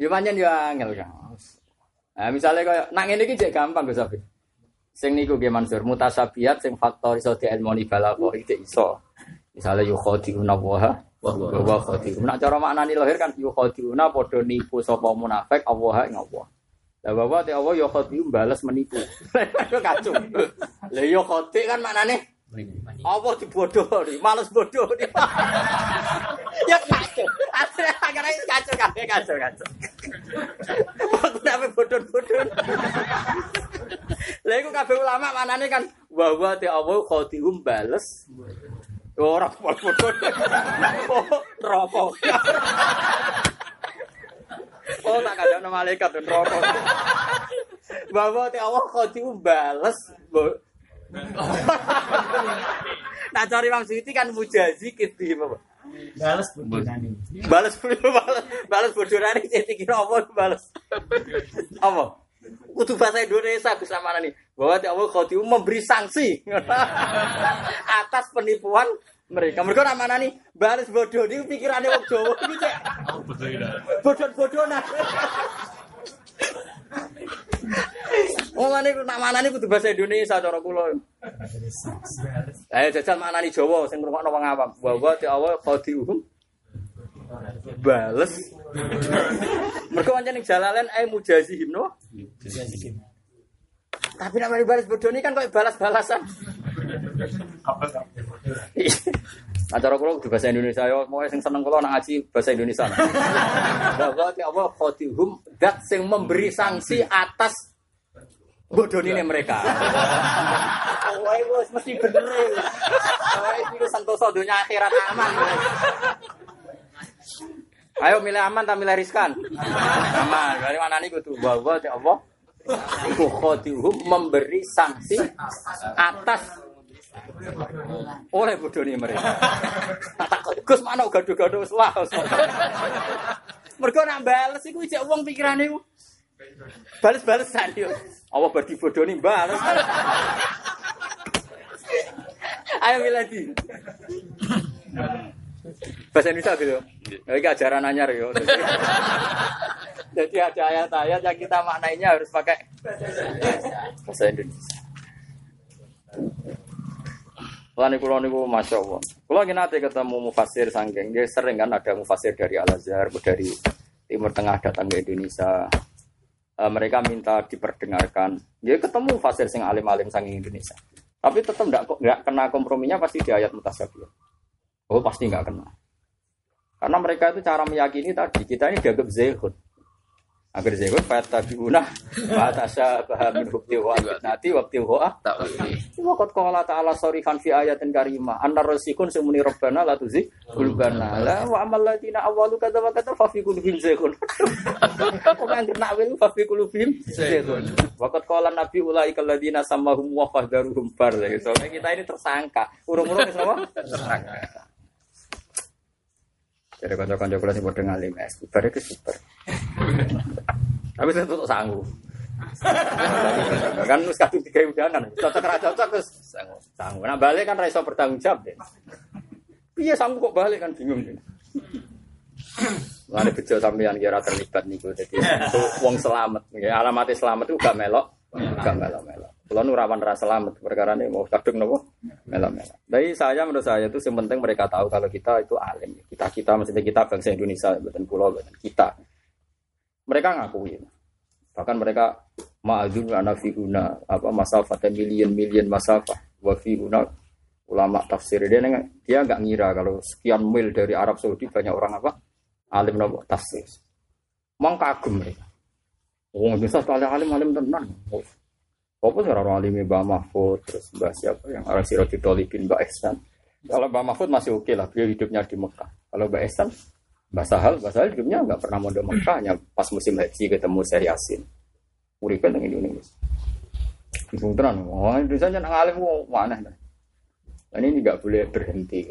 Ya pancen ya angel kan. Nah, misalnya kayak nak ngene iki jek gampang Gus Abi. Sing niku nggih Mansur mutasabiat sing faktor iso diilmoni balaghah iki iso. Misalnya yukhadiuna wa wa khadiun. Nak cara maknani lahir kan yukhadiuna padha nipu sapa munafik Allah ing Allah. Lah bahwa te Allah yukhadiun balas menipu. (laughs) Kacau. Lah yukhadi kan maknane apa dibodoh nih, males bodoh nih. ya kacau. Akhirnya akhirnya itu kacau kabeh kacau kacau. Aku sampe bodoh-bodoh. Lah iku kabeh ulama manane kan wa wa te Allah khadihum bales. Ora bodoh. Oh, rokok. Oh tak ada malaikat dan rokok. Bahwa te Allah khoti bales. Bo- Nah cari Imam Suyuti kan mujazi gitu apa? Balas bodohane. Bales (laughs) bales bales bodorane jadi kira apa bales. Apa? Kudu bahasa Indonesia Gus Amanani. Bahwa te Allah khoti memberi sanksi atas penipuan mereka. Mereka namanya nih balas bodoh ini pikirannya wong Jawa iki cek. Bodoh-bodoh nah. Oh, ini nak mana nih kudu bahasa Indonesia cara kula. Ayo jajal mana nih Jawa sing ngrungokno wong awam. Bahwa ti awal khadiuhum bales. Mergo pancen ning jalalen ae mujazihim no. Tapi nak mari balas bodoh ini kan kok balas-balasan. Acara kula kudu bahasa Indonesia yo, mau sing seneng kula nak ngaji bahasa Indonesia. Bahwa ti Allah khadihum dat sing memberi sanksi atas bodonine mereka. Wah, bos mesti bener. Wah, iki santoso dunia akhirat aman. Ayo milih aman tak milih riskan? Aman. Dari mana nih kudu bahwa ti Allah iku khadihum memberi sanksi atas oleh bodoh nih mereka. Tak kok Gus mana gaduh-gaduh wah. Mergo nak bales iku ijek wong pikirane iku. Bales-balesan yo. Allah berdi bodoh nih bales. Ayo milih di. Bahasa Indonesia gitu. Ini ajaran anyar yo. Jadi, jadi ada ayat-ayat yang kita maknainya harus pakai bahasa Indonesia. Lan kula niku masyaallah. Kula nate ketemu mufasir sangking, nggih sering kan ada mufasir dari Al Azhar, dari Timur Tengah datang ke Indonesia. Eh, mereka minta diperdengarkan. Dia ketemu mufasir sing alim-alim sangking Indonesia. Tapi tetap enggak enggak kena komprominya pasti di ayat mutasyabih. Oh, pasti enggak kena. Karena mereka itu cara meyakini tadi kita ini dianggap zehud. Agar zehud fatabiuna fatasya bahamin hukti wa nanti waktu wa Waqat qala ta'ala sorihan fi ayatin karimah annar rasikun semuni rabbana la tuzi qulubana la wa amal ladina awwalu kadza wa kadza fa fi qulubihim zaygun. (laughs) Kok nang kena wil fa fi qulubihim zaygun. Waqat qala nabi ulaika ladina samahum wa fahdaruhum bar. Soalnya kita ini tersangka. Urung-urung wis apa? Tersangka. Jadi kanca-kanca kula sing padha ngalim es, bar itu super. Tapi saya tutup sanggup. kan wis kadung tiga udanan. Cocok ra cocok terus sanggup. Nah balik kan ra iso bertanggung jawab deh. Piye sanggup kok balik kan bingung deh. Lalu bejo sampeyan kira terlibat niku dadi itu wong selamat. Ya, alamatnya selamat itu gak melok, gak melok-melok. Kalau nu rawan rasa selamat perkara ini mau kadung nopo melok-melok. Dari saya menurut saya itu yang penting mereka tahu kalau kita itu alim. Kita kita maksudnya kita bangsa Indonesia, bukan pulau, bukan kita. Mereka ngakui. Bahkan mereka ma'adun anak fiuna apa masafah million million masafah wa fiuna ulama tafsir dia neng- dia nggak ngira kalau sekian mil dari Arab Saudi banyak orang apa alim nopo tafsir. Mang kagum mereka. Oh, bisa sekali alim alim tenan. Sih orang alim Mbak Mahfud terus Mbak siapa yang orang Siroti Tolibin Mbak Ehsan. Kalau Mbak Mahfud masih oke lah, beliau hidupnya di Mekah. Kalau Mbak Ehsan, Mbak Sahal, Mbak Sahal hidupnya nggak pernah mau Mekah, hanya pas musim haji ketemu Syekh Yasin. Uripen dengan Indonesia. Bingung tenan, wah Indonesia jangan ngalim wah mana. Dan ini nggak boleh berhenti.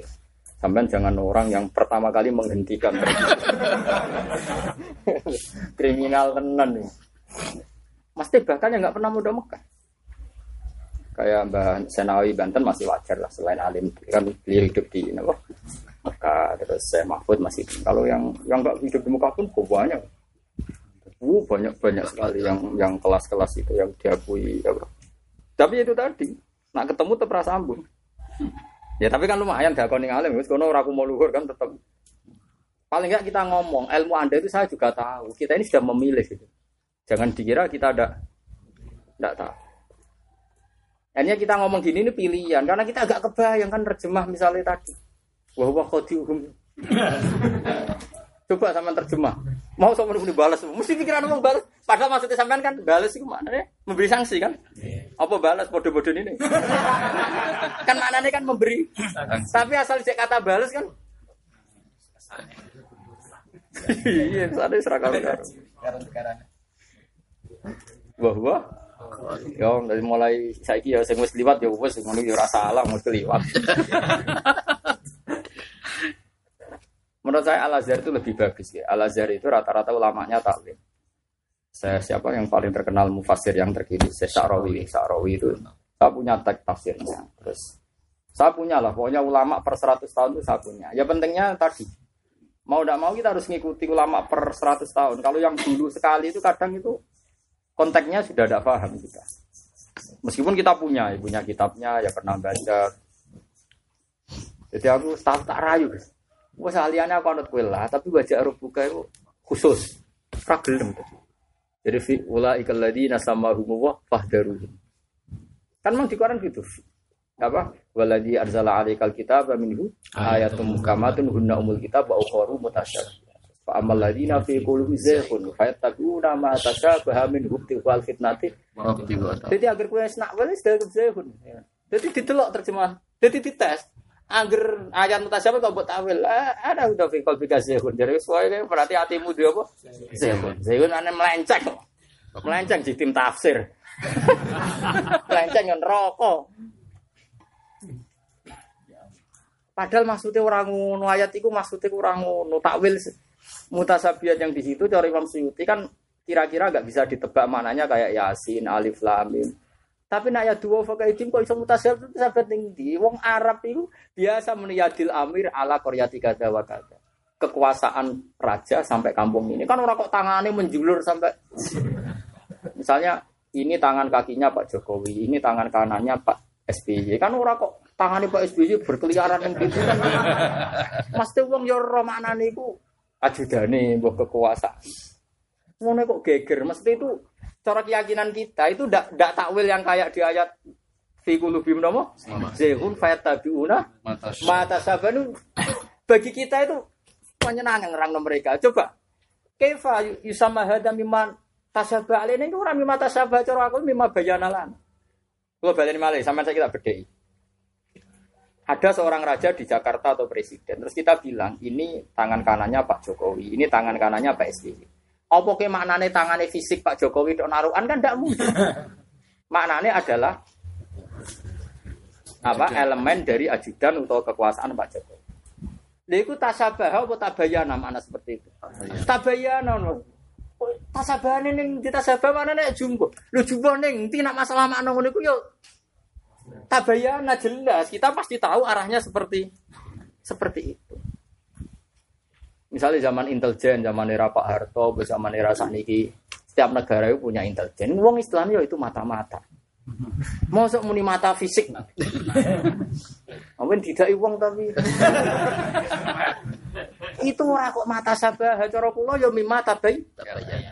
Sampai jangan orang yang pertama kali menghentikan (laughs) kriminal tenan nih. Mesti bahkan yang nggak pernah mau di Mekah kayak Mbah Senawi Banten masih wajar lah selain alim kan beliau hidup di apa Mekah terus saya Mahfud masih kalau yang yang nggak hidup di Mekah pun kok banyak. Uh, banyak banyak sekali yang yang kelas-kelas itu yang diakui apa. tapi itu tadi nak ketemu tetap sambung. Ya tapi kan lumayan dah koning alim wis kono ora mau luhur kan tetap paling nggak kita ngomong ilmu anda itu saya juga tahu. Kita ini sudah memilih gitu. Jangan dikira kita ada tidak tahu Akhirnya kita ngomong gini ini pilihan karena kita agak kebayang kan terjemah misalnya tadi. Wah khodiuhum. (laughs) Coba sama terjemah. Mau sama ini balas, mesti pikiran mau balas. Padahal maksudnya sampean kan balas itu maknanya memberi sanksi kan? Apa balas bodoh-bodoh ini? (laughs) kan maknanya kan memberi. Tapi asal cek kata balas kan? Iya, ada serakal Sekarang-sekarang. Yo dari mulai saiki ya sing wis liwat ya wis ngono ya ora salah mesti liwat. (laughs) Menurut saya Al Azhar itu lebih bagus ya. Al Azhar itu rata-rata ulamanya takwil. Saya siapa yang paling terkenal mufasir yang terkini? Saya Sa'rawi. Sa'rawi itu saya punya teks tafsirnya. Terus saya punya lah, pokoknya ulama per 100 tahun itu saya punya. Ya pentingnya tadi, mau tidak mau kita harus ngikuti ulama per 100 tahun. Kalau yang dulu sekali itu kadang itu konteksnya sudah tidak paham kita. Meskipun kita punya, ya punya kitabnya, ya pernah baca. Jadi aku tak tak rayu. Gue sehaliannya aku anut kue lah, tapi baca Arab buka itu khusus. Ragelem. Jadi fi ula ikaladi nasama humuwah fahdaruhum. Kan memang di Quran gitu. Apa? Waladi arzala alaikal kitab minhu ayatum mukamatun hunna umul kitab wa ukharu mutasyabih. Fa amal ladina fi qulubi zayghun fayattaquna ma tashabaha min hubti wal fitnati. Jadi agar kowe wis nak wis dari zayghun. Jadi ditelok terjemah. Jadi dites. Agar ayat mutasyabih kok buat tawil. Ah, Ada udah fi qalbi zayghun. Jadi sesuai berarti hatimu dia apa? Zayghun. Zayghun ane melenceng. Melenceng di tim tafsir. (laughs) melenceng yang rokok. Padahal maksudnya orang ngono ayat itu maksudnya orang ngono takwil mutasabiat yang di situ dari Imam Suyuti kan kira-kira nggak bisa ditebak mananya kayak Yasin, Alif, Lam, Mim. Tapi nak ya dua fakaidim kok iso mutasabiat sahabat tinggi. Wong Arab itu biasa meniyadil amir ala koryati kada wa kada. Kekuasaan raja sampai kampung ini kan orang kok tangannya menjulur sampai misalnya ini tangan kakinya Pak Jokowi, ini tangan kanannya Pak SBY. Kan orang kok tangannya Pak SBY berkeliaran yang gitu kan. Mesti wong yo ro maknane iku ajudane mbok kekuasaan. Ngono kok geger, mesti itu cara keyakinan kita itu ndak ndak takwil yang kayak di ayat fi qulubihim napa? Zehun fayatabiuna mata sabanu bagi kita itu menyenangkan orang mereka. Coba Kaifa yusama hada mimman tasabah alaina itu orang mimma tasabah cara aku mimma bayanalan. Kalau balik malah sama saya kita berdei. Ada seorang raja di Jakarta atau presiden, terus kita bilang ini tangan kanannya Pak Jokowi, ini tangan kanannya Pak SBY. Apa ke maknane tangannya fisik Pak Jokowi dok naruhan kan tidak mungkin. (laughs) maknane adalah apa elemen dari ajudan atau kekuasaan Pak Jokowi. Lha iku tasabah apa tabayana makna seperti itu. Tabayana no. Tasabahane ning ditasabah mana nek jumbo. Lu jumbo ning ngerti nak masalah makna ngono iku yo tabayana jelas. Kita pasti tahu arahnya seperti seperti itu. Misalnya zaman intelijen, zaman era Pak Harto, zaman era sakniki, setiap negara itu punya intelijen. Wong Islam yo itu mata-mata. Mosok muni mata fisik. Awen (laughs) tidak wong tapi. itu ora kok mata sabah cara kula ya mi mata bayi.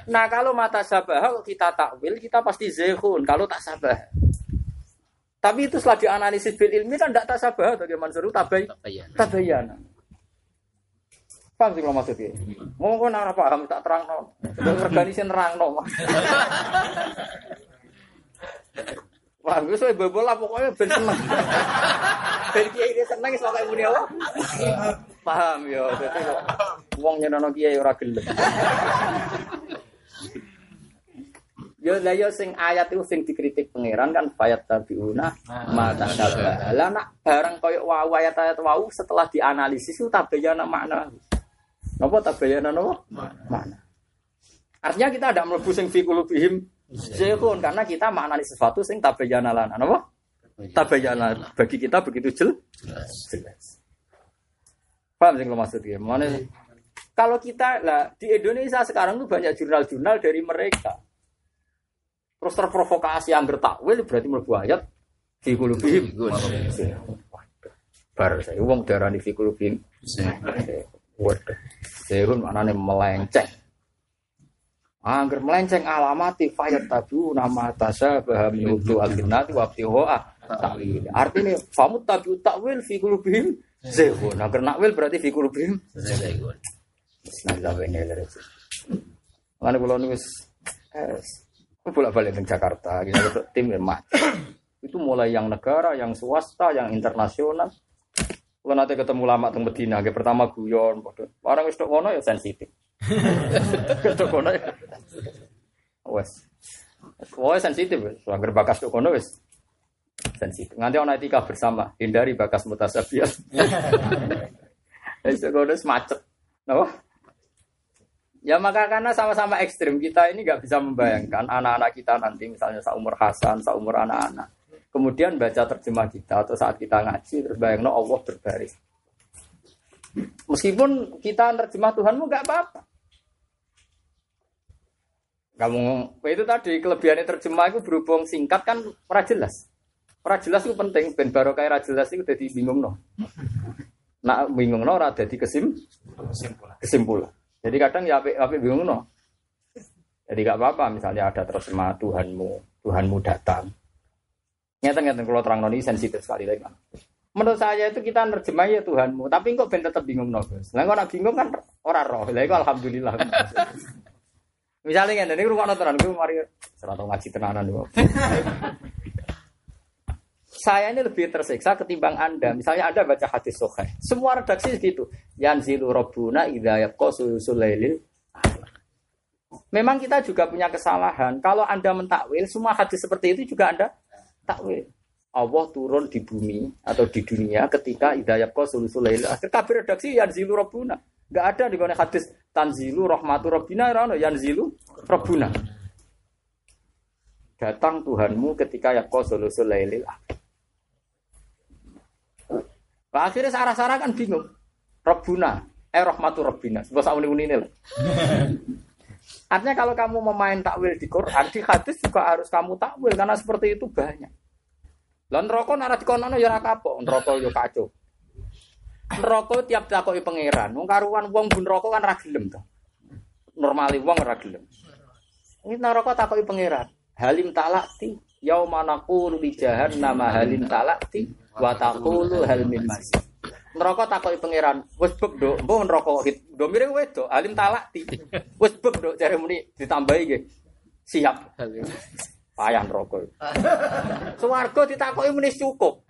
Nah, kalau mata sabah kalau kita takwil kita pasti zehun kalau tak sabah. Tapi itu setelah dianalisis bil ilmi kan tidak tak sabah atau dia Mansur tabai tabayana. Paham sih kalau maksudnya? Ngomong kok nara paham tak terang no. Organisasi nerang no. (laughs) Wah, gue soal bebol lah pokoknya ben seneng. (laughs) Ben kiai ini seneng iso kayak muni apa? Paham ya, dadi kok wong nyenono kiai ora gelem. (laughs) Yo lah yo sing ayat itu sing dikritik pangeran kan fayat tabiuna mata sabah. Lah nak barang koyo wau ayat-ayat wau setelah dianalisis itu tabayana makna. Napa tabayana napa? Makna. Artinya kita ada mlebu sing fi qulubihim Zehun karena kita maknani sesuatu sing tabayana lana, apa? Tabayana bagi kita begitu jel jelas. Paham sih kalau maksudnya? Mana? Kalau kita lah di Indonesia sekarang tuh banyak jurnal-jurnal dari mereka. Terus terprovokasi yang bertakwil berarti mlebu ayat fi qulubihim. Bar saya wong darani fi qulubihim. Waduh. Zehun maknane melenceng. Angger melenceng alamati fayat tabu nama tasa baham yudu al-jinnati wa abtihoa takwil. Artinya famut tabu takwil fi qulubihim zehun. Angger nakwil berarti fi qulubihim zehun. Raji'un. Mana kula nulis eh bolak-balik ke Jakarta, kita tim emak. Itu mulai yang negara, yang swasta, yang internasional. Kalau nanti ketemu lama teng Medina, pertama guyon, orang wis tok ngono ya sensitif. (laughs) Tok kono. ya. Wes. Wes sensitif. Angger bakas tok kono wes. Sensitif. Nganti ana etika bersama, hindari bakas mutasabiat. (laughs) Tok kono macet. Napa? Ya maka karena sama-sama ekstrim kita ini nggak bisa membayangkan anak-anak kita nanti misalnya seumur Hasan, seumur anak-anak. Kemudian baca terjemah kita atau saat kita ngaji terus bayangno Allah berbaris. Meskipun kita terjemah Tuhanmu nggak apa-apa. Kamu itu tadi kelebihannya terjemah itu berhubung singkat kan ora jelas. Ora jelas itu penting ben barokah ora jelas itu jadi bingung no. Nak bingung no ora dadi kesim kesimpulan. Jadi kadang ya apik apik bingung no. Jadi gak apa-apa misalnya ada terjemah Tuhanmu, Tuhanmu datang. Nyata-nyata kalau terang noni sensitif sekali lagi kan. Menurut saya itu kita nerjemah ya Tuhanmu, tapi kok ben tetap bingung no. Lah nak bingung kan ora roh. Lah alhamdulillah. Misalnya ini rumah nontonan gue mari serata ngaji tenanan gue. Saya ini lebih tersiksa ketimbang Anda. Misalnya Anda baca hadis sahih. Semua redaksi segitu. Yanzilu rabbuna idza yabqa sulailil Memang kita juga punya kesalahan. Kalau Anda mentakwil, semua hadis seperti itu juga Anda takwil. Allah turun di bumi atau di dunia ketika idayab kau sulail kabir redaksi yanzilu rabbuna nggak ada di mana hadis tanzilu rahmatu rabbina rano yanzilu rabbuna datang Tuhanmu ketika ya kau sulailil akhirnya sarah-sarah kan bingung rabbuna eh rahmatu rabbina sebab uni ini lah (laughs) Artinya kalau kamu memain takwil di Quran, di hadis juga harus kamu takwil karena seperti itu banyak. Lah neraka nek dikono ya ora kapok, neraka yo kacau. Neraka tiap takoki pangeran, wong karuan wong bun neraka kan ora gelem to. Normali wong ora gelem. Ini neraka takoki pangeran. Halim talakti yauma naqulu li jahannam halim talakti wa taqulu hal min mazid. Neraka takoki pangeran, wis beb nduk, mbok neraka domire wedok, halim talakti. (laughs) Wis beb nduk jare muni ditambahi nggih. Siap. Payah neraka. Swarga ditakoki muni cukup. (laughs)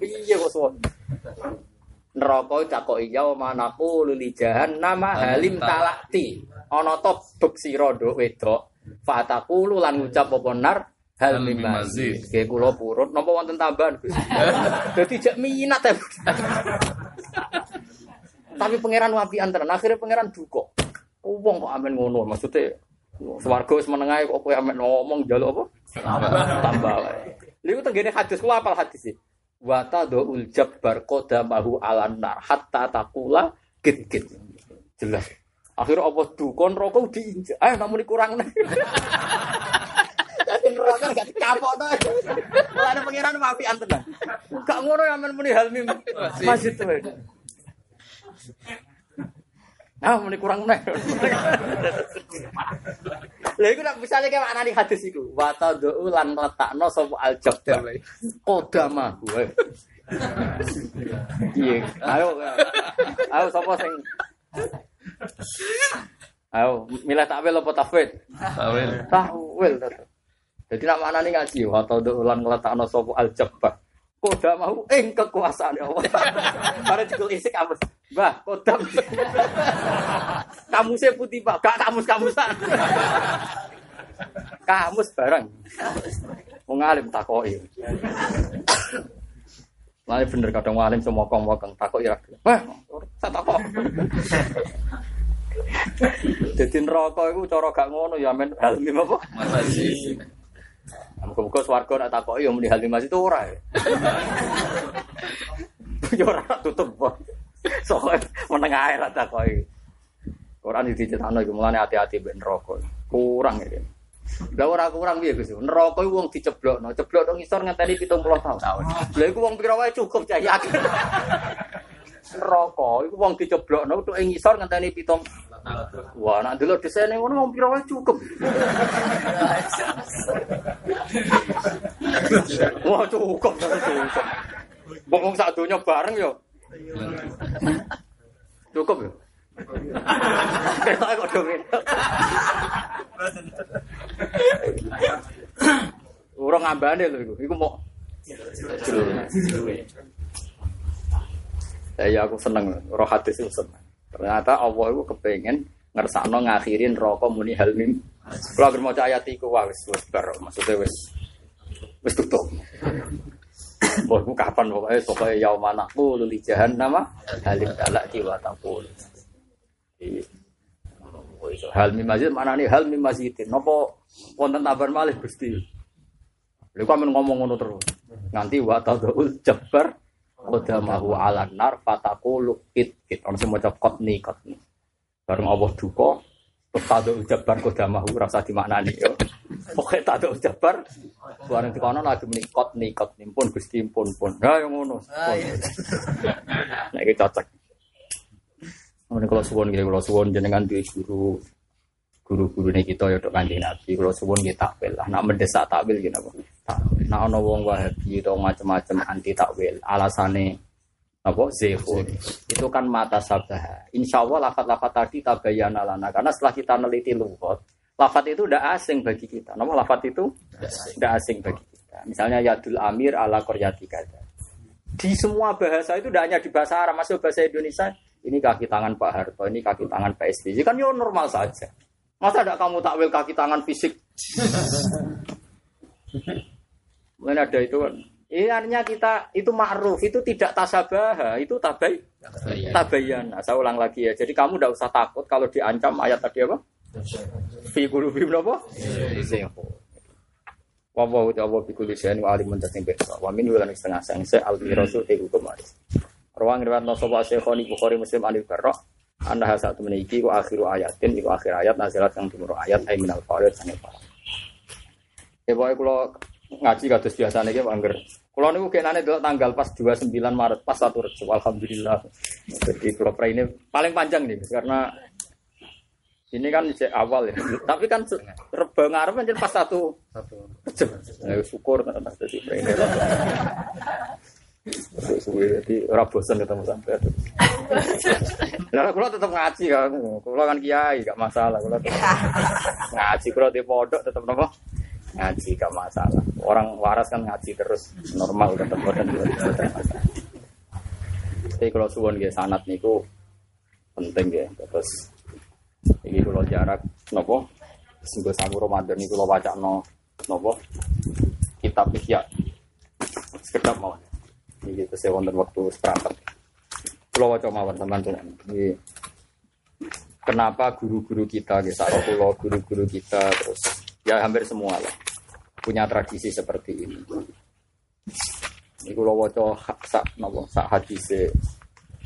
Piye kok suwon? Neraka ditakoki ya manaku lili jahannam halim talakti. Ana to beb sira nduk wedok. Fatakulu lan ngucap apa nar hal mazid. mazid. Kayak kula purut napa wonten tambahan. (laughs) Dadi jak minat ya. Tapi pangeran wapian tenan. Akhirnya pangeran duka. Wong kok amen ngono maksudnya Swarga wis menengae kok kowe amen ngomong njaluk apa? Tambah wae. Lha tenggene hadis kula apal hadis iki. Wa tadul jabbar qadamahu alan nar hatta taqula git git. Jelas. Akhirnya apa dukon rokok diinjak. Ayo namun kurang (laughs) nih. Jadi neraka gak dikapok to. Kalau ada pangeran wapian tenan. Gak ngono ya men muni hal mim. Masjid tuh. Nah, muni kurang meneh. Lha iku nek misale kayak maknane hadis iku, wa tad'u lan letakno sapa al-jabbar. Qodama gue. Iya, ayo. Ayo sapa sing Ayo, milih takwil apa tafwid? Tawil. Takwil. Jadi nak maknane ngaji, wa tad'u lan letakno sapa al-jabbar. Koda mau ing kekuasaan Allah. (laughs) Para cikul isik apa? Mbah, kodam. Kamusnya putih, Pak. Gak kamus-kamusan. Kamus bareng. Wong alim takoki. Lah bener kadang wong alim semua kong-kong takoki ra. Wah, saya takok. Jadi neraka iku cara gak ngono ya men halmi apa? Masih. Muga-muga swarga nak takoki ya muni hal mas itu ora. ya. (laughs) Ya ora tutup. Bos. Soale meneng ae ra takoki. Quran dicetakno iku mulane hati-hati mbek neraka. Kurang iki. Lah ora kurang piye Gus? Neraka iku wong diceblokno, ceblok nang ngisor ngenteni 70 tahun. Lah iku wong pira wae cukup cah (laughs) yakin. Neraka iku wong diceblokno tok ngisor ngenteni 70 Wah, nak dulu desainnya ngono wong pira cukup. Wah, cukup, cukup. Wong sak donya bareng yo. Cukup yo. Ketok kok do beda. Urung ngambane lho iku. Iku mau Saya aku seneng roh hadis itu seneng. Ternyata Allah itu kepengen ngersakno ngakhirin rokok muni halmim. Kalau agar mau ayat wah wis wis bar maksudnya wis wis tutup. Wah, kapan pokoknya pokoknya yauma naqulu li jahannama halim talaki wa taqul. Iya. Oh, iso. Hal mim masjid mana nih hal mim masjidin. Nopo wonten tabar malih Gusti. Kok men ngomong ngono terus. Nganti wa tadul jabbar qadamahu ala nar fataqulu kit kit. Ono sing maca qatni qatni. Bareng Allah duka terus tadul jabbar qadamahu rasa dimaknani yo. Pokoke tadul jabbar bareng dikono lagi muni qatni qatni pun Gusti pun pun. Ha yang ngono. Nek iki cocok. Ini kalau suwon kalau suwon jenengan duwe guru guru-guru nih kita ya kanjeng nabi. Kalau suwon kita takwil lah. Nak mendesak takwil gitu apa? Takwil. Nak ono wong wahabi atau macam-macam anti takwil. Alasane apa zehur itu kan mata sabah. Insya Allah lafat-lafat tadi tabayana lana karena setelah kita neliti lugat, lafat itu udah asing bagi kita. Nama lafat itu udah asing bagi kita. Misalnya yadul amir ala koryati kada. Di semua bahasa itu tidak hanya di bahasa Arab, masuk bahasa Indonesia. Ini kaki tangan Pak Harto, ini kaki tangan Pak SBY. Kan ya normal saja. Masa tidak kamu takwil kaki tangan fisik? Mungkin ada itu kan. Ini artinya kita itu ma'ruf, itu tidak tasabah, itu tabai, tabayana. Saya ulang lagi ya. Jadi kamu tidak usah takut kalau diancam ayat tadi apa? Fi qulubihim apa? Wa wa wa bi kulli syai'in wa alimun tasing bisa. Wa min wa setengah sang se al rasul te hukum. Rawang riwayat no sapa Syekhoni Bukhari Muslim Anil Barra. Anda hasat meniki ku akhiru ayatin iku akhir ayat nazilat yang timur ayat ay minal farid sange parah. Ya pokoke kula ngaji kados biasane iki Angger. Kula niku kenane delok tanggal pas 29 Maret pas satu Rejab alhamdulillah. Jadi kula ini paling panjang nih karena ini kan sejak awal ya. Tapi kan se- reba ngarep kan pas satu Rejab. Ya syukur tenan dadi ini. Suwe jadi ora bosan ketemu sampai (laughs) Lah kula tetep ngaji kan. Kula kan kiai gak masalah kula (laughs) ngaji kula di pondok tetep nopo? Ngaji gak masalah. Orang waras kan ngaji terus normal tetep boten masalah. Tapi kalau suwon nggih sanat niku penting ya terus iki kula jarak nopo? Singgo samu Ramadan niku kula wacana nopo? Kitab Ihya. Sekedap mawon. Ini gitu saya wonten waktu seperangkat. Pulau waca mawon teman-teman. Ini kenapa guru-guru kita, gitu, pulau guru-guru kita terus ya hampir semua lah punya tradisi seperti ini. Ini kalau waca sak napa sak hadise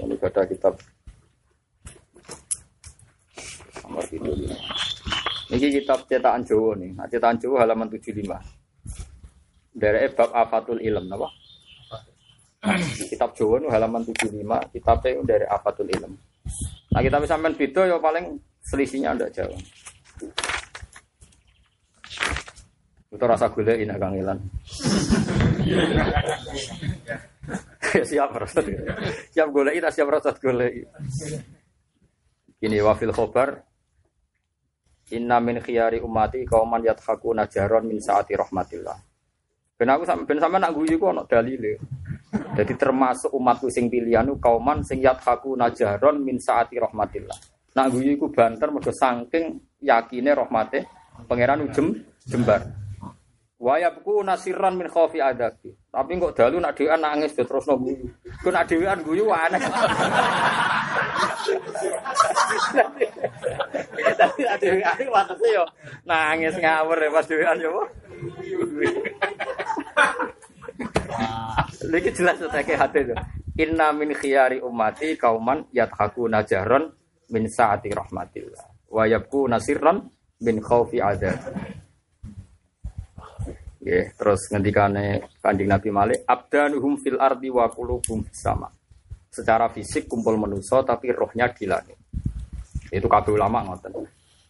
ini ada kitab nomor itu. Ini kitab cetakan Jawa nih. Nah, cetakan Jawa halaman 75. Dari bab afatul ilm napa? Kitab Jawa nu halaman 75, kitabnya dari Afatul Ilm. Nah, kita bisa main video ya paling selisihnya ndak jauh. Itu rasa gula ini Kang Ilan. (laughs) siap rasa siap gula itu siap rasa gula Ini wafil khobar Inna min khiyari umati kauman yathakuna jaron min saati rahmatillah. Ben aku sampe ben sampe nak guyu ku ono dalile. Jadi termasuk umatku sing pilihan ku kauman sing yathaku najaron min saati rahmatillah. Nak guyu iku banter mergo saking yakine rahmate pangeran ujem jembar. Wa yabku nasiran min khaufi adabi. Tapi kok dalu nak dhewean nangis terus no guyu. Ku nak dhewean guyu aneh. Tapi nak dhewean watese yo nangis ngawur ya pas dhewean yo. Lagi jelas kayak hati itu. Inna min khiyari ummati kauman yathaku najaron min saati rahmatillah. Wa yabku nasirran min khaufi adab. Ya, terus ngendikane Kanjeng Nabi Malik, abdanuhum fil ardi wa qulubuhum sama. Secara fisik kumpul manusia tapi rohnya di langit. Itu kabeh ulama ngoten.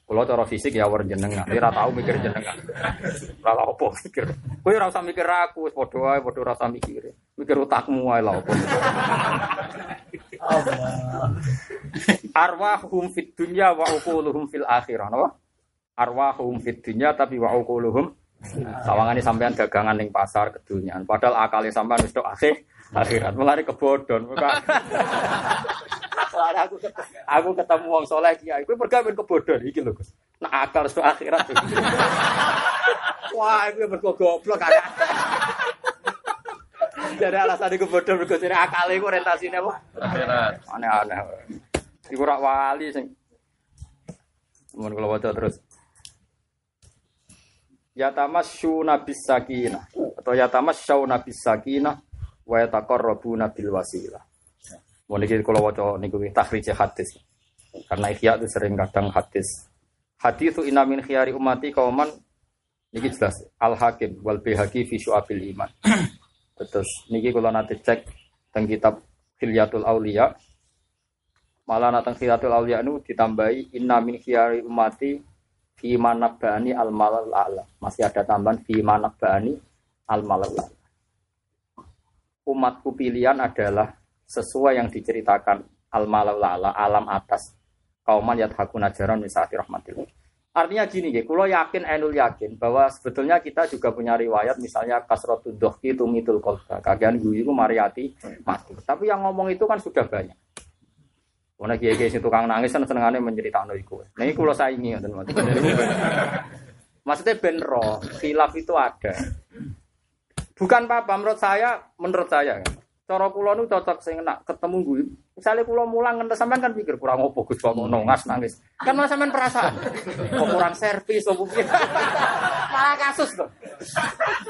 Kalau cara fisik ya war jenengan, ora tau mikir jenengan. Ora tau apa mikir. Kowe ora usah mikir aku, wis padha wae padha ora usah mikir. Mikir utakmu wae lah apa. Arwahum fit dunya wa uquluhum fil akhirah, napa? Arwahum fit dunya tapi wa uquluhum Sawangane sampean dagangan ning pasar kedunian. Padahal akale sampean wis tok akhir akhirat melari Soalnya (laughs) aku ketemu, aku ketemu wong soleh kiai, kowe mergo men kebodhon iki lho Gus. Nak akal so akhirat. (laughs) Wah, itu mergo goblok akal. Jadi alasan iku bodoh mergo jare akale iku orientasine apa? Akhirat. Aneh-aneh. Iku rak wali sing Mun kula waca terus. Yatamassyuna bis sakinah atau yatamassyuna bis sakinah wa yataqarrabuna bil wasilah. Mun iki kula waca niku takhrij hadis. Karena ihya itu sering kadang hadis. Hadis itu inna min khiyari ummati kauman niki jelas Al Hakim wal Bihaqi fi syu'abil iman. (clears throat) Terus niki kula nanti cek teng kitab Hilyatul Auliya. Malah nateng Hilyatul Auliya nu ditambahi inna min khiyari ummati fi manabani al malal a'la. Masih ada tambahan fi manabani al malal a'la. Umatku pilihan adalah sesuai yang diceritakan al malal a'la, alam atas. Kauman yadhakun ajaran misati rahmatillah. Artinya gini, ya, kalau yakin, enul yakin bahwa sebetulnya kita juga punya riwayat, misalnya kasrotu dohki tumitul kolba, kagian guyu itu mariati mati. Tapi yang ngomong itu kan sudah banyak. Karena kiai kiai tukang nangis kan senengannya menceritakan itu. Nah ini kalau saya ingin, (laughs) maksudnya ben roh, khilaf itu ada. Bukan apa-apa, menurut saya, menurut saya, cara kula nu cocok sing nak ketemu gue. Misalnya kula mulang ngentes sampean kan pikir kurang opo Gus kok ngono ngas nangis. Kan malah sampean perasaan. Kok kurang servis opo piye. (laughs) Malah kasus tuh.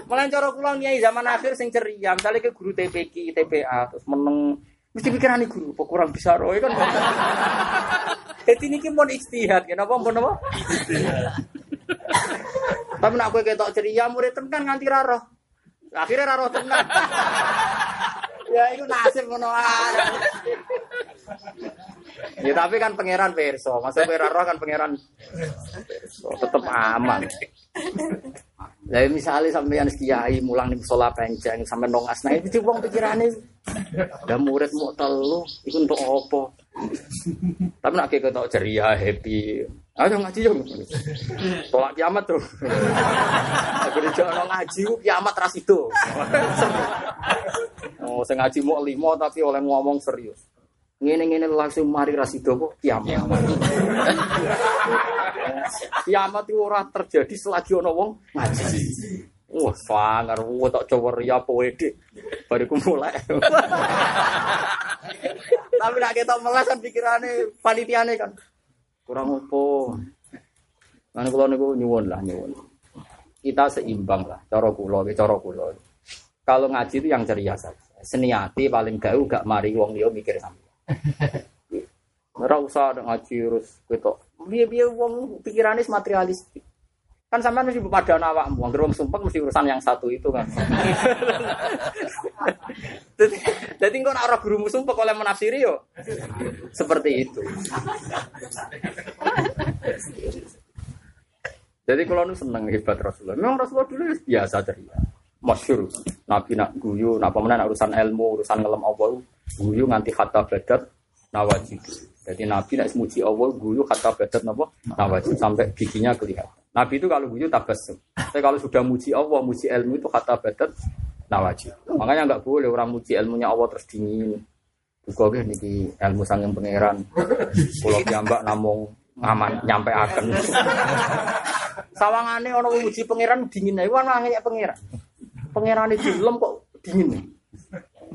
Malah cara kula nyai zaman akhir sing ceria, misalnya ke guru TPK, TPA terus meneng mesti pikirane guru kok kurang bisa roe kan. (laughs) Jadi niki mau istihad, kenapa mau apa? Tapi nak kowe ketok ceria murid tenan nganti ra roh. Akhirnya ra roh tenan. ya itu nasib ngono ae. Ya tapi kan pangeran perso, masa roh kan pangeran perso, tetep aman. Lah misalnya sampean kiai mulang ning musola penceng sampe nongas nah itu wong pikirane Dah murid mau telu, itu untuk apa? Tapi nak ketok ceria, happy. Ayo ngaji yo. Tolak kiamat tuh. Akhirnya jangan ngaji, kiamat ras itu. Oh, saya ngaji mau limo tapi oleh ngomong serius. Ngene ngene langsung mari ras itu kok kiamat. kiamat itu ora terjadi selagi ono wong ngaji. Wah, sangar, wah tak coba ria poedik. Bariku mulai. Tapi nak kita melas kan pikirannya panitiane kan. Kurang opo. Kan kalau niku nyuwun lah nyuwun. Kita seimbang lah, cara kula, cara kula. Kalau ngaji itu yang ceria saja. Seniati paling gak gak mari wong liya mikir sampe. (laughs) Ora usah ada ngaji terus ketok. Biar-biar wong pikirannya materialistik. Kan sampean mesti pada awakmu, wong wong sumpah mesti urusan yang satu itu kan. (laughs) Jadi, jadi engko nek ora gurumu sumpah oleh menafsiri yo seperti itu. Jadi kalau nu seneng hebat Rasulullah. Memang Rasulullah dulu biasa ceria. Masyur. Nabi nak guyu, nak pemenang urusan ilmu, urusan ngelem Allah, guyu nganti kata badat nawajib. Jadi Nabi nak semuji Allah, guyu kata badat napa nawajib sampai giginya kelihatan. Nabi itu kalau guyu tabassum. Tapi kalau sudah muji Allah, muji ilmu itu kata badat nawajib. Makanya nggak boleh orang muji ilmunya Allah terus dingin. Juga gini di ilmu sanging pangeran. Pulau jambak namung ngaman nyampe akan. Sawangane ono muji pangeran dingin ae wan ngene pangeran. Itu dilem kok dingin.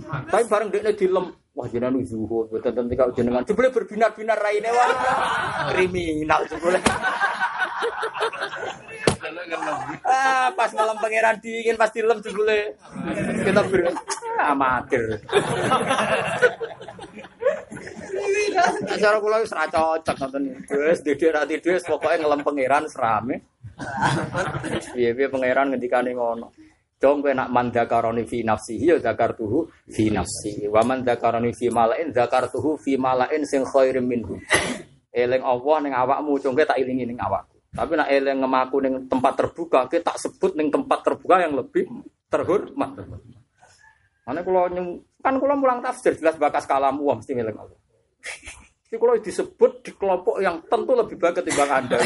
Tapi bareng dekne dilem Wah jenengan zuhud, betul tentu kalau jenengan jebule berbinar-binar raine wah kriminal jebule. Ah, pas malam pangeran dingin pasti lem jebule. Kita ber ah, amatir. Cara kula wis ra cocok ngoten. Wis dede ra tidur pokoke ngelem pangeran serame. Piye-piye pangeran ngendikane ngono. Dong kowe nak man dzakaroni fi nafsihi ya zakartuhu fi nafsi. Wa man dzakaroni fi malain zakartuhu fi malain sing khairim minhu. Eling Allah ning awakmu cung tak ilingi ning awakku. Tapi nak eling ngemaku ning tempat terbuka, kita tak sebut ning tempat terbuka yang lebih terhormat. Mana kalau kan kalau mulang tafsir jelas bakas kalam uang mesti milik Allah. Jadi kalau disebut di kelompok yang tentu lebih baik ketimbang anda.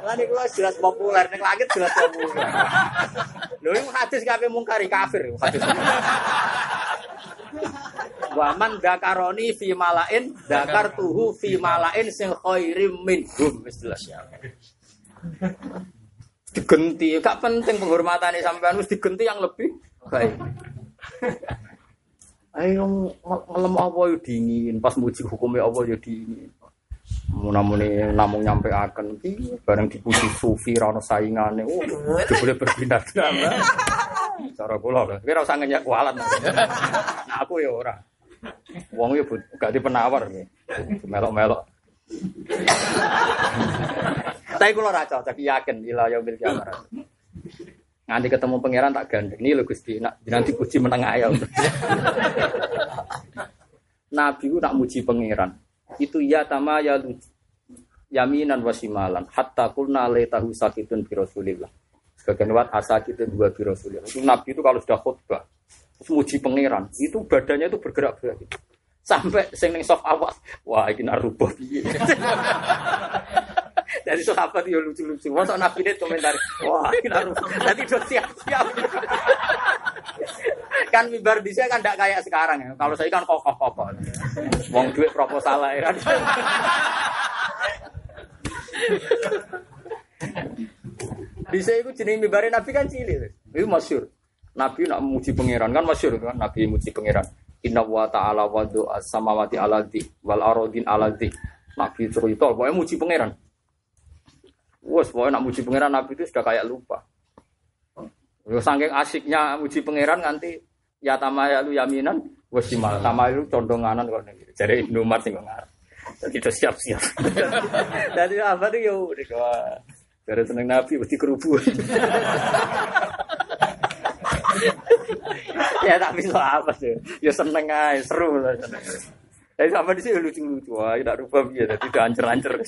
Lah kalau jelas populer, ning langit jelas populer. Lho iku hadis kabeh mungkari kafir hadis. Wa man dakaroni fi malain dakartuhu fi malain sing khairim minhum wis jelas ya. Digenti, gak penting penghormatannya sampean wis digenti yang lebih baik. Ayo ngelem apa yo dingin, pas muji hukumnya apa yo dingin. Munamune namung nyampe akan bareng dipuji sufi ra ono saingane. Oh, boleh berbinar-binar. Cara kula lho, kira usah ngenyak kualat. Nah, aku ya ora. Wong yo gak di penawar nih. Melok-melok. Tapi kula ra cocok yakin ila yaumil kiamah. Nganti ketemu pangeran tak gandeng. Ini lho Gusti, nak nanti puji meneng ayam. Nabi ku nak muji pangeran. Itu ya tama ya yaminan wasimalan hatta kulna tahu sakitun bi Rasulillah. Sebagian wat asakitun dua bi Rasulillah. Itu Nabi itu kalau sudah khutbah terus muji pangeran, itu badannya itu bergerak-gerak gitu. Sampai sing ning soft awak, wah ini narubah piye. (laughs) Dari sahabat yo lucu-lucu. Masa Nabi ini komentar, wah ini narubah. Tadi udah siap-siap. Kan mimbar di kan tidak kayak sekarang ya. Kalau saya kan kokoh-kokoh. Wong duit proposal ya. Bisa itu jenis mimbar Nabi kan cilik. Itu masyur. Nabi nak muji pangeran kan masyur kan. Nabi muji pangeran. Inna wa ta'ala wa do'a samawati aladhi wal arodin aladhi. Nabi cerita, pokoknya muji pangeran. Wes, pokoknya nak muji pangeran Nabi itu sudah kayak lupa. Saking asiknya muji pangeran nanti ya tamaya lu yaminan wes simal tamaya lu condonganan kok Jadi Ibnu Umar sing ngarep. Itu siap-siap. (laughs) Jadi apa tuh yo. Dari seneng Nabi mesti kerubu. (laughs) ya tak bisa apa sih. Ya seneng aja, seru lah. Tapi sama di sini lucu-lucu, wah tidak rupa dia, tidak ancer-ancer. (laughs)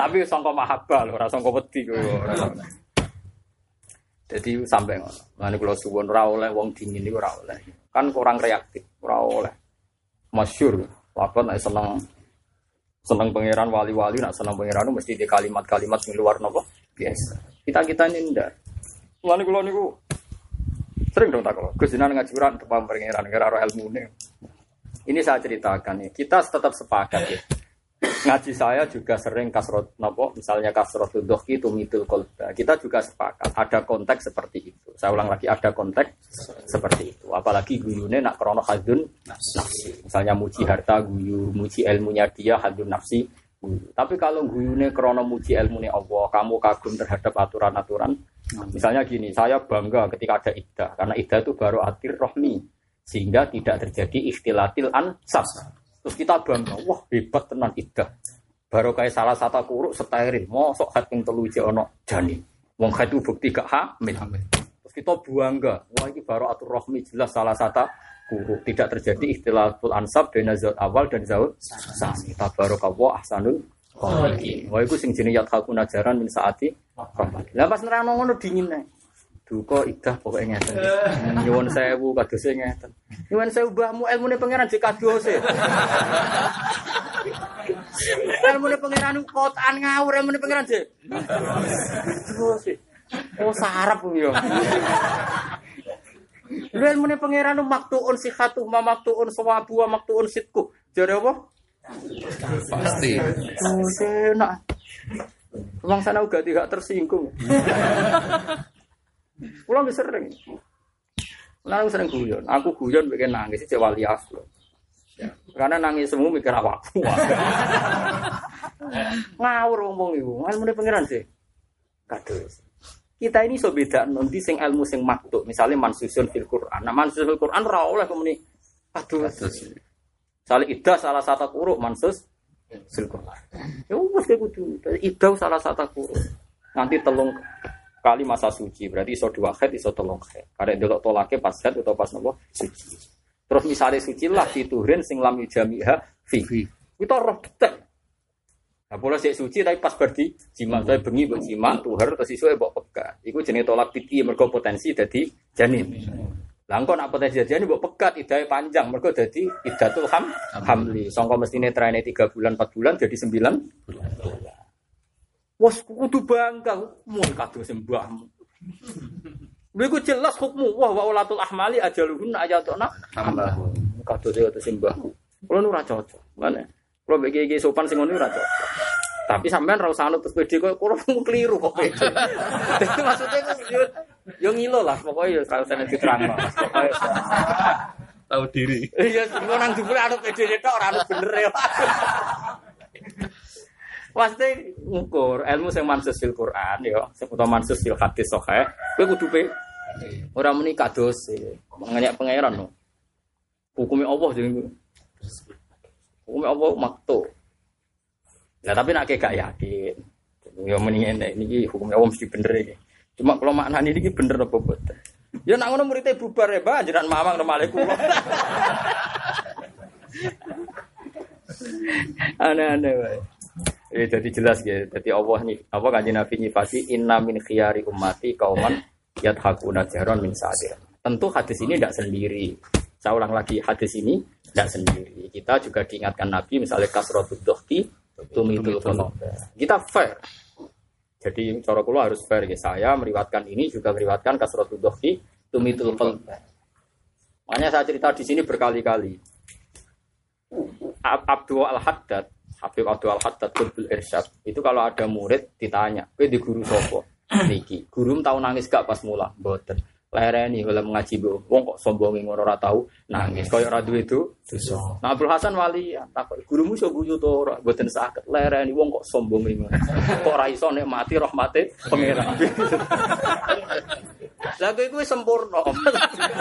Tapi songkok mahabbah loh, songkok peti Jadi sampai ngono. kalau suwon ora oleh wong dingin itu ora oleh. Kan kurang reaktif, ora oleh. Masyur, apa nek seneng seneng pangeran wali-wali nak seneng pangeran mesti di kalimat-kalimat yang luar nopo biasa. Kita kita ini ndak. Mulane kula niku sering dong tak kalau Gus ngaji Quran pangeran gara ilmu ini. Ini saya ceritakan ya. Kita tetap sepakat ya. Ngaji saya juga sering kasrot nopo, misalnya kasrot itu mitul kolba. Kita juga sepakat ada konteks seperti itu. Saya ulang lagi ada konteks seperti itu. Apalagi guyune nak krono hadun nafsi. Misalnya muji harta guyu, muji ilmunya dia hadun nafsi tapi kalau guyune krono muji ilmu Allah, kamu kagum terhadap aturan-aturan. Misalnya gini, saya bangga ketika ada iddah, karena iddah itu baru atir rohmi, sehingga tidak terjadi ikhtilatil ansab. Terus kita bangga, wah hebat tenan iddah. Baru kayak salah satu kuruk steril, mosok hat yang telu ono jani. Wong itu bukti gak hamil. Terus kita bangga, wah ini baru atur rohmi jelas salah satu buruk. Tidak terjadi ikhtilaful ansab dengan zat awal dan zat sani. Tabarakallah ahsanul khaliqin. Wah iku sing jenenge yathaku najaran min saati rahmat. Lah pas nerangno ngono dingin nih. Duka idah pokoknya ngeten. Nyuwun sewu kadose ngeten. Nyuwun sewu mbahmu ilmune pangeran jek kadose. ilmune pangeran kotaan ngawur ilmune pangeran jek. Kadose. Oh sarap yo. Lu ilmune pangeran maktuun sihatu ma maktuun sawabu wa maktuun sitku. Jare apa? Pasti. Oh, enak. Wong sana uga tidak tersinggung. Pulang bisa sering. Lalu sering guyon. Aku guyon bikin nangis cek wali aslo. Karena nangis semua mikir awakku. (laughs) Ngawur ngomong ibu. Ilmu pangeran sih. Kados kita ini so beda nanti sing ilmu sing maktuk misalnya mansusun fil Quran nah mansusun fil Quran ora oleh kemuni aduh salah satu kuruk mansus fil Quran ya wis kudu ida salah satu kuruk nanti telung kali masa suci berarti iso dua head iso telung head karena delok tolake pas head atau pas nopo? Suci. Terus misalnya suci lah diturin sing lam jamiha fi. Kita roh detek. Nah, boleh sih suci tapi pas berdi jima, saya bengi buat jima, tuhar terus isu bawa pekat. Iku jenis tolak titi mergo potensi jadi janin. Langkon apa potensi jadi janin bawa pekat, idai panjang. Mergo jadi idatul ham hamli. Songko mesti netranya tiga bulan empat bulan jadi sembilan bulan. Wes kudu bangga mun kados mbahmu. Lha iku jelas hukmu wah wa ulatul ahmali ajaluhun ayatuna Tambah. kados e kados mbahku. Kulo ora cocok. Mana? Kulo bagi iki sopan sing ngono ora cocok. Tapi sampean ra usah anut pede kok kulo (laughs) keliru kok pede. Dadi maksudnya ku yo ngilo lah pokoknya yo usah diterangno. Pokoke Tahu diri. Iya, engko nang jupule anut pede tok ora anut bener ya. Pasti ngukur ilmu sing mansus fil Quran ya, sing mansus fil hadis sahih, kowe kudu pe ora muni kados nganyak pangeran no. Hukumnya Allah jadi hukumnya Allah makto. Nah tapi nak kayak yakin, ya mendingan ini hukumnya Allah mesti bener ini. Cuma kalau ini ini bener apa betul? Ya nak ngono muridnya bubar ya, bah, jangan mamang nama. (laughs) Aneh-aneh. Eh, jadi jelas ya. Jadi Allah nih, apa kanjeng Nabi nyifati inna min khiyari ummati kauman yadhakuna jahron min sadir. Tentu hadis ini tidak sendiri. Saya ulang lagi hadis ini tidak sendiri. Kita juga diingatkan Nabi misalnya kasrotud dohki tumitul qulub. Kita fair. Jadi cara kula harus fair ya. Saya meriwatkan ini juga meriwatkan kasrotud dohki tumitul qulub. Makanya saya cerita di sini berkali-kali. Ab- Abdul Al-Haddad, Habib Abdul Al-Haddad Qutbul Irsyad, itu kalau ada murid ditanya, "Kowe di guru sopo?" Niki, guru tahu nangis gak pas mula? Mboten. Lereni kalau mengaji bu, wong kok sombongin ngono ora tahu nangis. Koyo ora duwe itu. Nah Abdul Hasan wali ya, takut gurumu iso guyu to ora? Mboten saged. Lereni wong kok sombongin ngono. Kok ora iso nek mati rahmate pangeran. Lah kowe kuwi sempurna.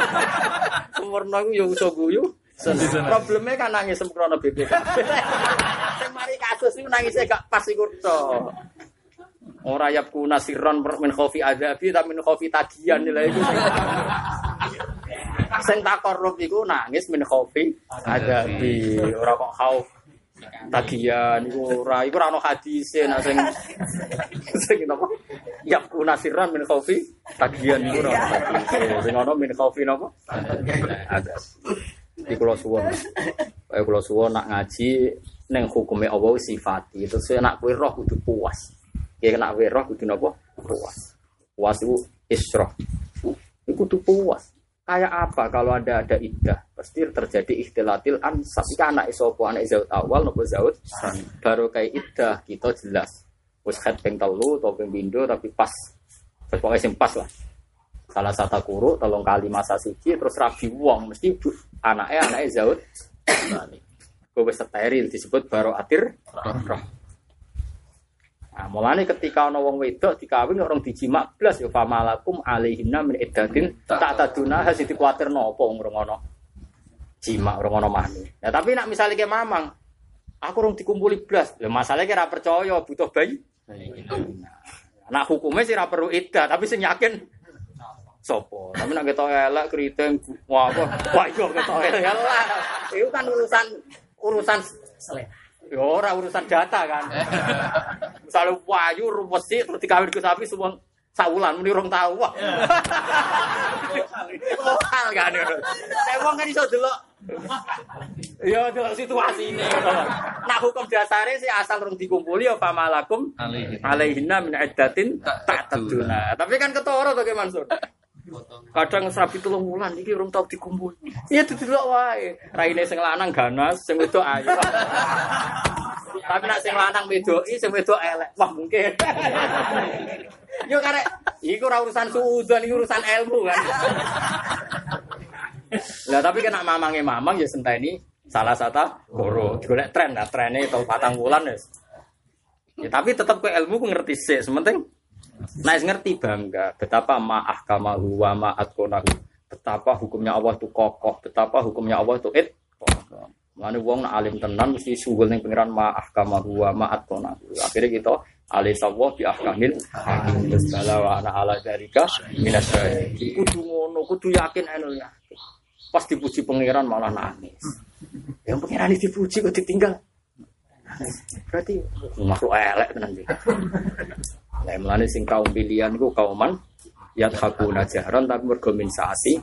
(laughs) sempurna ku yo iso guyu. Problemnya kan nangis sempurna BPK. (laughs) Sing mari kasus iku nangise gak pas iku tok. Ora yapku nasiron min khofi azabi tapi min khofi tagihan nilai iku. Sing takorup iku nangis min khofi azabi, ora kok khauf tagihan iku ora iku ora ono hadise nak sing sing napa nasiron min khofi tagihan iku ora ono hadise. Sing ono min khofi napa? Azab. Di kula suwun. Kaya kula suwun nak ngaji ning hukume Allah sifati. Terus nak kowe roh kudu puas. Ya nak kowe roh kudu napa? Puas. Puas itu isroh. Itu kudu puas. Kayak apa kalau ada ada iddah? Pasti terjadi ikhtilatil ansab. Iki anak sapa? Anak zaud awal nopo zaud? Baru kayak iddah kita jelas. Wis head ping telu atau ping pindho tapi pas. Pokoknya sing pas lah salah satu guru tolong kali masa siji terus rabi wong. Mesti bu, anaknya anaknya zaud. Gue wis steril disebut baro atir. Roh. Nah, mulane ketika ana wong wedok dikawin orang dijimak blas ya famalakum alaihinna min iddatin tak taduna hasil dikuatir nopo ana? Jimak ana mani. Nah, tapi nak misalnya kayak mamang aku urung dikumpuli blas. Lah masalahnya kira percaya butuh bayi. Nah, hukumnya sih perlu iddah, tapi sing yakin sopo. Tapi nak ketok elek keriting wah apa? Wah iya ketok elek lah. Itu kan urusan urusan Selera. ya ora urusan data kan. Misalnya wayu ruwesi terus dikawin ke sapi semua saulan muni rong tahu wah. Lokal kan. Saya wong kan iso delok Ya delok situasi ini. Nah hukum dasarnya sih asal rong dikumpuli ya pamalakum Alaihi. alaihinna min iddatin tak taduna. Tapi kan ketoro to Ki Mansur. Kadang sapi telung wulan iki urung tau dikumpul. Iya didelok wae. Raine sing lanang ganas, sing wedok ayu. Tapi nak sing lanang wedoki, sing wedok elek. Wah, mungkin. Yo karek iku ora urusan suudzon, iki urusan ilmu kan. Lah tapi kena mamange mamang ya senteni salah satu guru. Golek tren lah, trennya tau patang wulan wis. Ya tapi tetap ke ilmu ku ngerti sih, sementing Nah, ngerti bangga betapa ma'ah kamahu wa ma'at konahu. Betapa hukumnya Allah itu kokoh, betapa hukumnya Allah itu it. Mana wong nak alim tenan mesti sugul ning pengiran ma'ah kamahu wa ma'at konahu. Akhirnya kita alih sawah bi ahkamil hakim Bismillah wa ana ala dzalika minas syahidin. Kudu ngono, kudu yakin anu ya. Pas dipuji pangeran malah nangis. Yang pangeran dipuji kok ditinggal. Berarti makhluk elek tenan iki. Lah mulane sing kaum pilihan ku kauman yat hakuna jahran tapi mergo min saati.